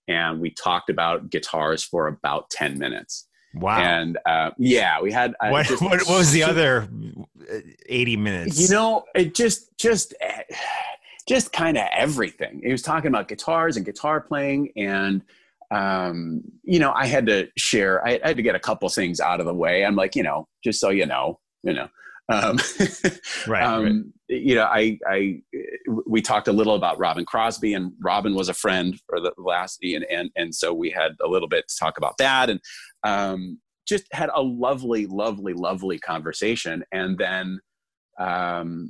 And we talked about guitars for about 10 minutes. Wow. And uh, yeah, we had. Uh, what, just, what, what, was the other uh, 80 minutes? You know, it just, just, eh, just kind of everything. He was talking about guitars and guitar playing. And, um, you know, I had to share, I, I had to get a couple things out of the way. I'm like, you know, just so you know, you know, um, right, um, right, You know, I, I, we talked a little about Robin Crosby, and Robin was a friend for the last, and and and so we had a little bit to talk about that, and um, just had a lovely, lovely, lovely conversation. And then um,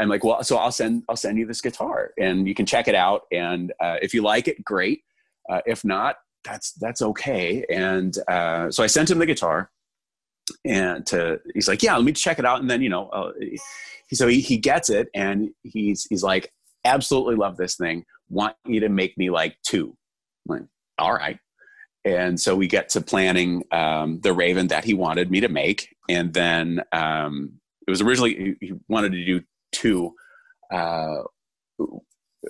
I'm like, well, so I'll send I'll send you this guitar, and you can check it out. And uh, if you like it, great. Uh, if not, that's that's okay. And uh, so I sent him the guitar, and to he's like, yeah, let me check it out. And then you know, uh, so he, he gets it, and he's he's like, absolutely love this thing. Want you to make me like two. I'm like, all right and so we get to planning um, the raven that he wanted me to make and then um, it was originally he wanted to do two uh,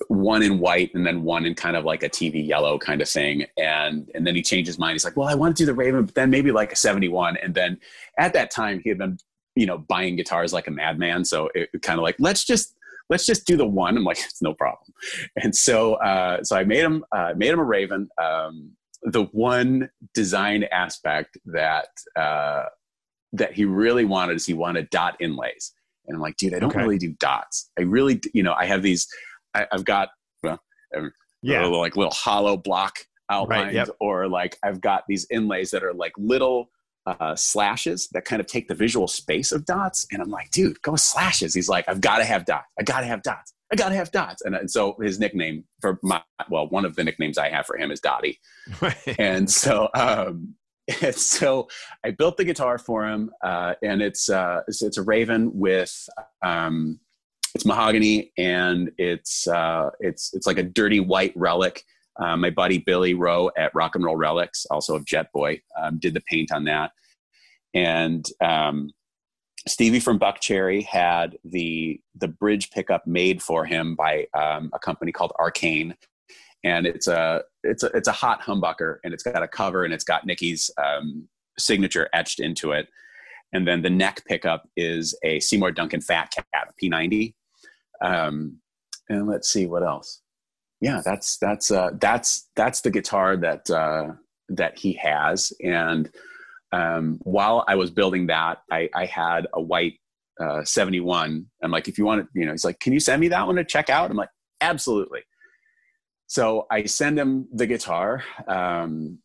one in white and then one in kind of like a tv yellow kind of thing. And and then he changed his mind. He's like well i want to do the raven but then maybe like a 71 and then at that time he had been you know buying guitars like a madman. So it, it kind of like let's just let's just do the one. I'm like it's no problem. And so uh, so i made him uh, made him a raven. Um, the one design aspect that uh, that he really wanted is he wanted dot inlays, and I'm like, dude, I don't okay. really do dots. I really, you know, I have these. I, have got well, yeah, little, like little hollow block outlines, right, yep. or like I've got these inlays that are like little uh, slashes that kind of take the visual space of dots. And I'm like, dude, go with slashes. He's like, I've got to have dots. I got to have dots. I gotta have dots. And, and so his nickname for my, well, one of the nicknames I have for him is Dottie. and so, um, and so I built the guitar for him, uh, and it's, uh, it's, it's a Raven with um, it's mahogany and it's uh, it's it's like a dirty white relic. Uh, my buddy Billy Rowe at Rock and Roll Relics, also of Jetboy, um, did the paint on that, and um, Stevie from Buckcherry had the the bridge pickup made for him by um, a company called Arcane, and it's a it's a it's a hot humbucker, and it's got a cover, and it's got Nikki's um, signature etched into it, and then the neck pickup is a Seymour Duncan Phat Cat P90, um, and let's see what else. Yeah, that's that's uh, that's that's the guitar that uh, that he has, and um, while I was building that, I, I had a white uh, 71. I'm like, if you want to, you know, he's like, can you send me that one to check out? I'm like, absolutely. So I send him the guitar, um,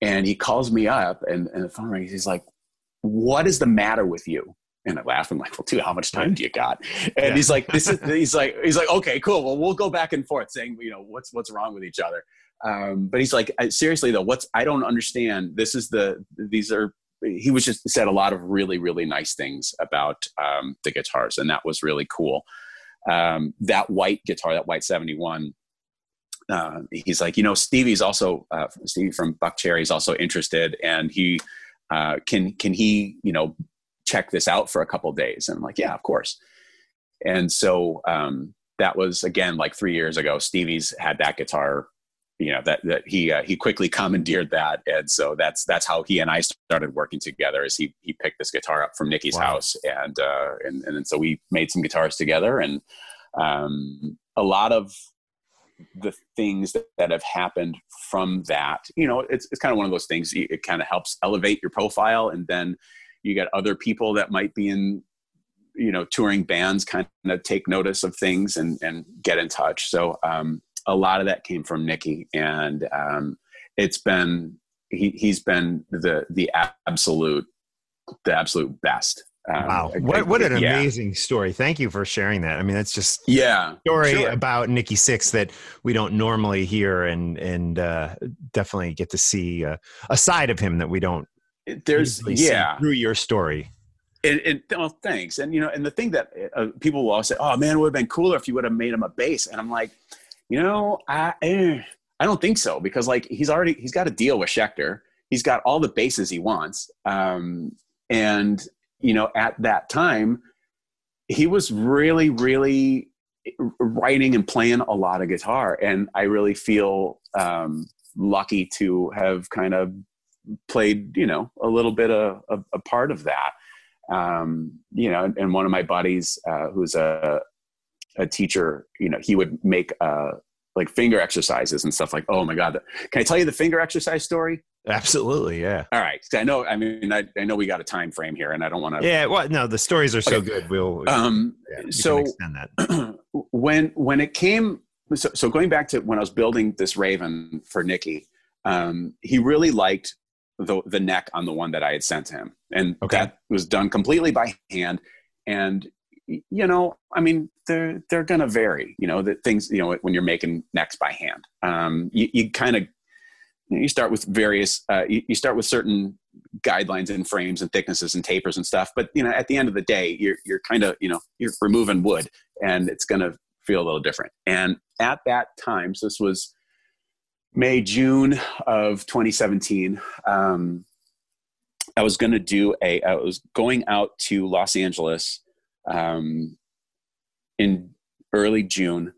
and he calls me up, and, and the phone rings. He's like, "What is the matter with you?" And I laugh. I'm like, "Well, dude, how much time do you got?" And yeah. he's like, "This is." He's like, "He's like, okay, cool. Well, we'll go back and forth, saying, you know, what's what's wrong with each other." Um, but he's like, seriously though, what's I don't understand. This is the these are. He was just said a lot of really really nice things about um, the guitars, and that was really cool. Um, that white guitar, that white seventy one. Uh, he's like, you know, Stevie's also uh, Stevie from Buckcherry is also interested, and he uh, can can he you know check this out for a couple days? And I'm like, yeah, of course. And so um, that was again like three years ago. Stevie's had that guitar you know that that he uh, he quickly commandeered that and so that's that's how he and I started working together is he he picked this guitar up from Nikki's wow. house and uh and and so we made some guitars together and um a lot of the things that, that have happened from that you know it's it's kind of one of those things it kind of helps elevate your profile and then you get other people that might be in you know touring bands kind of take notice of things and and get in touch so um a lot of that came from nikki and um, it's been he he's been the the absolute the absolute best. Um, wow, what what an yeah. amazing story! Thank you for sharing that. I mean, that's just yeah story sure. about Nikki Sixx that we don't normally hear, and and uh, definitely get to see uh, a side of him that we don't. There's yeah through your story. And, and well, thanks. And you know, and the thing that uh, people will always say, "Oh man, it would have been cooler if you would have made him a bass." And I'm like, you know, I eh, I don't think so because like he's already he's got a deal with Schecter. He's got all the bases he wants, um, and you know at that time he was really really writing and playing a lot of guitar, and I really feel um, lucky to have kind of played you know a little bit of a, a part of that. Um, you know, and one of my buddies uh, who's a a teacher, you know, he would make uh, like finger exercises and stuff like, oh my God, can I tell you the finger exercise story? Absolutely. Yeah. All right. I know, I mean, I, I know we got a time frame here and I don't want to. Yeah. Well, no, the stories are so okay. good. We'll, um, yeah, we so when, when it came, so, so going back to when I was building this Raven for Nikki, um, he really liked the, the neck on the one that I had sent to him. And okay. that was done completely by hand. And you know, I mean, they're they're going to vary. You know, that things. You know, when you're making necks by hand, um, you, you kind of you start with various. Uh, you, you, start with certain guidelines and frames and thicknesses and tapers and stuff. But you know, at the end of the day, you're you're kind of you know you're removing wood, and it's going to feel a little different. And at that time, so this was May June of 2017. Um, I was going to do a. I was going out to Los Angeles um, in early June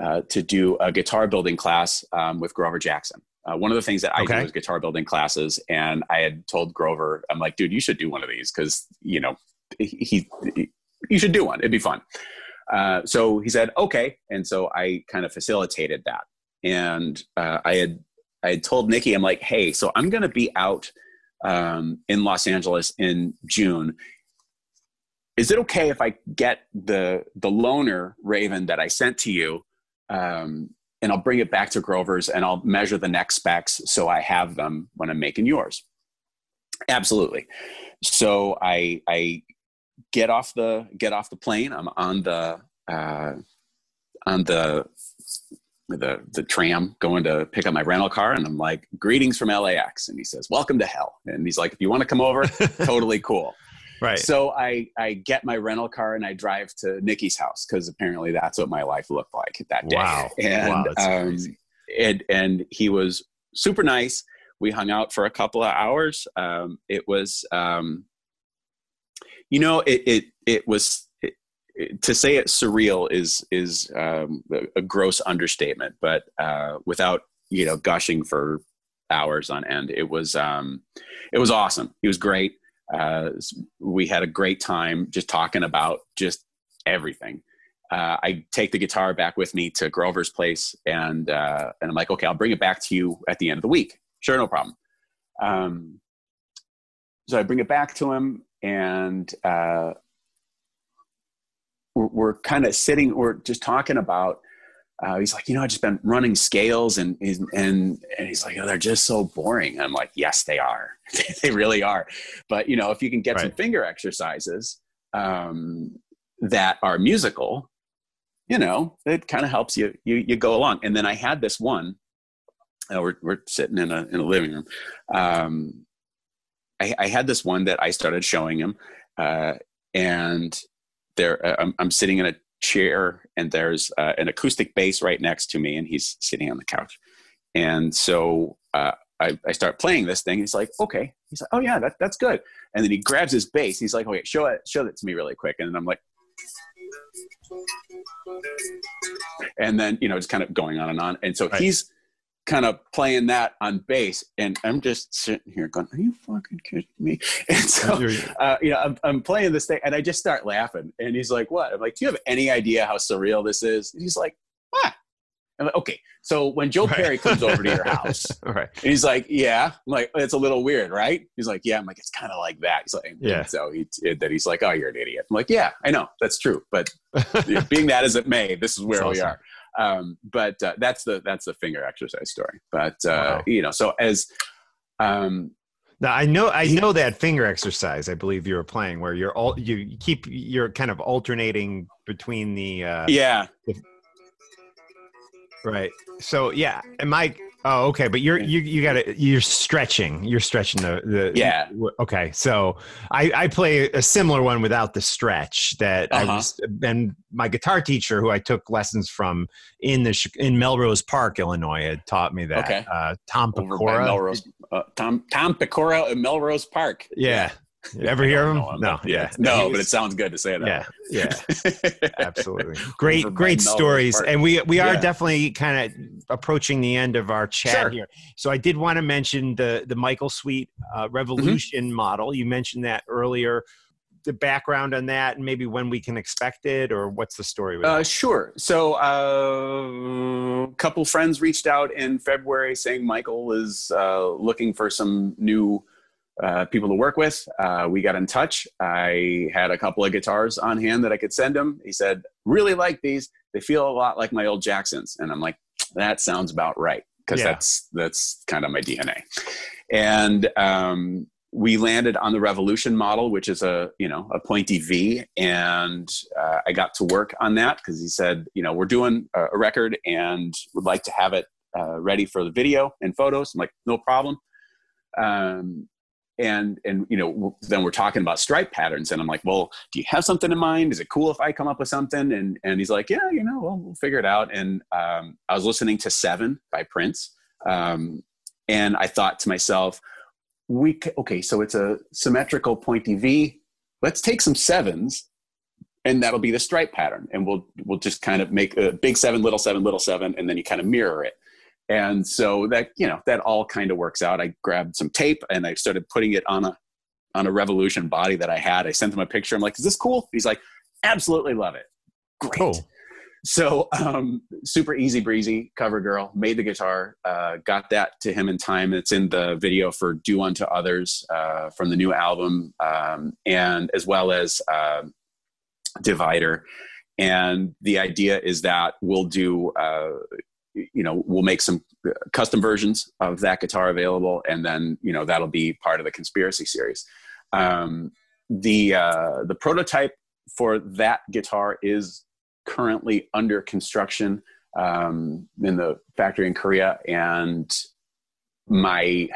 uh, to do a guitar building class um, with Grover Jackson. Uh, one of the things that I okay. do is guitar building classes, and I had told Grover, I'm like, dude, you should do one of these because you know he, he, you should do one. It'd be fun. Uh, so he said, okay, and so I kind of facilitated that, and uh, I had I had told Nikki, I'm like, hey, so I'm going to be out um, in Los Angeles in June is it okay if I get the the loaner Raven that I sent to you, um, and I'll bring it back to Grover's and I'll measure the neck specs so I have them when I'm making yours. Absolutely. So I I get off the get off the plane. I'm on the uh, on the the the tram going to pick up my rental car and I'm like greetings from LAX and he says welcome to hell. And he's like if you want to come over totally cool. Right. So I I get my rental car and I drive to Nikki's house because apparently that's what my life looked like that day. Wow. And wow, um, and and he was super nice. We hung out for a couple of hours. Um, it was um, you know it it it was to say it surreal is is um, a, gross understatement, but uh, without you know gushing for hours on end, it was um, it was awesome. He was great. Uh, we had a great time just talking about just everything. Uh, I take the guitar back with me to Grover's place, and uh, and I'm like, okay, I'll bring it back to you at the end of the week. Sure, no problem. Um, so I bring it back to him, and uh, we're, we're kind of sitting, we're just talking about. Uh, he's like, you know, I just been running scales, and and and he's like, oh, they're just so boring. I'm like, yes, they are. they really are. But you know, if you can get right. some finger exercises um, that are musical, you know, it kind of helps you you you go along. And then I had this one. Uh, we're we're sitting in a in a living room. Um, I, I had this one that I started showing him, uh, and there uh, I'm, I'm, sitting in a chair and there's uh, an acoustic bass right next to me and he's sitting on the couch. And so uh, I, I, start playing this thing. He's like okay. He's like oh yeah that, that's good. And then he grabs his bass. He's like okay show it show it to me really quick. And i'm like and then you know it's kind of going on and on. And so right. he's kind of playing that on bass and i'm just sitting here going are you fucking kidding me? And so uh, you know I'm, I'm playing this thing and i just start laughing and he's like what? I'm like do you have any idea how surreal this is? And he's like what? I'm like okay so when joe right. perry comes over to your house right. and he's like yeah? I'm like it's a little weird right? He's like yeah. I'm like it's kind of like that. He's like yeah. so he that. He's like oh you're an idiot. I'm like yeah i know that's true but being that as it may this is where we are um, but uh, that's the that's the finger exercise story. But uh, wow. you know, so as um, now I know I know that finger exercise. I believe you were playing where you're all you keep you're kind of alternating between the uh, yeah. The, right. So yeah, and I Oh, okay, but you're you you got to you're stretching. You're stretching the the yeah. Okay, so I I play a similar one without the stretch that uh-huh. I was and my guitar teacher who I took lessons from in the in Melrose Park, Illinois, had taught me that. Okay, uh, Tom Pecora, Melrose, uh, Tom Tom Pecora in Melrose Park. Yeah, you ever hear him? No, yeah, no, but it sounds good to say that. Yeah, yeah, absolutely. Great, great stories, and we we are yeah. definitely kind of approaching the end of our chat sure. here. So I did want to mention the the Michael Sweet uh, Revolution mm-hmm. model. You mentioned that earlier. The background on that, and maybe when we can expect it, or what's the story? Uh, sure. So, uh, a couple friends reached out in February saying Michael is uh, looking for some new uh, people to work with. Uh, we got in touch. I had a couple of guitars on hand that I could send him. He said, "Really like these. They feel a lot like my old Jacksons." And I'm like, "That sounds about right," because yeah. that's that's kind of my DNA. And um, we landed on the Revolution model, which is a you know a pointy V, and uh, I got to work on that because he said, you know, we're doing a, a record and would like to have it uh, ready for the video and photos. I'm like, no problem. Um, and and you know then we're talking about stripe patterns and i'm like well do you have something in mind? Is it cool if i come up with something? And and he's like yeah you know well, we'll figure it out. And um, i was listening to seven by prince um, and i thought to myself we okay so it's a symmetrical pointy v. Let's take some sevens and that'll be the stripe pattern and we'll we'll just kind of make a big seven little seven little seven and then you kind of mirror it and so that you know that all kind of works out. I grabbed some tape and i started putting it on a on a revolution body that i had. I sent him a picture. I'm like is this cool? He's like absolutely love it. Great. Cool. so um, super easy breezy cover girl made the guitar uh, got that to him in time. It's in the video for do unto others uh, from the new album um, and as well as uh, divider. And the idea is that we'll do uh, you know we'll make some uh, custom versions of that guitar available and then you know that'll be part of the conspiracy series um, the uh, the prototype for that guitar is currently under construction um, in the factory in Korea, and my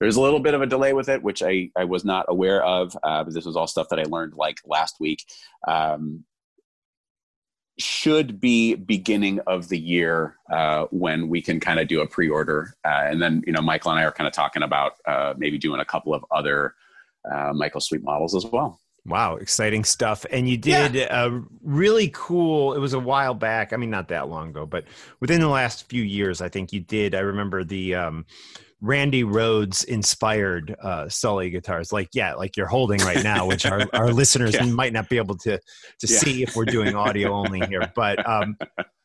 there's a little bit of a delay with it, which I, I was not aware of. Uh, but this was all stuff that I learned like last week. Um, should be beginning of the year uh, when we can kind of do a pre-order, uh, and then you know Michael and I are kind of talking about uh, maybe doing a couple of other uh, Michael Sweet models as well. Wow, exciting stuff. And you did yeah. a really cool, it was a while back. I mean, not that long ago, but within the last few years, I think you did. I remember the um, Randy Rhoads inspired uh, Sully guitars, like, yeah, like you're holding right now, which our, our listeners yeah. might not be able to, to yeah. see if we're doing audio only here. But um,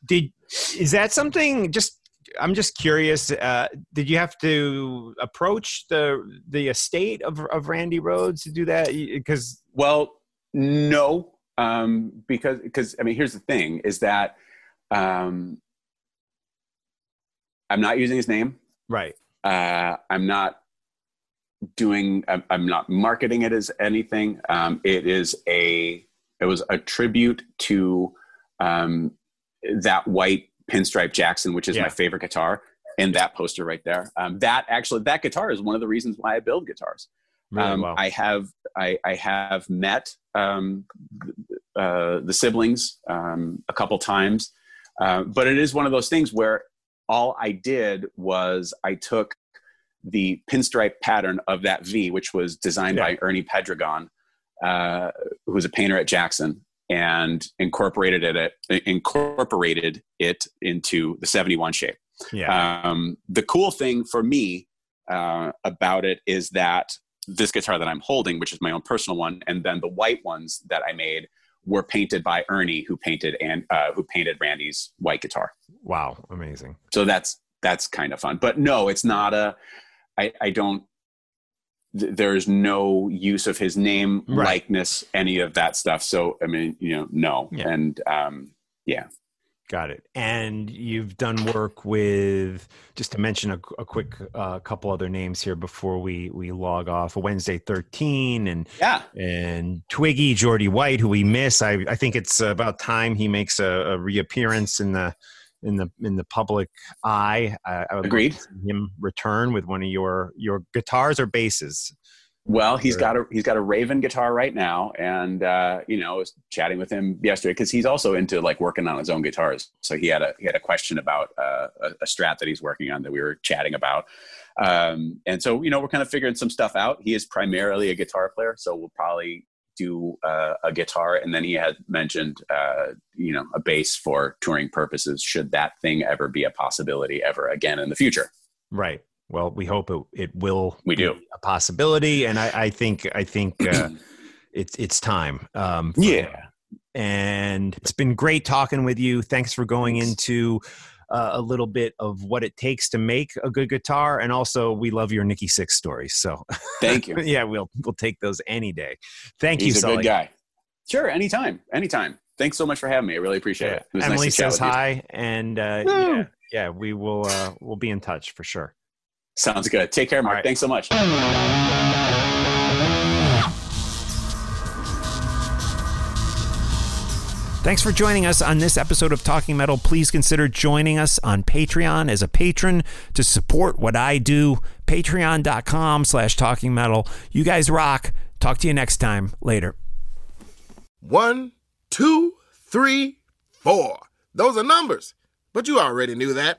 did, is that something just I'm just curious. Uh, did you have to approach the the estate of of Randy Rhoads to do that? Because well, no, um, because because I mean, here's the thing: is that um, I'm not using his name. Right. Uh, I'm not doing. I'm, I'm, not marketing it as anything. Um, it is a. It was a tribute to um, that white pinstripe Jackson, which is yeah. my favorite guitar, and that poster right there. Um, that actually, that guitar is one of the reasons why I build guitars. Really um. I have I, I have met um, uh, the siblings um, a couple times, uh, but it is one of those things where all I did was I took the pinstripe pattern of that V, which was designed yeah. by Ernie Pedregon, uh, who's a painter at Jackson, and incorporated it incorporated it into the 71 shape. Yeah. Um, the cool thing for me uh, about it is that this guitar that I'm holding, which is my own personal one, and then the white ones that I made were painted by Ernie, who painted and uh, who painted Randy's white guitar. Wow, amazing! So that's that's kind of fun. But no, it's not a. I, I don't there's no use of his name, right. likeness, any of that stuff. So, I mean, you know, no. Yeah. And um, yeah. Got it. And you've done work with, just to mention a, a quick uh, couple other names here before we we log off. Wednesday thirteen and yeah, and Twiggy Jeordie White, who we miss. I I think it's about time he makes a, a reappearance in the in the in the public eye. I, I would Agreed. Him return with one of your your guitars or basses. Well, he's got a he's got a Raven guitar right now, and uh, you know, I was chatting with him yesterday because he's also into like working on his own guitars. So he had a he had a question about uh, a, a, Strat that he's working on that we were chatting about, um, and so you know, we're kind of figuring some stuff out. He is primarily a guitar player, so we'll probably do uh, a guitar, and then he had mentioned, uh, you know, a bass for touring purposes. Should that thing ever be a possibility ever again in the future? Right. Well, we hope it, it will. We do a possibility, and I, I think I think uh, it's it's time. Um, yeah. And it's been great talking with you. Thanks for going into uh, a little bit of what it takes to make a good guitar, and also we love your Nikki Sixx stories. So thank you. yeah, we'll we'll take those any day. Thank He's you, a Sully. good guy. Sure, anytime, anytime. Thanks so much for having me. I really appreciate yeah. it. it Emily nice says hi, and uh, yeah, yeah, we will uh, we'll be in touch for sure. Sounds good. Take care, Mark. Right. Thanks so much. Thanks for joining us on this episode of Talking Metal. Please consider joining us on Patreon as a patron to support what I do. Patreon.com slash talking metal. You guys rock. Talk to you next time. Later. One, two, three, four. Those are numbers. But you already knew that.